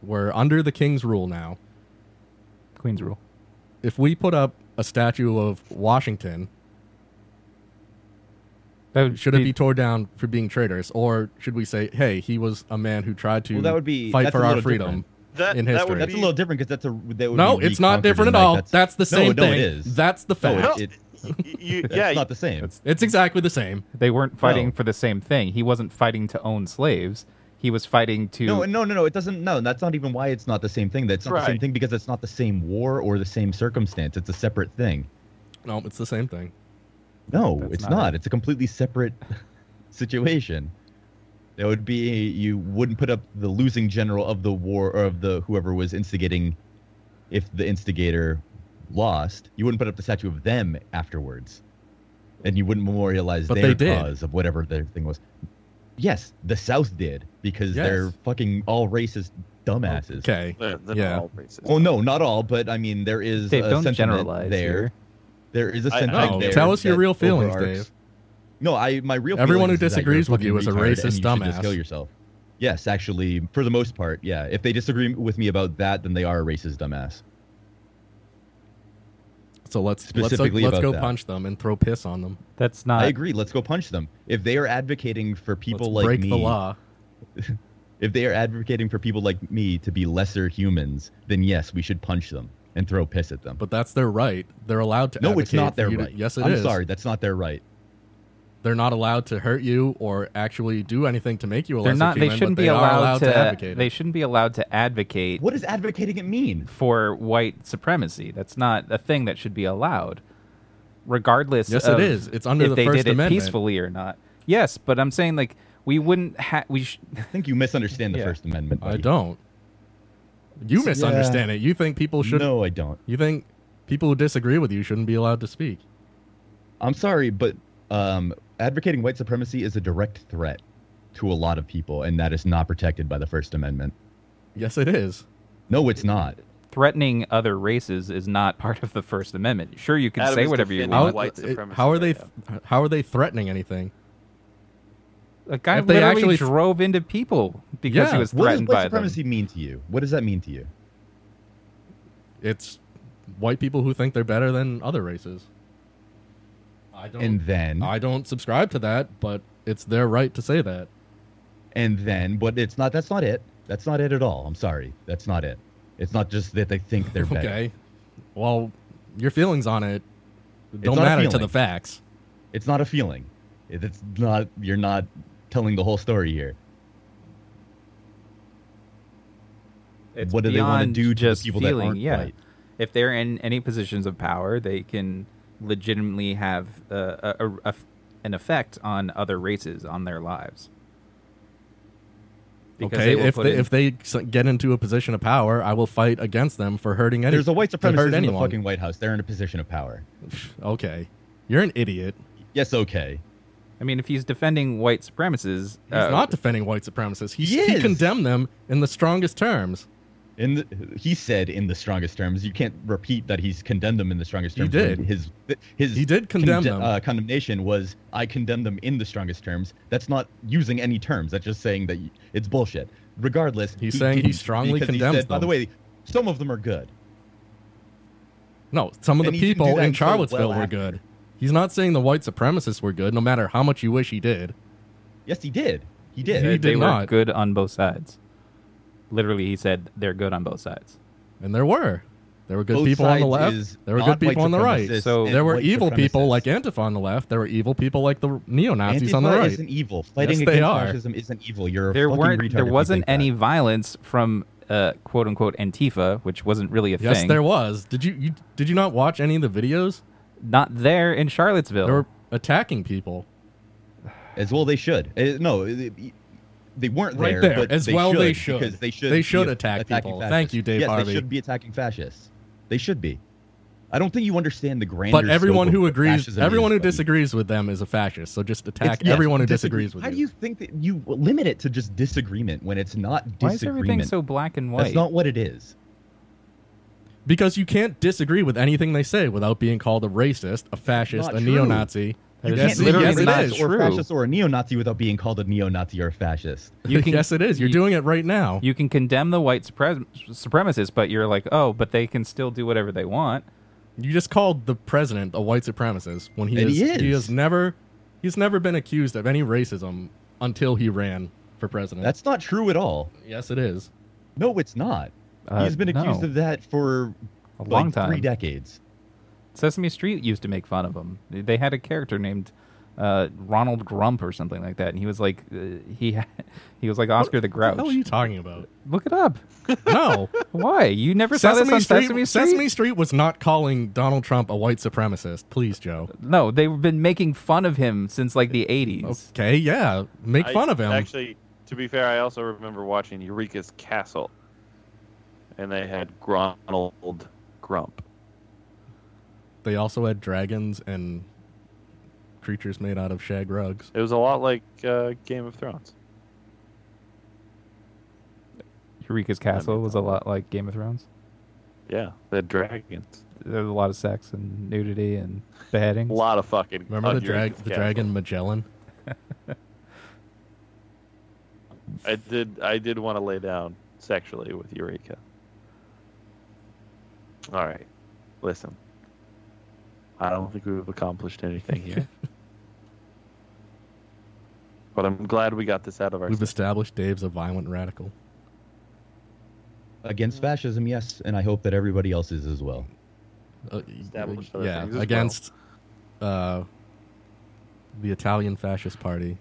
we're under the king's rule now. Queen's rule. If we put up a statue of Washington, That would should it be torn down for being traitors or should we say, "Hey, he was a man who tried to Well, that would be- fight for our freedom." different. That, in that history. would That's a little different because that's a that would No, be it's not different and, at like, all. That's the same no, thing. it is. That's the No, fact. it, [LAUGHS] y- you- that's yeah, not the same. It's exactly the same. They weren't fighting No. for the same thing. He wasn't fighting to own slaves. He was fighting to. No, no, no, no. It doesn't. No, that's not even why it's not the same thing. That's not the same thing because it's not the same war or the same circumstance. It's a separate thing. No, it's the same thing. No, That's it's not not. it. It's a completely separate [LAUGHS] situation. That would be you wouldn't put up the losing general of the war or of the whoever was instigating. If the instigator lost, you wouldn't put up the statue of them afterwards, and you wouldn't memorialize But their they cause of whatever their thing was. Yes, the South did because Yes. they're fucking all racist dumbasses. Okay. They're, they're Yeah. not all racist. Well, no, not all, but I mean, there is Dave, a don't sentiment generalize there. here. There is a I- sentiment No, there. tell us your real feelings, overarches- Dave. No, I my real. Everyone who feelings is that disagrees with you is a racist you dumbass. Just kill yourself. Yes, actually, for the most part, yeah. If they disagree with me about that, then they are a racist dumbass. So let's let's, Specifically let's about go that. punch them and throw piss on them. That's not. I agree. Let's go punch them. If they are advocating for people let's like break me, the law. [LAUGHS] if they are advocating for people like me to be lesser humans, then yes, we should punch them and throw piss at them. But that's their right. They're allowed to. no, it's not their you to- right. yes, it I'm is. sorry, that's not their right. They're not allowed to hurt you or actually do anything to make you a They're lesser not. human. They shouldn't but be they are allowed, to. advocate. they shouldn't be allowed to advocate What does advocating it mean? for white supremacy. That's not a thing that should be allowed, regardless. Yes, it of is. It's under if the they First did it peacefully or not. Yes, but I'm saying like we wouldn't have. We sh- [LAUGHS] I think you misunderstand the Yeah. First Amendment. I don't. You misunderstand it. You think people should. No, I don't. You think people who disagree with you shouldn't be allowed to speak. I'm sorry, but um, advocating white supremacy is a direct threat to a lot of people, and that is not protected by the First Amendment. Yes, it is. No, it's not. threatening other races is not part of the First Amendment. Sure, you can Adam say whatever you want. white supremacy how are they? right how are they threatening anything? A guy if they literally actually drove into people because Yeah. he was threatened by them. What does white by them. supremacy mean to you? What does that mean to you? It's white people who think they're better than other races. I don't. And then, I don't subscribe to that, but it's their right to say that. and then, but it's not. That's not it. That's not it at all. I'm sorry. That's not it. It's not just that they think they're better. Okay. Well, your feelings on it don't matter to the facts. It's not a feeling. It's not. You're not telling the whole story here. It's What do they wanna do to the just people that feeling, aren't yeah. white? If they're in any positions of power, they can legitimately have uh, a, a, a, an effect on other races on their lives. Because okay, will if they, in- if they get into a position of power, I will fight against them for hurting any. There's a white supremacist in the fucking White House. They're in a position of power. [SIGHS] Okay, you're an idiot. Yes, okay. I mean, if he's defending white supremacists, He's uh, not defending white supremacists. He, He he is. condemned them in the strongest terms. In the, he said in the strongest terms. You can't repeat that he's condemned them in the strongest terms. when did. His his He did condemn conde- them. Uh, condemnation was I condemn them in the strongest terms. That's not using any terms. That's just saying that y- it's bullshit. Regardless, He's he saying he strongly because he condemns said, By the way, some of them are good. No, some of And the he people in until Charlottesville well were after. good. He's not saying the white supremacists were good, no matter how much you wish he did. Yes, he did. He did. He they, did they were good on both sides. Literally, he said they're good on both sides. And there were. There were good Both people on the left. There were good people on the right. So- There were evil people like Antifa on the left. There were evil people like the neo Nazis on the Antifa right. isn't evil. Fighting Yes, they against are. fascism isn't evil. You're There fucking weren't. There wasn't think that. any violence from uh, quote unquote Antifa, which wasn't really a Yes, thing. Yes, there was. Did you, you did you not watch any of the videos? Not there in Charlottesville. They were attacking people. As well, they should. Uh, no, they, they weren't Right there. there. But As they well, should, they should. because they should. They should attack people. fascists. Thank you, Dave yes, Harvey. they should be attacking fascists. They should be. I don't think you understand the grander. But everyone who agrees, everyone is, who buddy. disagrees with them is a fascist. So just attack yes, everyone who disagree- disagrees with them. How you. do you think that you limit it to just disagreement when it's not disagreement? Why is everything so black and white? That's not what it is. Because you can't disagree with anything they say without being called a racist, a fascist, Not a true. neo-Nazi. You yes, can't be literally yes, a it not is. racist or true. fascist or a neo-Nazi without being called a neo-Nazi or a fascist. You can- [LAUGHS] yes, it is. You're you- doing it right now. You can condemn the white supre- supremacists, but you're like, oh, but they can still do whatever they want. You just called the president a white supremacist when he is, he is. has never he's never been accused of any racism until he ran for president. That's not true at all. yes, it is. No, it's not. Uh, He's been accused no. of that for A like, long time. three decades. Sesame Street used to make fun of him. They had a character named uh, Ronald Grump or something like that, and he was like uh, he had, [LAUGHS] he was like Oscar the Grouch. What the hell are you talking about? Look it up. [LAUGHS] No. Why? You never saw this Sesame on Street, Sesame Street? Sesame Street was not calling Donald Trump a white supremacist. Please, Joe. No, they've been making fun of him since like the 80s. Okay, yeah. Make I- fun of him. Actually, to be fair, I also remember watching Eureka's Castle, and they had Ronald Grump. They also had dragons and creatures made out of shag rugs. It was a lot like uh, Game of Thrones. Eureka's Castle was a lot like Game of Thrones. Yeah, they had dragons. There was a lot of sex and nudity and beheadings. A lot of fucking. Remember the drag the dragon Magellan? [LAUGHS] I did. I did want to lay down sexually with Eureka. All right, listen. I don't think we've accomplished anything here, [LAUGHS] but I'm glad we got this out of our. We've system. established Dave's a violent radical. Against fascism, yes, and I hope that everybody else is as well. Uh, Established other yeah, things as well. against uh, the Italian fascist party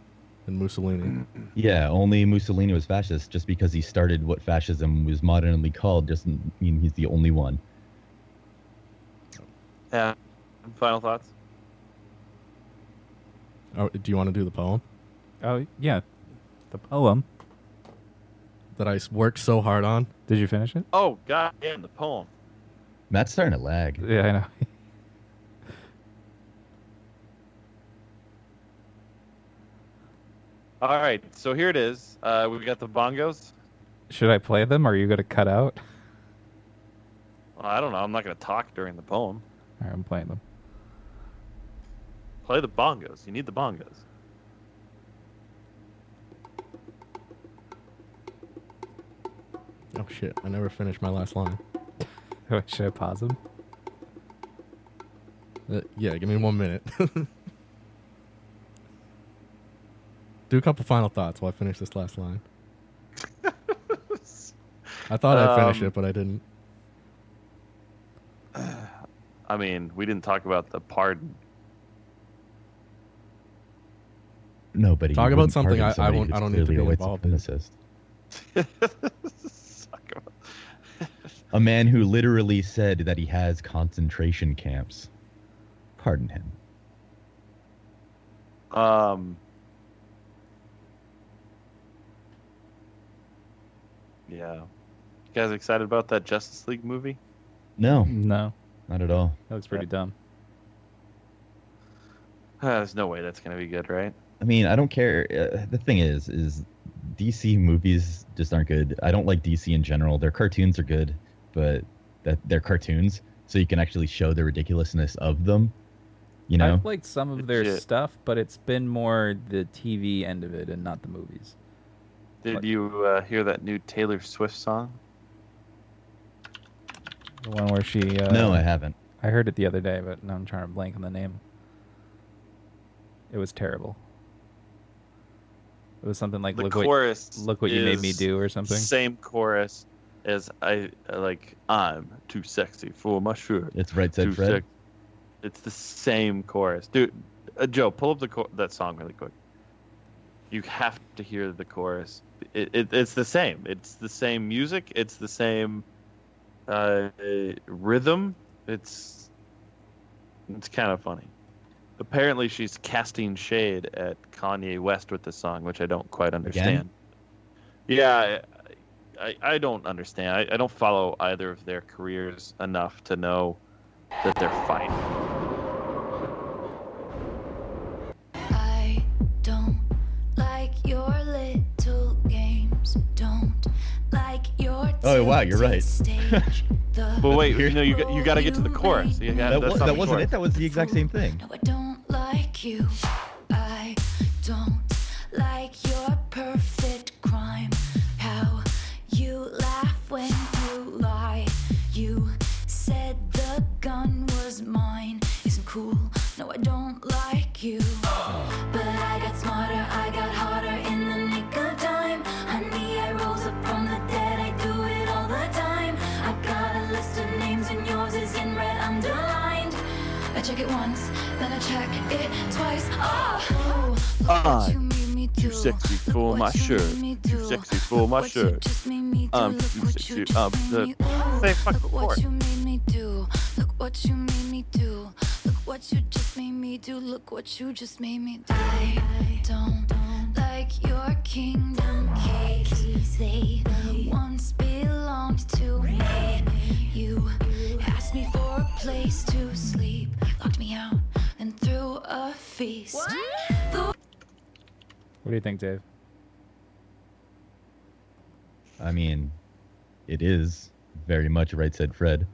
and Mussolini. [CLEARS THROAT] Yeah, only Mussolini was fascist. Just because he started what fascism was modernly called doesn't mean he's the only one. Yeah. Final thoughts. Oh, do you want to do the poem Oh yeah, the poem. that I worked so hard on? Did you finish it? Oh God, damn the poem. Matt's starting to lag. Yeah, I know. [LAUGHS] All right, so here it is. Uh, we've got the bongos. Should I play them? Or are you gonna cut out? Well, I don't know. I'm not going to talk during the poem. All right, I'm playing them. Play the bongos. You need the bongos. Oh shit! I never finished my last line. [LAUGHS] Should I pause them? Uh, yeah, give me one minute. [LAUGHS] do a couple final thoughts while I finish this last line. [LAUGHS] I thought I'd finish Um, it, but I didn't. [SIGHS] I mean, we didn't talk about the pardon. No, but Talk about something I- I won't- I don't need to be a white involved in. supremacist. [LAUGHS] A man who literally said that he has concentration camps. pardon him. Um. Yeah. You guys excited about that Justice League movie? No, No, not at all. that looks pretty dumb. Ah, [SIGHS] there's no way that's gonna be good, right? I mean, I don't care. Uh, the thing is, is DC movies just aren't good. I don't like DC in general. Their cartoons are good, but that they're cartoons, so you can actually show the ridiculousness of them. You know, I've liked some of their Legit. stuff, but it's been more the TV end of it and not the movies. Did What? you uh, hear that new Taylor Swift song? The one where she. Uh, no, I haven't. I heard it the other day, but now I'm trying to blank on the name. It was terrible. It was something like The look what chorus. look what you made me do or something. Same chorus as I like. I'm too sexy for my shirt. It's right said Fred. sex- It's the same chorus, dude. Uh, Joe, pull up the cho- that song really quick. You have to hear the chorus. It, it, it's the same. It's the same music. It's the same uh, rhythm. It's it's kind of funny. Apparently, she's casting shade at Kanye West with the song, which I don't quite understand. Yeah, I, I, I don't understand. I, I don't follow either of their careers enough to know that they're fighting. I don't like your little games. Don't like your Oh, wow, you're right. stage. [LAUGHS] But wait, Here- you know, you got, you got to get to the chorus. You gotta, That, that's that wasn't chorus. it. That was the exact same thing. No, I don't like you. I don't like your perfect check it twice. Oh, look what I'm you made me do. Too sexy for my shirt. Too sexy for my What shirt. I'm too sexy. you Um, the same fucking Look what you made me do. Look what you made me do. Look what you just made me do. Look what you just made me do. I don't like your kingdom keys. They once belonged to me. You asked me for a place to sleep, locked me out, and threw a feast. The What do you think, Dave? I mean, it is very much right said Fred.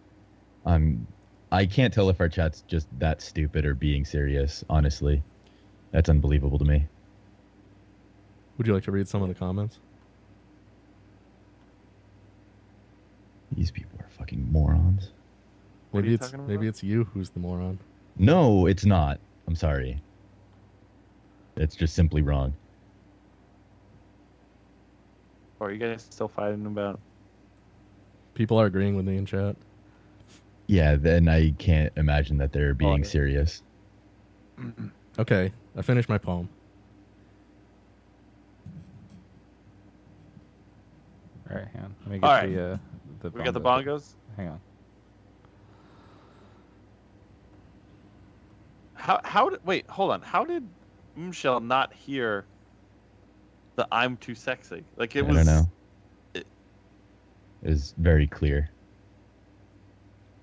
Um, I can't tell if our chat's just that stupid or being serious. Honestly, that's unbelievable to me. Would you like to read some of the comments? These people are fucking morons. What Maybe it's maybe it's you who's the moron. No, it's not. I'm sorry. It's just simply wrong. Or are you guys still fighting about? People are agreeing with me in chat. Yeah, then I can't imagine that they're being yeah. serious. Okay, I finished my poem. All right, hang on. Let me get All right. the uh, the. We got the bongos. Hang on. How how did wait? Hold on. How did Michelle not hear the "I'm too sexy"? Like it I was. don't know. it- It was very clear.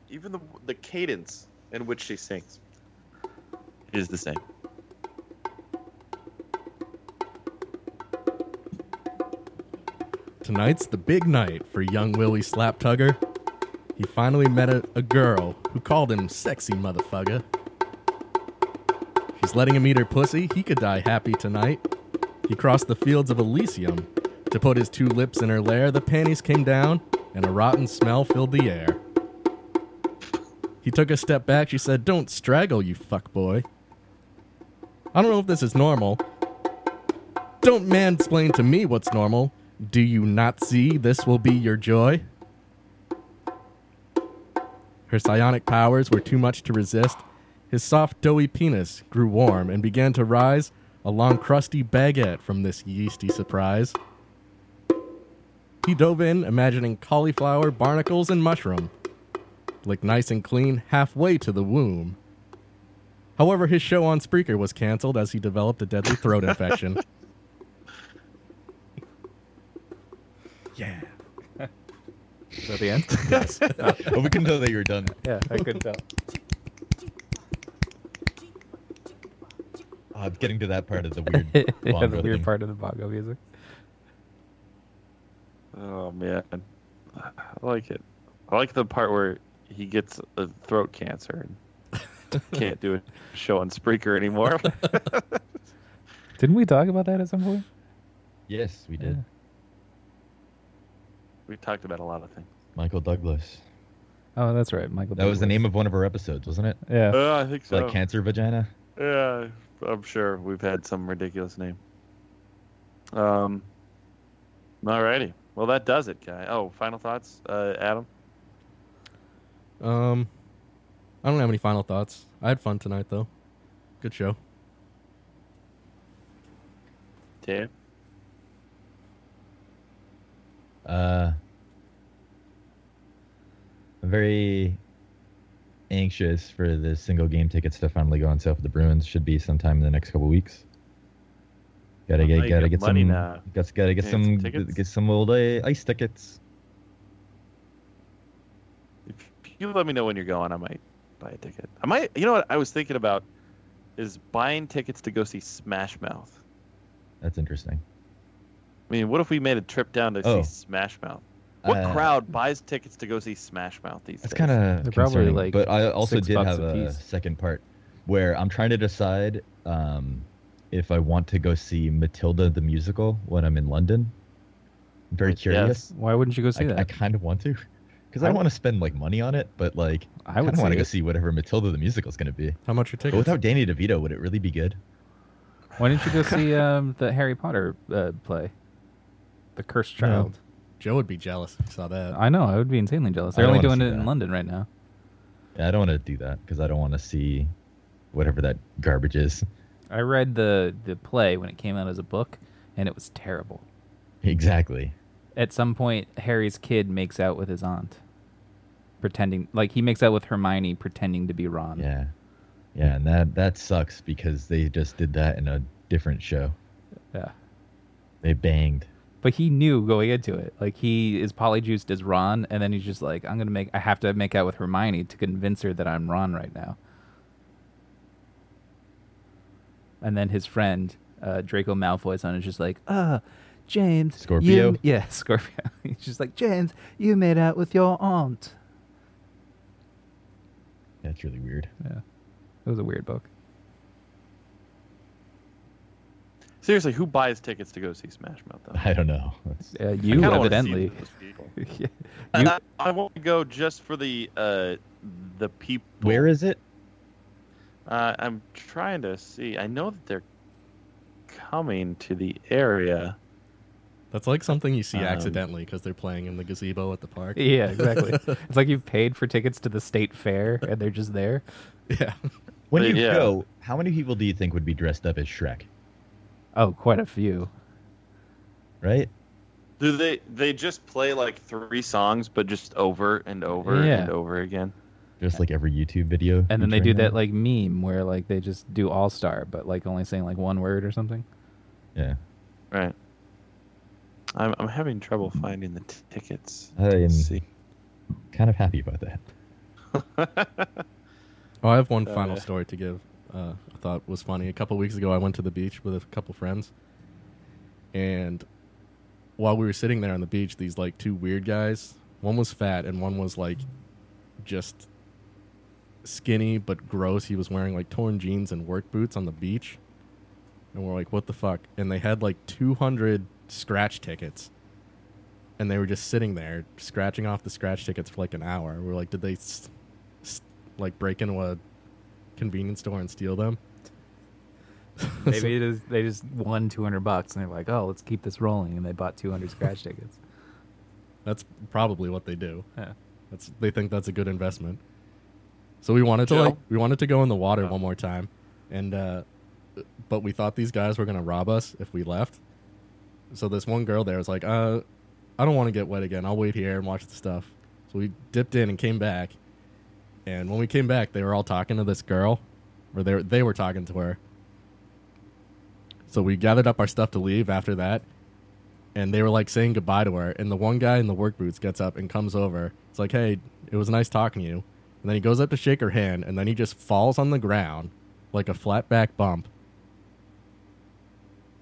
even the the cadence in which she sings is the same. Tonight's the big night for young Willie Slaptugger. He finally met a, a girl who called him sexy motherfucker. Letting him eat her pussy. He could die happy tonight. He crossed the fields of Elysium to put his two lips in her lair. The panties came down, and a rotten smell filled the air. He took a step back. She said, Don't straggle, you fuck boy." I don't know if this is normal. Don't mansplain to me what's normal. Do you not see this will be your joy? Her psionic powers were too much to resist. His soft, doughy penis grew warm and began to rise a long, crusty baguette from this yeasty surprise. He dove in, imagining cauliflower, barnacles, and mushroom. Licked nice and clean halfway to the womb. However, his show on Spreaker was canceled as he developed a deadly throat infection. [LAUGHS] Yeah. [LAUGHS] Is that the end? [LAUGHS] Yes. oh, we can tell that you're done. Yeah, I couldn't tell. I'm getting to that part of the [LAUGHS] weird. yeah, the weird thing. part of the bongo music. Oh man, I like it. I like the part where he gets a throat cancer and [LAUGHS] can't do a show on Spreaker anymore. [LAUGHS] Didn't we talk about that at some point? Yes, we did. we talked about a lot of things. Michael Douglas. Oh, that's right, Michael. That was the name of one of our episodes, wasn't it? Yeah. Uh, I think so. Like cancer vagina. Yeah, I'm sure we've had some ridiculous name. Um. Alrighty. Well, that does it, guy. Oh, final thoughts, uh, Adam. Um, I don't have any final thoughts. I had fun tonight, though. Good show. Dan. Uh, I'm very anxious for the single game tickets to finally go on sale for the Bruins. Should be sometime in the next couple weeks. Gotta get, gotta got get some, gotta, gotta get some some, get some old uh, ice tickets. If you let me know when you're going, I might buy a ticket. I might. You know what I was thinking about is buying tickets to go see Smash Mouth. That's interesting. I mean, what if we made a trip down to Oh. see Smash Mouth? What Uh, crowd buys tickets to go see Smash Mouth these That's days? That's kind of They're probably, concerning. like, but I also did have a a second part where I'm trying to decide um, if I want to go see Matilda the musical when I'm in London. I'm very Yes. curious. Why wouldn't you go see I, that? I kind of want to, because I I don't want to spend like money on it, but like I I, would kind want to go see whatever Matilda the musical is going to be. How much are But tickets? without Danny DeVito, would it really be good? Why didn't you go [LAUGHS] see um, the Harry Potter uh, play, The Cursed No. Child? Joe would be jealous if he saw that. I know. I would be insanely jealous. They're only doing see it in. London right now. Yeah, I don't want to do that because I don't want to see whatever that garbage is. I read the the play when it came out as a book, and it was terrible. Exactly. At some point, Harry's kid makes out with his aunt, pretending like he makes out with Hermione, pretending to be Ron. Yeah. Yeah, and that that sucks because they just did that in a different show. Yeah. They banged. But he knew going into it. Like he is polyjuiced as Ron, and then he's just like, I'm gonna make. I have to make out with Hermione to convince her that I'm Ron right now. And then his friend uh, Draco Malfoy's son is just like, uh, James, Scorpio? you- [LAUGHS] yeah, Scorpio. [LAUGHS] he's just like, James, you made out with your aunt. That's really weird. Yeah, it was a weird book. Seriously, who buys tickets to go see Smash Mouth? Though? I don't know. Uh, you kinda wanna see evidently. those people. [LAUGHS] Yeah. I- You- I, I want to go just for the uh, the people. Where is it? Uh, I'm trying to see. I know that they're coming to the area. That's like something you see Um, accidentally because they're playing in the gazebo at the park. Yeah, exactly. [LAUGHS] it's like you've paid for tickets to the state fair and they're just there. Yeah. When But you yeah. go, how many people do you think would be dressed up as Shrek? Oh, quite a few. Right? Do they they just play like three songs, but just over and over Yeah. and over again? Just like every YouTube video. And then they do featuring that like meme where like they just do All Star, but like only saying like one word or something. Yeah. Right. I'm I'm having trouble finding the t- tickets. I am see. kind of happy about that. [LAUGHS] Oh, I have one final yeah. story to give. Uh, I thought was funny. A couple weeks ago, I went to the beach with a couple friends, and while we were sitting there on the beach, these like two weird guys. One was fat, and one was like just skinny but gross. He was wearing like torn jeans and work boots on the beach, and we're like, "What the fuck?" And they had like two hundred scratch tickets, and they were just sitting there scratching off the scratch tickets for like an hour. We're like, "Did they?" S- s- like break into a convenience store and steal them. Maybe it is, they just won 200 bucks and they're like, oh, let's keep this rolling. And they bought 200 scratch [LAUGHS] tickets. That's probably what they do. Yeah. That's they think that's a good investment. So we wanted to like we wanted to go in the water one more time, and uh, but we thought these guys were gonna rob us if we left. So this one girl there was like, uh, I don't want to get wet again. I'll wait here and watch the stuff. So we dipped in and came back, and when we came back, they were all talking to this girl, or they were, they were talking to her. So we gathered up our stuff to leave after that, and they were like saying goodbye to her. And the one guy in the work boots gets up and comes over. It's like, hey, it was nice talking to you. And then he goes up to shake her hand, and then he just falls on the ground like a flat back bump,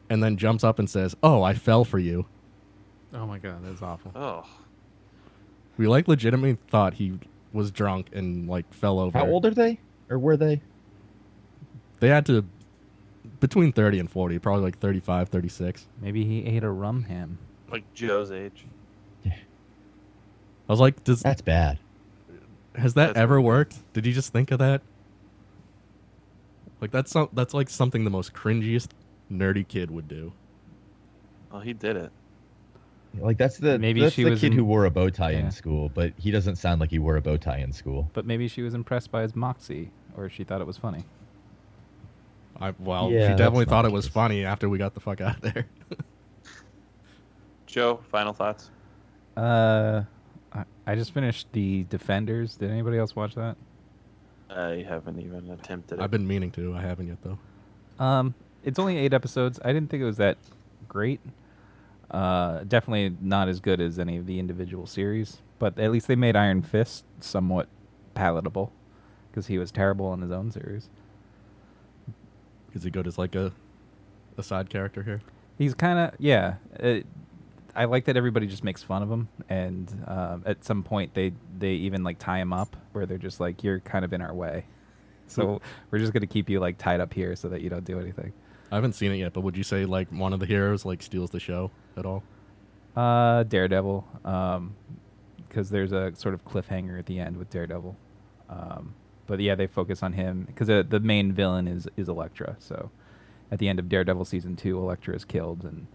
and then jumps up and says, "Oh, I fell for you." Oh my god, that's awful. Oh, We like legitimately thought he was drunk and like fell over. How old are they? Or were they? They had to between 30 and 40, probably like 35, 36. Maybe he ate a rum ham. like Joe's age. I was like, does That's bad. has that That's ever bad. worked? Did you just think of that? Like that's some, that's like something the most cringiest nerdy kid would do. Well, he did it. Like that's the Maybe that's she the was kid in- who wore a bow tie Yeah. in school, but he doesn't sound like he wore a bow tie in school. But maybe she was impressed by his moxie, or she thought it was funny. I well, Yeah, she definitely thought it was case. funny after we got the fuck out of there. [LAUGHS] Joe, final thoughts? Uh, I, I just finished the Defenders. Did anybody else watch that? I haven't even attempted it. I've been meaning to. I haven't yet though. Um, it's only eight episodes. I didn't think it was that great. Uh, definitely not as good as any of the individual series, but at least they made Iron Fist somewhat palatable because he was terrible in his own series. Is he good as like a a side character here? He's kind of yeah. It, I like that everybody just makes fun of him, and um, at some point they they even like tie him up where they're just like you're kind of in our way, so we're just gonna keep you like tied up here so that you don't do anything. I haven't seen it yet, but would you say like one of the heroes like steals the show at all? Uh, Daredevil, um, because there's a sort of cliffhanger at the end with Daredevil. Um, but yeah, they focus on him because the, the main villain is is Elektra. So at the end of Daredevil season two, Elektra is killed, and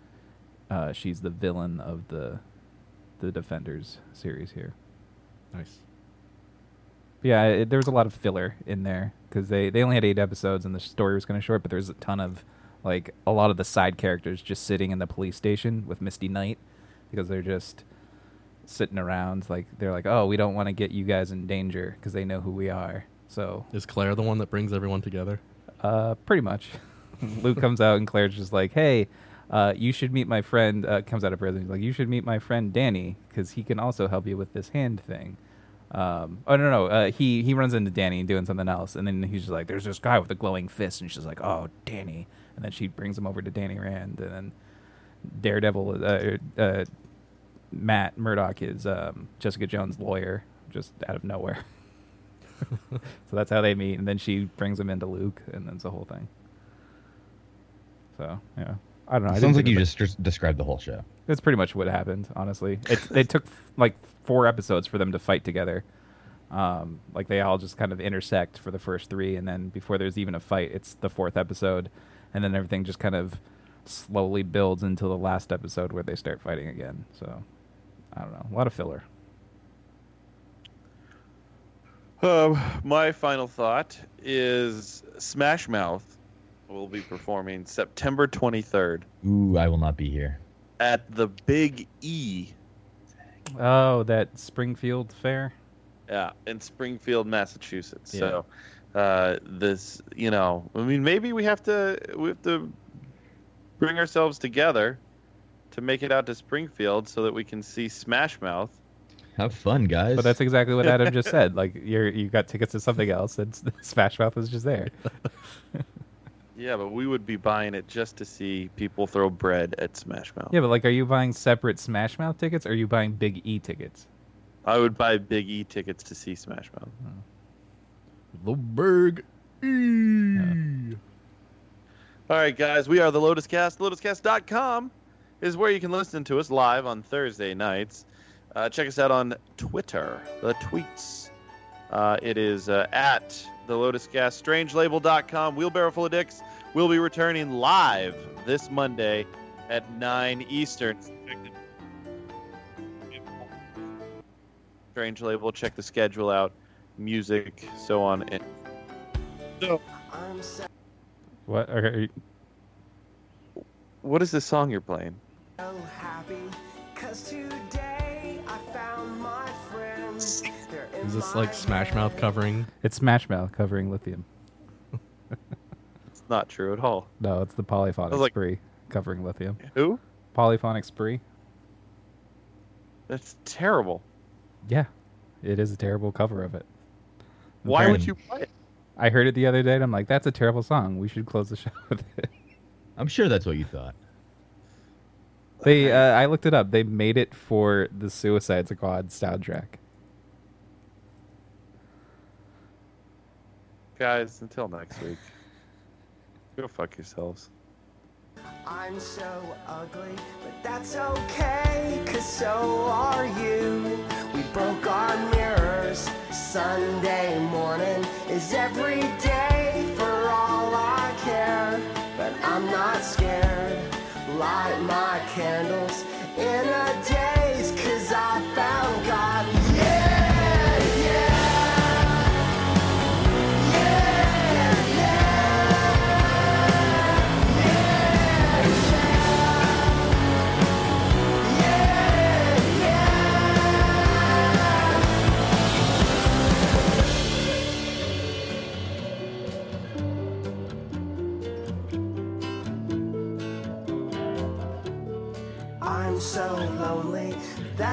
uh, she's the villain of the the Defenders series here. Nice. But yeah, it, there was a lot of filler in there because they, they only had eight episodes and the story was kind of short. But there's a ton of like a lot of the side characters just sitting in the police station with Misty Knight because they're just sitting around. Like they're like, oh, we don't want to get you guys in danger because they know who we are. So Is Claire the one that brings everyone together? uh, pretty much. [LAUGHS] Luke comes out and Claire's just like, "Hey, uh, you should meet my friend." Uh, comes out of prison. He's like, "You should meet my friend Danny because he can also help you with this hand thing." Um, oh no, no, uh, he he runs into Danny doing something else, and then he's just like, "There's this guy with a glowing fist," and she's like, "Oh, Danny," and then she brings him over to Danny Rand, and then Daredevil, uh, uh, Matt Murdock is um, Jessica Jones' lawyer, just out of nowhere. [LAUGHS] so that's how they meet, and then she brings him into Luke, and then it's the whole thing. So yeah, I don't know. I Sounds like you just, just described the whole show. That's pretty much what happened. Honestly, it it took like four episodes for them to fight together. Um, like they all just kind of intersect for the first three, and then before there's even a fight, it's the fourth episode, and then everything just kind of slowly builds until the last episode where they start fighting again. So I don't know, a lot of filler. Um, my final thought is Smash Mouth will be performing September 23rd Ooh, I will not be here. at the Big E, Oh, that Springfield fair. yeah, in Springfield, Massachusetts. Yeah. So, uh, this, you know, I mean, maybe we have to we have to bring ourselves together to make it out to Springfield so that we can see Smash Mouth. Have fun, guys. But that's exactly what Adam just [LAUGHS] said. Like you're you got tickets to something else, and [LAUGHS] Smash Mouth was just there. [LAUGHS] Yeah, but we would be buying it just to see people throw bread at Smash Mouth. Yeah, but like, are you buying separate Smash Mouth tickets, or are you buying Big E tickets? I would buy Big E tickets to see Smash Mouth. The Berg E. All right, guys, we are the Lotus Cast. LotusCast.com is where you can listen to us live on Thursday nights. Uh, check us out on Twitter, the tweets. Uh, it is uh, at the Lotus Cast. Strangelabel.com. Wheelbarrow full of dicks We'll be returning live this Monday at 9 Eastern. Strange Label. Check the schedule out. Music, so on. And so, What? Are, you- what is this song you're playing? Is this like Smash Mouth covering? it's Smash Mouth covering Lithium. It's not true at all. No, it's the polyphonic like- spree covering lithium. Who? Polyphonic spree. That's terrible. Yeah, it is a terrible cover of it. Why would you play it? I heard it the other day, and I'm like, "That's a terrible song. We should close the [LAUGHS] show with it." I'm sure that's what you thought. They, uh, I looked it up. They made it for the Suicide Squad soundtrack. Guys, until next week. Go fuck yourselves. I'm so ugly, but that's okay, cause so are you. We broke our mirrors. Sunday morning is every day for all I care. But I'm not scared. Light my candles in a daze, cause I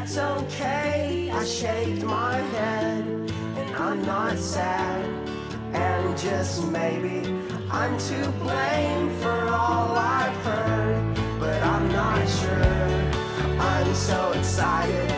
that's okay. I shaved my head, and I'm not sad. And just maybe I'm to blame for all I've heard, but I'm not sure. I'm so excited,